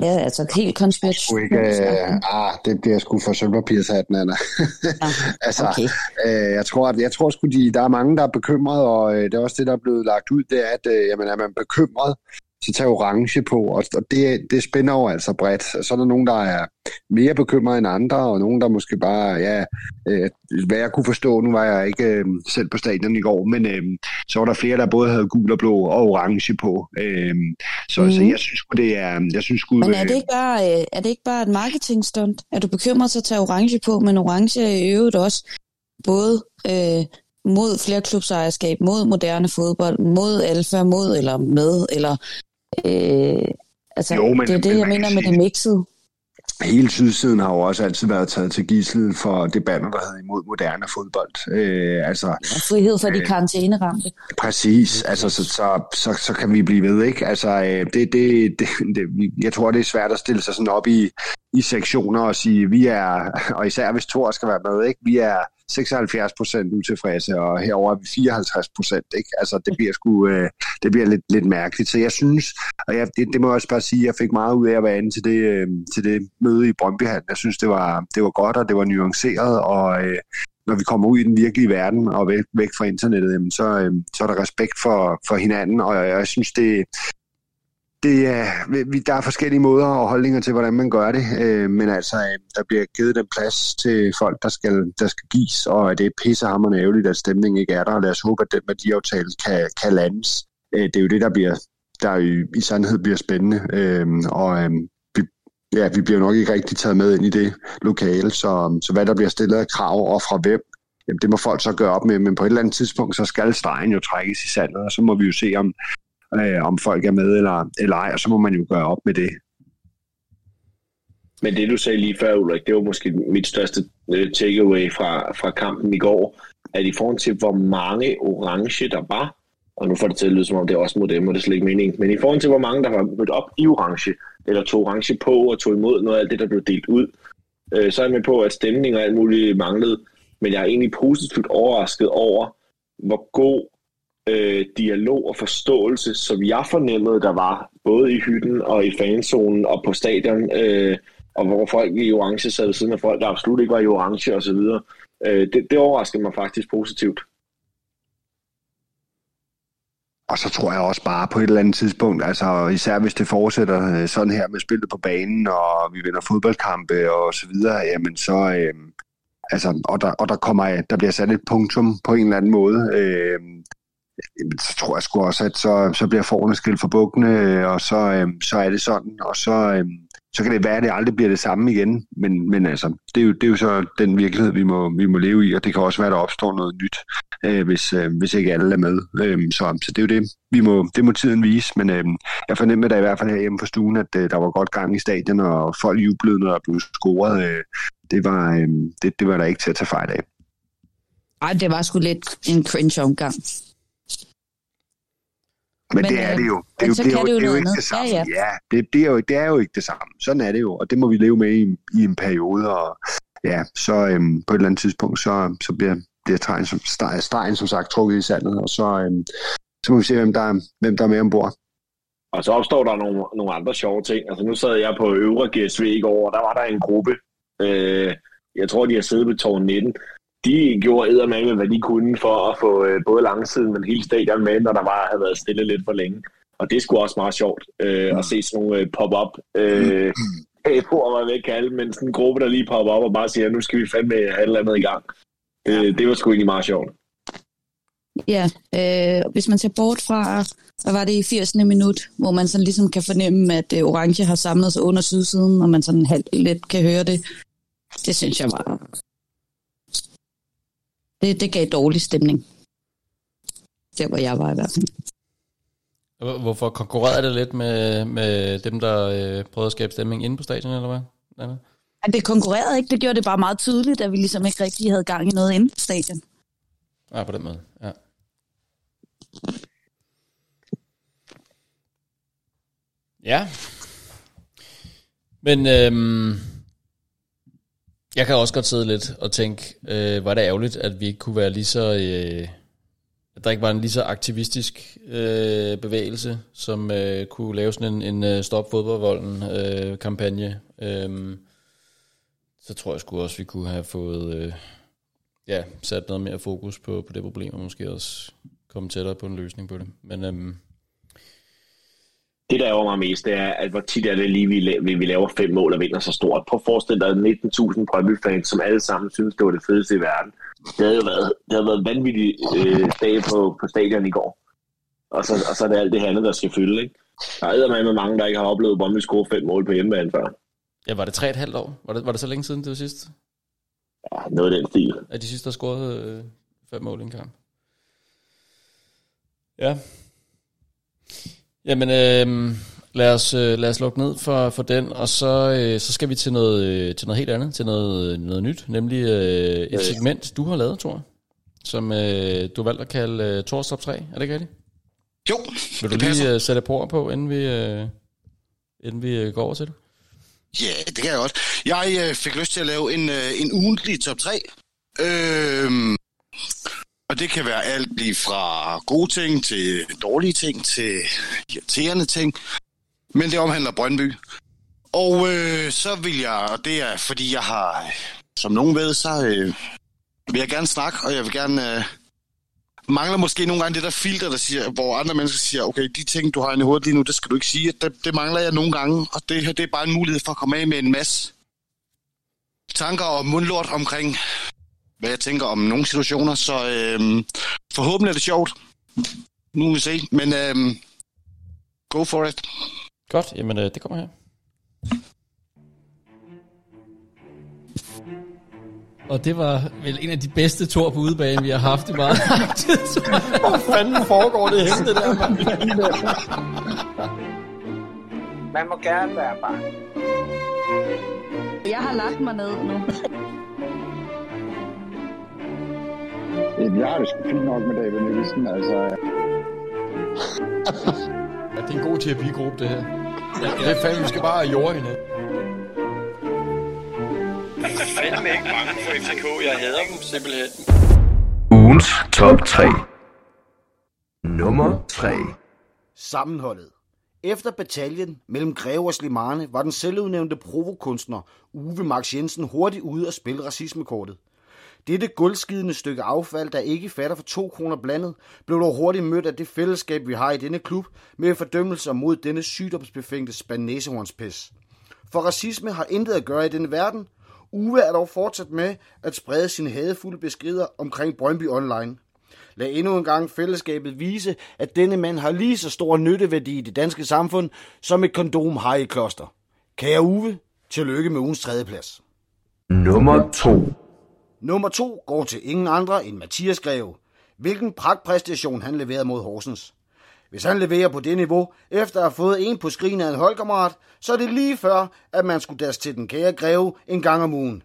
Ja, altså helt konspirativt. Ikke, øh, ah, det bliver sgu for sølvpapirshatten, Anna. Ja, altså, okay. øh, jeg tror, at, jeg tror sgu, de, der er mange, der er bekymrede, og øh, det er også det, der er blevet lagt ud, det er, at øh, jamen, er man bekymret, så tag orange på, og, det, det spænder jo altså bredt. Så er der nogen, der er mere bekymrede end andre, og nogen, der måske bare, ja, øh, hvad jeg kunne forstå, nu var jeg ikke øh, selv på stadion i går, men øh, så var der flere, der både havde gul og blå og orange på. Øh, så, mm. så jeg synes det er, jeg synes sgu, Men er det ikke bare, øh, er det ikke bare et marketingstunt? Er du bekymret til at tage orange på, men orange er i øvrigt også både øh, mod flerklubsejerskab, mod moderne fodbold, mod alfa, mod eller med, eller øh, altså, Jo, men- det er det, men jeg mener med det mixede. Hele sydsiden har jo også altid været taget til gissel for det banner, der hedder imod moderne fodbold. Øh, altså, Og frihed for de Øh. karantæneramte. Præcis, altså så, så, så, så kan vi blive ved, ikke? Altså, øh, det, det, det, det, jeg tror, det er svært at stille sig sådan op i, i sektioner og sige, vi er, og især hvis Thor skal være med, ikke? Vi er 76 procent utilfredse, og herover er vi 54 procent, ikke? Altså, det bliver sgu, øh, det bliver lidt, lidt mærkeligt. Så jeg synes, og jeg, det, det må jeg også bare sige, jeg fik meget ud af at være inde til det, øh, til det møde i Brøndbyhallen. Jeg synes, det var, det var godt, og det var nuanceret, og øh, når vi kommer ud i den virkelige verden og væk, væk fra internettet, jamen, så, øh, så er der respekt for, for hinanden, og jeg, jeg synes, det, det er, vi, der er forskellige måder og holdninger til, hvordan man gør det, øh, men altså, øh, der bliver givet den plads til folk, der skal, der skal gives, og det er pissehammerende ærgerligt, at stemningen ikke er der, og lad os håbe, at den værdiaftale kan, kan landes. Øh, det er jo det, der bliver, der i, i sandhed bliver spændende, øh, og øh, vi, ja, vi bliver nok ikke rigtig taget med ind i det lokale, så, så hvad der bliver stillet af krav og fra hvem, jamen, det må folk så gøre op med, men på et eller andet tidspunkt, så skal stregen jo trækkes i sandet, og så må vi jo se, om, øh, om folk er med eller, eller ej, og så må man jo gøre op med det. Men det, du sagde lige før, Ulrik, det var måske mit største øh, takeaway fra, fra kampen i går, at i forhold til, hvor mange orange der var, og nu får det til at lyde, som om det er også mod dem, og det er slet ikke meningen, men i forhold til, hvor mange der var mødt op i orange, eller tog orange på og tog imod noget af alt det, der blev delt ud, øh, så er jeg med på, at stemning og alt muligt manglede, men jeg er egentlig positivt overrasket over, hvor god øh, dialog og forståelse, som jeg fornemmede, der var, både i hytten og i fanzonen og på stadion, øh, og hvor folk i orange sad ved siden af folk, der absolut ikke var i orange osv. Øh, det, det overraskede mig faktisk positivt. Og så tror jeg også bare på et eller andet tidspunkt, altså især hvis det fortsætter øh, sådan her med spillet på banen, og vi vinder fodboldkampe og så videre, jamen så, øh, altså, og, der, og der, kommer, der bliver sat et punktum på en eller anden måde, øh, så tror jeg sgu også, at så, så bliver forerne skilt for bukkene, øh, og så, øh, så er det sådan, og så, øh, så kan det være, at det aldrig bliver det samme igen, men, men altså, det er, jo, det er jo så den virkelighed, vi må, vi må leve i, og det kan også være, at der opstår noget nyt, øh, hvis, øh, hvis ikke alle er med. Øh, så, så det er jo det, vi må, det må tiden vise, men øh, jeg fornemmer da i hvert fald herhjemme på stuen, at øh, der var godt gang i stadion, og folk jublede, når der blev scoret. Øh, det, var, øh, det, det var der ikke til at tage fejl af. Ej, det var sgu lidt en cringe omgang. Men, Men, det er øh, det jo. Det er jo, det er jo, det det er jo ikke det samme. Ja, Ja, det, det, er jo, det er jo ikke det samme. Sådan er det jo, og det må vi leve med i, i en periode. Og ja, så øhm, på et eller andet tidspunkt, så, så bliver, bliver stregen, som, stregen, stregen som sagt trukket i sandet, og så, øhm, så må vi se, hvem der, er- hvem der er med ombord. Og så opstår der nogle, nogle andre sjove ting. Altså nu sad jeg på Øvre GSV i går, og der var der en gruppe, øh, jeg tror, de har siddet på tårn 19. De gjorde eddermame, hvad de kunne for at få øh, både langsiden, men hele stadion med, når der bare havde været stille lidt for længe. Og det skulle også meget sjovt øh, mm. at se sådan nogle øh, pop-up øh, mm. på, hvad jeg kalde, men sådan en gruppe, der lige popper op og bare siger, nu skal vi fandme have et eller andet i gang. Øh, det var sgu egentlig meget sjovt. Ja, øh, hvis man ser bort fra, hvad var det i 80. minut, hvor man sådan ligesom kan fornemme, at øh, Orange har samlet sig under sydsiden, og man sådan halvt lidt kan høre det. Det synes jeg var... Det, det gav dårlig stemning. Der, hvor jeg var i hvert fald. Hvorfor konkurrerede det lidt med, med dem, der øh, prøvede at skabe stemning inde på stadion, eller hvad? Anna? Ja, det konkurrerede ikke. Det gjorde det bare meget tydeligt, at vi ligesom ikke rigtig havde gang i noget inde på stadion. Ja, på den måde. Ja. Ja. Men øhm, jeg kan også godt sidde lidt og tænke, øh, var det ærgerligt, at vi ikke kunne være lige så... Øh, at der ikke var en lige så aktivistisk øh, bevægelse, som øh, kunne lave sådan en, en øh, Stop Fodboldvolden øh, kampagne. Øh, så tror jeg sgu også, vi kunne have fået øh, ja, sat noget mere fokus på, på det problem, og måske også komme tættere på en løsning på det. Men øhm, det, der ærger mig mest, det er, at hvor tit er det lige, vi, vi laver fem mål og vinder så stort. På forestil dig 19.000 Brøndby-fans, som alle sammen synes, det var det fedeste i verden. Det havde jo været, det havde været vanvittigt øh, dag på, på stadion i går. Og så, og så er det alt det andet, der skal fylde. Ikke? Der er med mange, der ikke har oplevet Brøndby score fem mål på hjemmebane før. Ja, var det tre et halvt år? Var det, var det så længe siden, det var sidst? Ja, noget af den stil. Ja, de sidste, der scorede øh, fem mål i en kamp. Ja. Jamen, øh, lad, os, øh, lad os lukke ned for, for den, og så, øh, så skal vi til noget, øh, til noget helt andet, til noget, noget nyt, nemlig øh, et segment, du har lavet, Thor, som øh, du har valgt at kalde øh, Thors Top 3. Er det ikke rigtigt? Jo, Vil du lige øh, sætte på på, inden vi, øh, inden vi øh, går over til det? Ja, det kan jeg godt. Jeg øh, fik lyst til at lave en, øh, en ugentlig top 3. Øhm, og det kan være alt lige fra gode ting til dårlige ting til irriterende ting. Men det omhandler Brøndby. Og øh, så vil jeg, og det er fordi jeg har, som nogen ved, så øh, vil jeg gerne snakke, og jeg vil gerne... Øh, mangler måske nogle gange det der filter, der siger, hvor andre mennesker siger, okay, de ting, du har i hovedet lige nu, det skal du ikke sige. Det, det mangler jeg nogle gange, og det her det er bare en mulighed for at komme af med en masse tanker og mundlort omkring, hvad jeg tænker om nogle situationer. Så øhm, forhåbentlig er det sjovt. Nu vil vi se, men øhm, go for it. Godt, jamen øh, det kommer her. Og det var vel en af de bedste tor på udebane, vi har haft i meget tid. Hvor fanden foregår det henne, det der? Man må gerne være bange. Jeg har lagt mig ned nu. Jeg har det sgu fint nok med David Nielsen, altså. ja, det er en god terapigruppe, det her. Ja, det er fandme, vi skal bare have jord hende fandme ikke bange for FCK. Jeg hader dem simpelthen. Ugens top 3. Nummer 3. Sammenholdet. Efter bataljen mellem Greve og Slimane var den selvudnævnte provokunstner Uwe Max Jensen hurtigt ude at spille racismekortet. Dette guldskidende stykke affald, der ikke fatter for to kroner blandet, blev dog hurtigt mødt af det fællesskab, vi har i denne klub, med fordømmelser mod denne sygdomsbefængte spanæsehornspis. For racisme har intet at gøre i denne verden, Uwe er dog fortsat med at sprede sine hadefulde beskeder omkring Brøndby Online. Lad endnu en gang fællesskabet vise, at denne mand har lige så stor nytteværdi i det danske samfund, som et kondom har i kloster. Kære Uwe, tillykke med ugens tredjeplads. Nummer 2 Nummer 2 går til ingen andre end Mathias Greve. Hvilken pragtpræstation han leverede mod Horsens. Hvis han leverer på det niveau, efter at have fået en på skrin af en holdkammerat, så er det lige før, at man skulle daske til den kære greve en gang om ugen.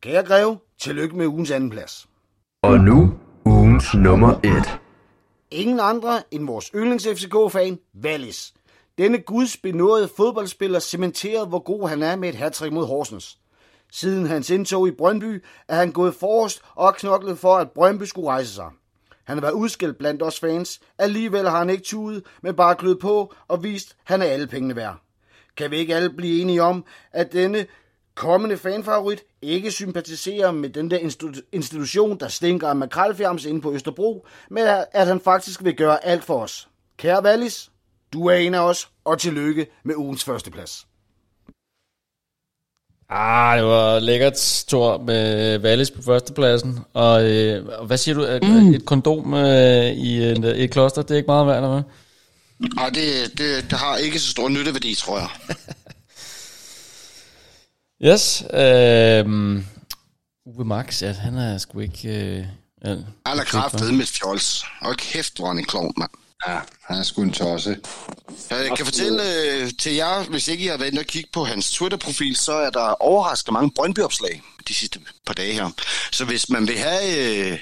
Kære greve, tillykke med ugens anden plads. Og nu ugens nummer 1. Ingen andre end vores yndlings FCK-fan, Wallis. Denne gudsbenåede fodboldspiller cementerede, hvor god han er med et hattrick mod Horsens. Siden hans indtog i Brøndby er han gået forrest og knoklet for, at Brøndby skulle rejse sig. Han har været udskilt blandt os fans. Alligevel har han ikke tudet, men bare klød på og vist, at han er alle pengene værd. Kan vi ikke alle blive enige om, at denne kommende fanfavorit ikke sympatiserer med den der institu- institution, der stinker af makrelfjams inde på Østerbro, men at han faktisk vil gøre alt for os. Kære Wallis, du er en af os, og tillykke med ugens førsteplads. Ah, det var lækkert, Thor, med Wallis på førstepladsen. Og, øh, hvad siger du? Mm. Et kondom øh, i en, et kloster, det er ikke meget værd, eller hvad? Og det, det, det har ikke så stor nytteværdi, tror jeg. yes. Øh, Uwe Max, ja, han er sgu ikke... Øh, ja, Han er kraftet med fjols. Og kæft, hvor han en klovn, mand. Ja, han er sgu en tosse. Jeg kan fortælle øh, til jer, hvis ikke I har været inde og kigge på hans Twitter-profil, så er der overraskende mange Brøndby-opslag de sidste par dage her. Så hvis man vil have øh,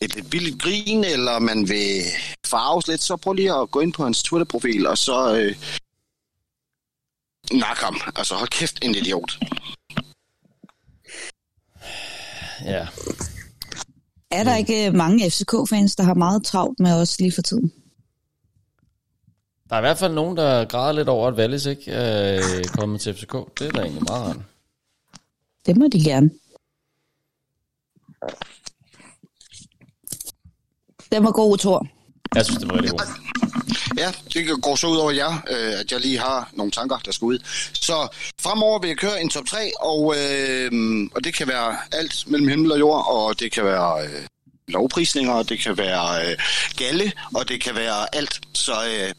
et lidt billigt grin, eller man vil farves lidt, så prøv lige at gå ind på hans Twitter-profil, og så øh, nak ham. Altså hold kæft, en idiot. Ja. Er der ikke øh, mange FCK-fans, der har meget travlt med os lige for tiden? Der er i hvert fald nogen, der græder lidt over, at Wallis ikke er kommet til FCK. Det er da egentlig meget rart. Det må de gerne. Den var god, Thor. Jeg synes, det var rigtig godt. Ja, det går så ud over jer, øh, at jeg lige har nogle tanker, der skal ud. Så fremover vil jeg køre en top 3, og, øh, og det kan være alt mellem himmel og jord, og det kan være øh, lovprisninger, og det kan være øh, galle, og det kan være alt. Så øh,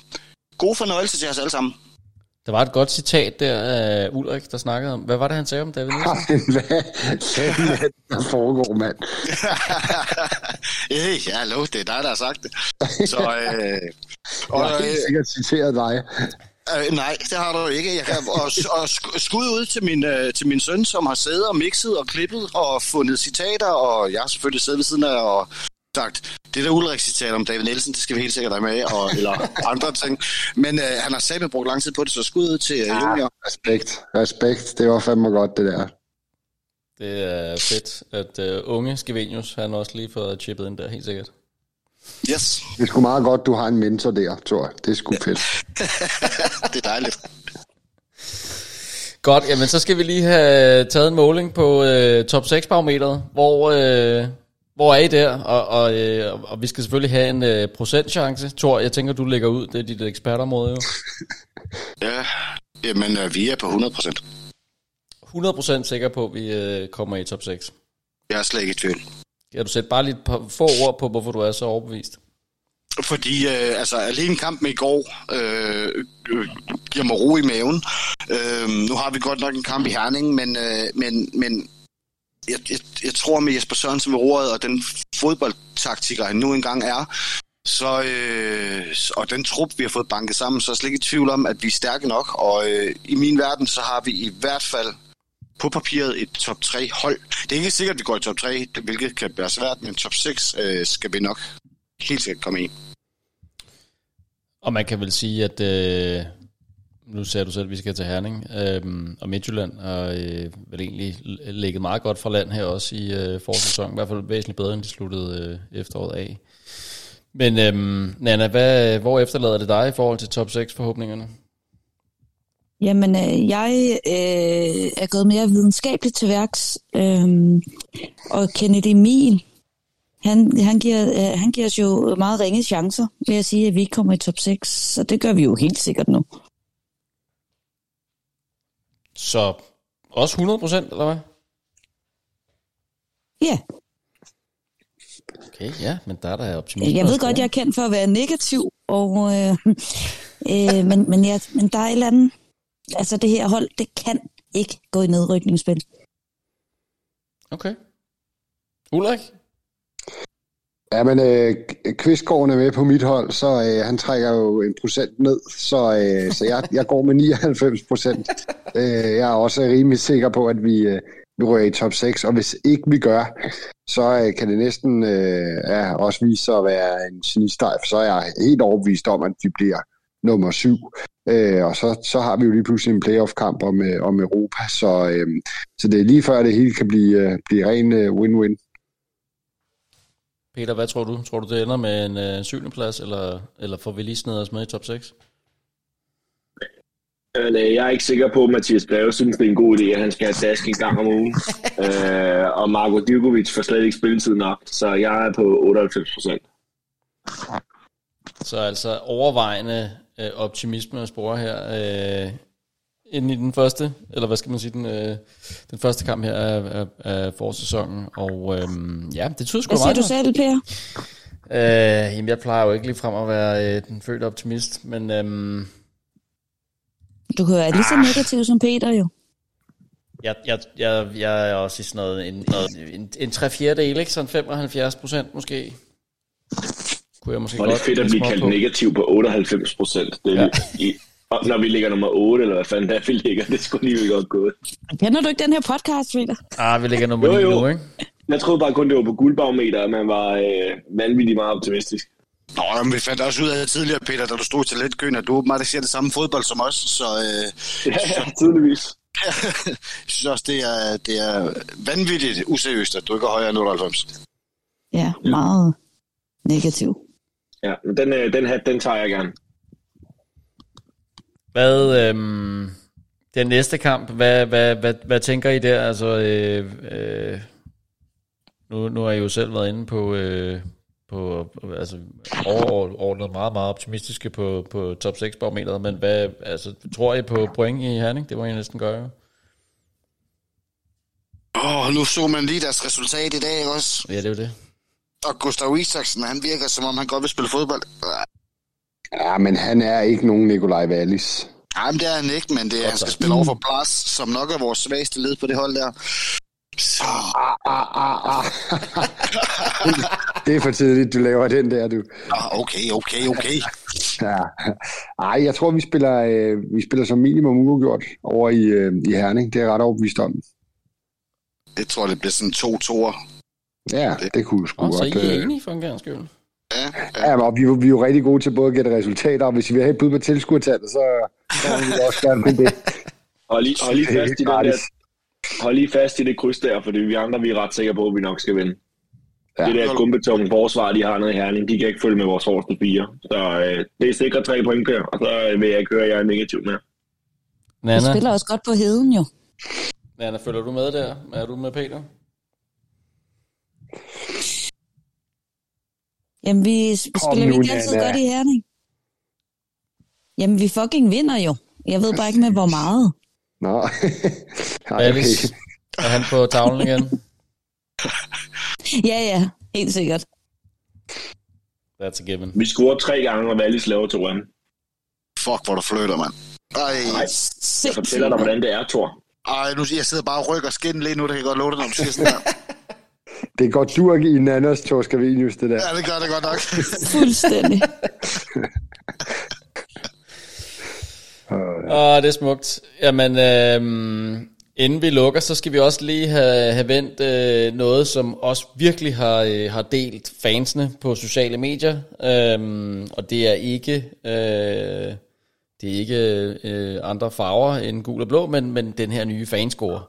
god fornøjelse til os alle sammen. Der var et godt citat der af Ulrik, der snakkede om... Hvad var det, han sagde om David Nielsen? Hvad fanden er det, der foregår, mand? Øh, ja, hallo, det er dig, der har sagt det. Så, øh, Jeg og, har helt øh, sikkert citeret dig. Øh, nej, det har du ikke. Jeg kan, og, og sk- skud ud til min, øh, til min søn, som har siddet og mixet og klippet og fundet citater, og jeg har selvfølgelig siddet ved siden af og sagt, det der Ulrik-citat om David Nielsen, det skal vi helt sikkert have med, og, eller andre ting. Men øh, han har sammen brugt lang tid på det, så skud ud til øh, junior. Respekt, respekt. Det var fandme godt, det der. Det er fedt, at uh, unge Skevenius, han også lige fået chippet ind der, helt sikkert. Yes, Det er sgu meget godt, du har en mentor der, Thor. Det er sgu fedt. det er dejligt. Godt, jamen så skal vi lige have taget en måling på uh, top 6 barometeret. Hvor, uh, hvor er I der? Og, og, uh, og vi skal selvfølgelig have en uh, procentchance. Thor, jeg tænker, du lægger ud. Det er dit ekspertområde jo. Ja, jamen øh, vi er på 100 procent. 100% sikker på, at vi uh, kommer i top 6. Jeg er slet ikke i tvivl. Kan du sætte bare lidt på, få ord på, hvorfor du er så overbevist? Fordi øh, altså, alene kampen i går øh, øh, giver mig ro i maven. Øh, nu har vi godt nok en kamp i Herning, men, øh, men, men jeg, jeg, jeg tror med Jesper Sørensen ved roret, og den fodboldtaktiker, han nu engang er, så, øh, og den trup, vi har fået banket sammen, så er jeg slet ikke i tvivl om, at vi er stærke nok. Og øh, i min verden, så har vi i hvert fald på papiret et top 3 hold. Det er ikke sikkert, at vi går i top 3, hvilket kan være svært, men top 6 øh, skal vi nok helt sikkert komme i. Og man kan vel sige, at øh, nu ser du selv, at vi skal til Herning, øh, og Midtjylland og øh, vel egentlig ligget meget godt fra land her også i øh, forsæsonen, i hvert fald væsentligt bedre, end de sluttede øh, efteråret af. Men øh, Nana, hvad, hvor efterlader det dig i forhold til top 6 forhåbningerne? Jamen, øh, jeg øh, er gået mere videnskabeligt til værks, øh, og Kenneth Emil, han, han, giver, øh, han giver os jo meget ringe chancer ved at sige, at vi ikke kommer i top 6, så det gør vi jo helt sikkert nu. Så også 100% eller hvad? Ja, Okay, ja, men der er der optimisme. jeg ved godt, jeg er kendt for at være negativ, og, øh, øh, men, men, jeg, men der er et eller andet, altså det her hold, det kan ikke gå i nedrykningsspil. Okay. Ulrik? Ja, men øh, Kvistgården er med på mit hold, så øh, han trækker jo en procent ned, så, øh, så jeg, jeg går med 99 procent. øh, jeg er også rimelig sikker på, at vi, øh, vi rører i top 6, og hvis ikke vi gør, så øh, kan det næsten øh, ja, også vise sig at være en genistreg, for så er jeg helt overbevist om, at vi bliver nummer syv. Øh, og så, så har vi jo lige pludselig en playoff-kamp om, øh, om Europa, så, øh, så det er lige før, det hele kan blive, øh, blive ren øh, win-win. Peter, hvad tror du? Tror du, det ender med en øh, syvende plads, eller, eller får vi lige snedet os med i top 6? Men, øh, jeg er ikke sikker på, at Mathias Breve synes, det er en god idé, at han skal have dask en gang om ugen. øh, og Marko Djokovic får slet ikke spilletid nok, så jeg er på 98 procent. Så altså overvejende øh, optimisme at spore her øh, inden i den første, eller hvad skal man sige, den, øh, den første kamp her af, af, af forsæsonen. Og øh, ja, det tyder sgu Hvad siger meget du selv, Per? Øh, jamen, jeg plejer jo ikke lige frem at være øh, den fødte optimist, men øhm, Du kan være lige så negativ som Peter jo. jeg, jeg, jeg, jeg er også i sådan noget, en, en, en 3 fjerdedel, ikke? Sådan 75 procent måske. Kunne jeg måske Og det er godt fedt at blive kaldt på. negativ på 98 procent. Det er Ja. Ja. og når vi ligger nummer 8, eller hvad fanden der vi ligger, det skulle lige godt gået. Kender du ikke den her podcast, Peter? Ah, vi ligger nummer Jo, 9 jo. nu, ikke? Jeg troede bare kun, det var på guldbarometer, at man var øh, vanvittigt meget optimistisk. Nå, jamen, vi fandt også ud af tidligere, Peter, da du stod til talentkøen, at du åbenbart ser det samme fodbold som os, så øh, Ja, ja, tydeligvis. jeg synes også, det er, det er vanvittigt useriøst, at du ikke er højere end 98. Ja, meget negativ. Ja, men den, øh, den hat, den tager jeg gerne. Hvad, øhm, den næste kamp, hvad, hvad, hvad, hvad tænker I der? Altså, øh, øh, nu, nu har I jo selv været inde på, øh, på altså, overordnet meget, meget optimistiske på, på top 6 barometeret, men hvad, altså, tror I på point i Herning? Det må I næsten gøre, jo. Åh, oh, nu så man lige deres resultat i dag, også? Ja, det er jo det. Og Gustav Isaksen, han virker, som om han godt vil spille fodbold. Ja, men han er ikke nogen Nikolaj Wallis. Nej, men det er han ikke, men det er, han skal spille over for Blas, som nok er vores svageste led på det hold der. Så, Ah, ah, ah. det er for tidligt, du laver den der, du. ah, okay, okay, okay. Ja. Ej, jeg tror, vi spiller, øh, vi spiller som minimum uafgjort over i, øh, i Herning. Det er jeg ret overbevist om. Jeg tror, det bliver sådan to toer. Ja, det kunne sgu Og så godt. I er øh, enige for en gang skyld. Ja, ja. Ja, og vi, er jo- vi er jo rigtig gode til både at gætte resultater, og hvis vi vil have et bud på tilskuertallet, så, så vil vi også gerne med det. Hold lige, hold lige Det fast i den der, hold lige fast i det kryds der, fordi vi andre vi er ret sikre på, at vi nok skal vinde. Ja. Det der gumbetunge forsvar, de har nede i Herning, de kan ikke følge med vores forreste fire. Så øh, det er sikkert tre point der, og så øh, vil jeg ikke høre, at jeg er negativ med. Vi Nana, spiller også godt på heden jo. Nana, følger du med der? Er du med, Peter? Jamen, vi, vi spiller vi ikke altid godt i Herning. Jamen, vi fucking vinder jo. Jeg ved bare ikke med, hvor meget. Nå. Ej, Alice, er han på tavlen igen? Ja, ja, helt sikkert. That's a given. Vi scorer tre gange, og Wallis laver to dem. Fuck, hvor du flytter, mand. Ej, Jeg fortæller dig, hvordan det er, Thor. ej, nu jeg sidder bare og rykker skin lige nu, det kan jeg godt love dig, når du siger sådan der. Det er godt, du er i Nannas Thor Scavenius, det der. Ja, det gør det godt nok. Fuldstændig. Åh, det er smukt. Jamen, øhm, inden vi lukker, så skal vi også lige have, have vendt øh, noget, som også virkelig har, øh, har delt fansene på sociale medier. Øhm, og det er ikke, øh, det er ikke øh, andre farver end gul og blå, men, men den her nye fanscore.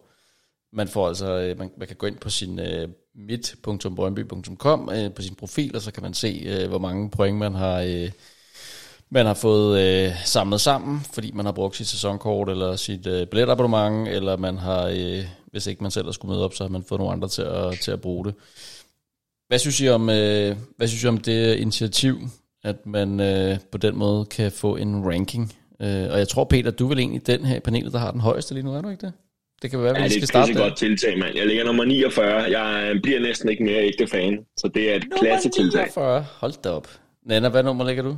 Man får altså, øh, man, man kan gå ind på sin øh, mit.brøndby.com øh, på sin profil, og så kan man se, øh, hvor mange point man har, øh, man har fået øh, samlet sammen, fordi man har brugt sit sæsonkort, eller sit øh, billetabonnement, eller man har, øh, hvis ikke man selv har skulle møde op, så har man fået nogle andre til at, til at bruge det. Hvad synes I om, øh, hvad synes I om det initiativ, at man øh, på den måde kan få en ranking? Øh, og jeg tror, Peter, du er vel egentlig den her i panelet, der har den højeste lige nu, er du ikke det? Det kan være, at Ja, vi det er skal et starte godt tiltag, mand. Jeg ligger nummer 49. Jeg bliver næsten ikke mere ægte fan, så det er et klasse tiltag. 49. Hold da op. Nana, hvad nummer ligger du?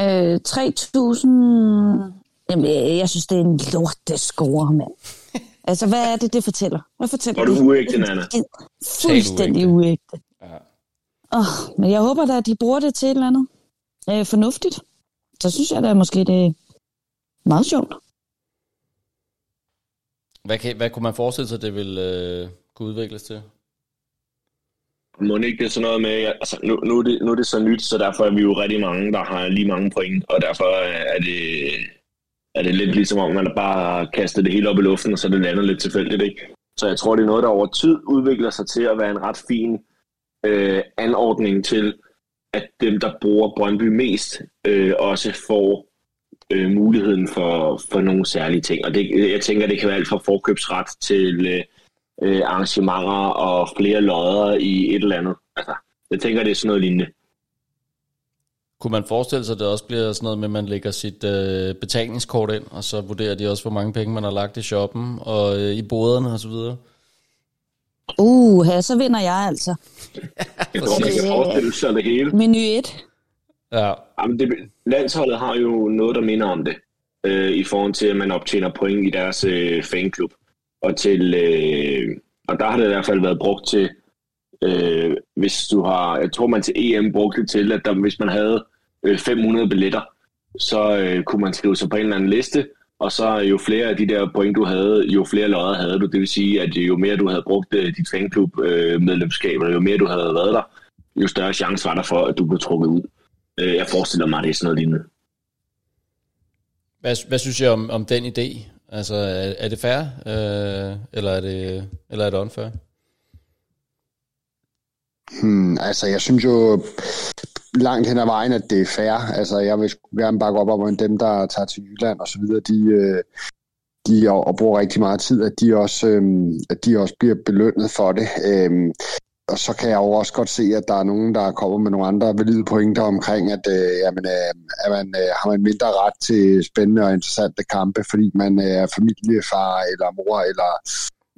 Øh, 3000... Jamen, jeg, jeg synes, det er en lortescore, mand. Altså, hvad er det, det fortæller? Hvad fortæller Var du uægte, Nana? Fuldstændig uægte. Ja. Oh, men jeg håber da, at de bruger det til et eller andet øh, fornuftigt. Så synes jeg da måske, det er meget sjovt. Hvad, kan, hvad kunne man forestille sig, det vil øh, kunne udvikles til? Må det ikke det er sådan noget med, altså nu, nu, er det, nu er det så nyt, så derfor er vi jo rigtig mange, der har lige mange point, og derfor er det, er det lidt ligesom om, man bare kaster kastet det hele op i luften, og så det lander lidt tilfældigt, ikke? Så jeg tror, det er noget, der over tid udvikler sig til at være en ret fin øh, anordning til, at dem, der bruger Brøndby mest, øh, også får øh, muligheden for, for nogle særlige ting. Og det, jeg tænker, det kan være alt fra forkøbsret til øh, øh, arrangementer og flere lodder i et eller andet. Altså, jeg tænker, det er sådan noget lignende. Kunne man forestille sig, at det også bliver sådan noget med, at man lægger sit øh, betalingskort ind, og så vurderer de også, hvor mange penge man har lagt i shoppen og øh, i boderne osv.? Uh, her, så vinder jeg altså. Jeg tror, man kan forestille sig det hele. Menu 1. Ja. Jamen, det, landsholdet har jo noget, der minder om det, øh, i forhold til, at man optjener point i deres øh, fanklub. Og, til, øh, og der har det i hvert fald været brugt til, øh, hvis du har, jeg tror man til EM brugte det til, at der, hvis man havde øh, 500 billetter, så øh, kunne man skrive sig på en eller anden liste, og så øh, jo flere af de der point, du havde, jo flere lodder havde du. Det vil sige, at jo mere du havde brugt øh, dit fanklub øh, medlemskab, eller jo mere du havde været der, jo større chance var der for, at du blev trukket ud. Øh, jeg forestiller mig, at det er sådan noget lignende. Hvad, hvad synes jeg om, om den idé? Altså, er, er det fair, øh, eller, er det, eller er det unfair? Hmm, altså, jeg synes jo langt hen ad vejen, at det er fair. Altså, jeg vil gerne bakke op om, at dem, der tager til Jylland og så videre, de, øh, de og, og bruger rigtig meget tid, at de også, øh, at de også bliver belønnet for det. Øh, og så kan jeg jo også godt se, at der er nogen, der kommer med nogle andre valide pointer omkring, at øh, jamen, øh, at man, øh, har man mindre ret til spændende og interessante kampe, fordi man øh, er familiefar eller mor, eller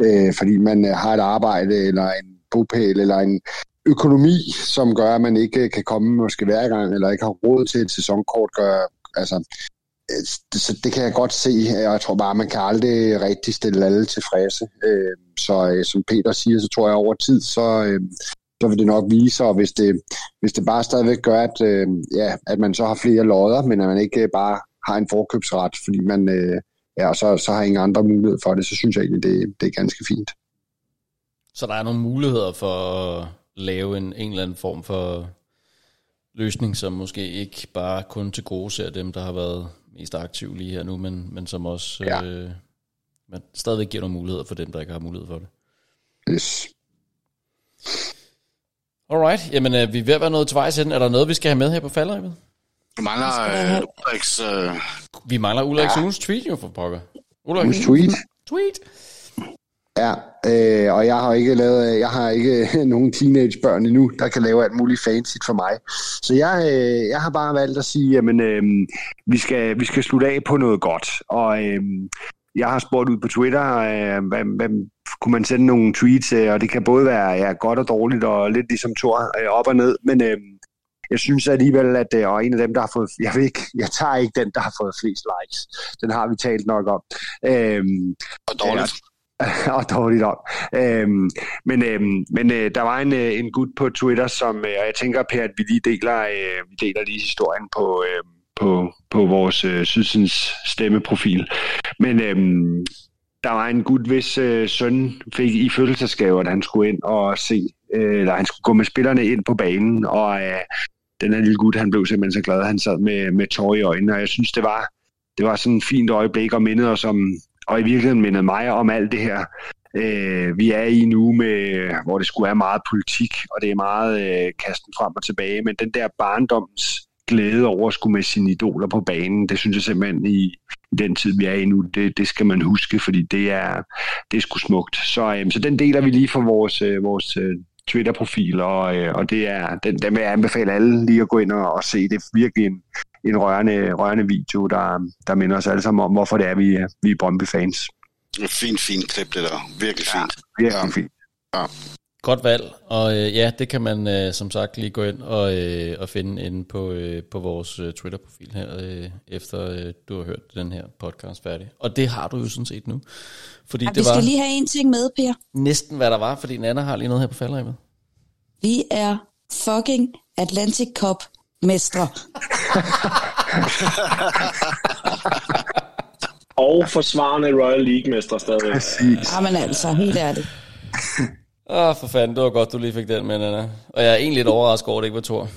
øh, fordi man øh, har et arbejde, eller en bopæl, eller en økonomi, som gør, at man ikke øh, kan komme måske hver gang, eller ikke har råd til et sæsonkort, gør, altså, Øh, så det kan jeg godt se, jeg tror bare, man kan aldrig rigtig stille alle tilfredse. Øh, så øh, som Peter siger, så tror jeg over tid, så, så vil det nok vise, og hvis det, hvis det bare stadigvæk gør, at, ja, at man så har flere lodder, men at man ikke bare har en forkøbsret, fordi man ja, og så, så har ingen andre mulighed for det, så synes jeg egentlig, det, det er ganske fint. Så der er nogle muligheder for at lave en, en eller anden form for løsning, som måske ikke bare kun til gode ser dem, der har været mest aktive lige her nu, men, men som også ja. øh, men stadigvæk giver nogle muligheder for dem, der ikke har mulighed for det. Yes. Alright, jamen øh, vi er ved at være nået til vejs enden. Er der noget, vi skal have med her på faldrebet? Vi mangler øh, Ulriks... Øh... Vi mangler Ulriks ja. ugens tweet jo for pokker. Ulriks tweet? Tweet. Ja, øh, og jeg har ikke lavet, jeg har ikke nogen teenagebørn endnu, der kan lave alt muligt fancy for mig. Så jeg, øh, jeg har bare valgt at sige, jamen, øh, vi, skal, vi skal slutte af på noget godt. Og øh, jeg har spurgt ud på Twitter, øh, hvad, hvad, kunne man sende nogle tweets, øh, og det kan både være ja, godt og dårligt, og lidt ligesom Thor, øh, op og ned, men øh, jeg synes alligevel, at øh, og en af dem, der har fået, jeg ved ikke, jeg tager ikke den, der har fået flest likes. Den har vi talt nok om. Øh, og dårligt. Og dårligt om. Øhm, men øhm, men øh, der var en, øh, en gut på Twitter, som, øh, og jeg tænker, Per, at vi lige deler, øh, vi deler lige historien på, øh, på, på vores øh, sydsens stemmeprofil. Men øhm, der var en gut, hvis øh, søn fik i fødselsdagsgave, at han skulle ind og se, øh, eller han skulle gå med spillerne ind på banen, og øh, den her lille gut, han blev simpelthen så glad, at han sad med, med tårer i øjnene, og jeg synes, det var, det var sådan et fint øjeblik og mindede os om, og i virkeligheden mindede mig om alt det her, øh, vi er i nu, med, hvor det skulle være meget politik, og det er meget øh, kasten frem og tilbage, men den der barndoms glæde over at skulle med sine idoler på banen, det synes jeg simpelthen i, i den tid, vi er i nu, det, det skal man huske, fordi det er, det er sgu smukt. Så, øh, så den deler vi lige for vores, øh, vores øh, Twitter-profil, og, øh, og det er, den, den vil jeg anbefale alle lige at gå ind og, og se. Det er virkelig en, en rørende, rørende video, der, der minder os alle sammen om, hvorfor det er, vi, vi er Brøndby-fans. Fint, fint klip, det der. Virkelig fint. Ja, virkelig ja. fint. Ja. Godt valg, og øh, ja, det kan man øh, som sagt lige gå ind og, øh, og finde inde på, øh, på vores øh, Twitter-profil her, øh, efter øh, du har hørt den her podcast færdig. Og det har du jo sådan set nu. Fordi ja, det vi skal var lige have en ting med, Per. Næsten hvad der var, fordi Nana har lige noget her på faldrebet. Vi er fucking Atlantic Cup mestre. og forsvarende Royal League-mestre stadigvæk. Præcis. Jamen altså, helt ærligt. Åh, oh, for fanden, det var godt, du lige fik den med, Nana. Og jeg er egentlig lidt overrasket over, at det ikke var Thor.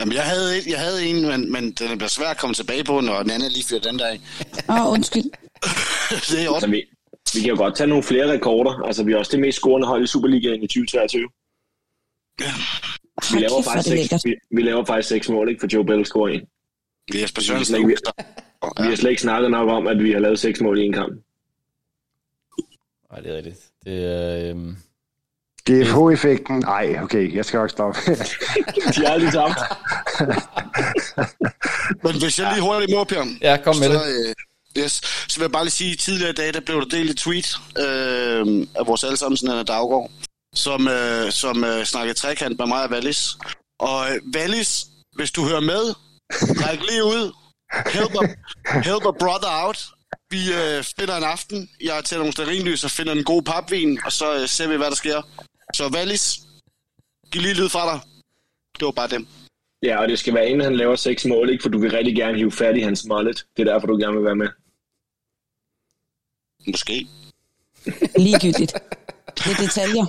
Jamen, jeg havde, jeg havde en, men, men den bliver svært at komme tilbage på, når Nana lige fyrer den dag. Åh, oh, undskyld. det er altså, vi, vi kan jo godt tage nogle flere rekorder. Altså, vi er også det mest scorende hold i Superligaen i 2023. Ja. Vi laver, faktisk seks, vi, vi laver faktisk seks mål, ikke? For Joe Bell scorer en. Jesper Sørensen. Vi, Vi har slet ikke snakket nok om, at vi har lavet seks mål i en kamp. Nej, det er rigtigt. Det er... Øhm... GFH-effekten? Nej, okay, jeg skal nok stoppe. De har aldrig tabt. Men hvis jeg lige hurtigt må, Per. Ja, kom med så, det. Øh, yes, så vil jeg bare lige sige, at tidligere i dag, der blev der delt et tweet øh, af vores allesammen, Anna Daggaard, som, øh, som øh, snakkede trekant med mig og Wallis. Og øh, Wallis, hvis du hører med, ræk lige ud. Help a, help a brother out. Vi øh, finder en aften. Jeg tænder nogle sterinlys og finder en god papvin, og så øh, ser vi, hvad der sker. Så Wallis, giv lige lyd fra dig. Det var bare dem. Ja, og det skal være inden han laver seks mål, ikke? For du vil rigtig gerne hive fat i hans mullet. Det er derfor, du gerne vil være med. Måske. Ligegyldigt. Det er detaljer.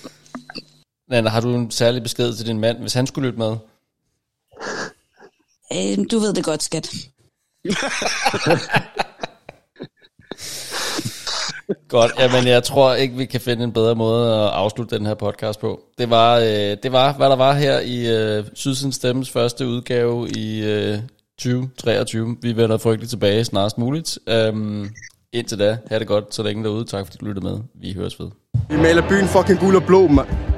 Nana, har du en særlig besked til din mand, hvis han skulle lytte med? Øh, du ved det godt, skat. Godt, jamen jeg tror ikke, vi kan finde en bedre måde at afslutte den her podcast på. Det var, øh, det var hvad der var her i øh, Sydsens Stemmes første udgave i øh, 2023. Vi vender frygteligt tilbage snarest muligt. Um, indtil da, have det godt så længe derude. Tak fordi du lyttede med. Vi høres ved. Vi maler byen fucking gul og blå, mand.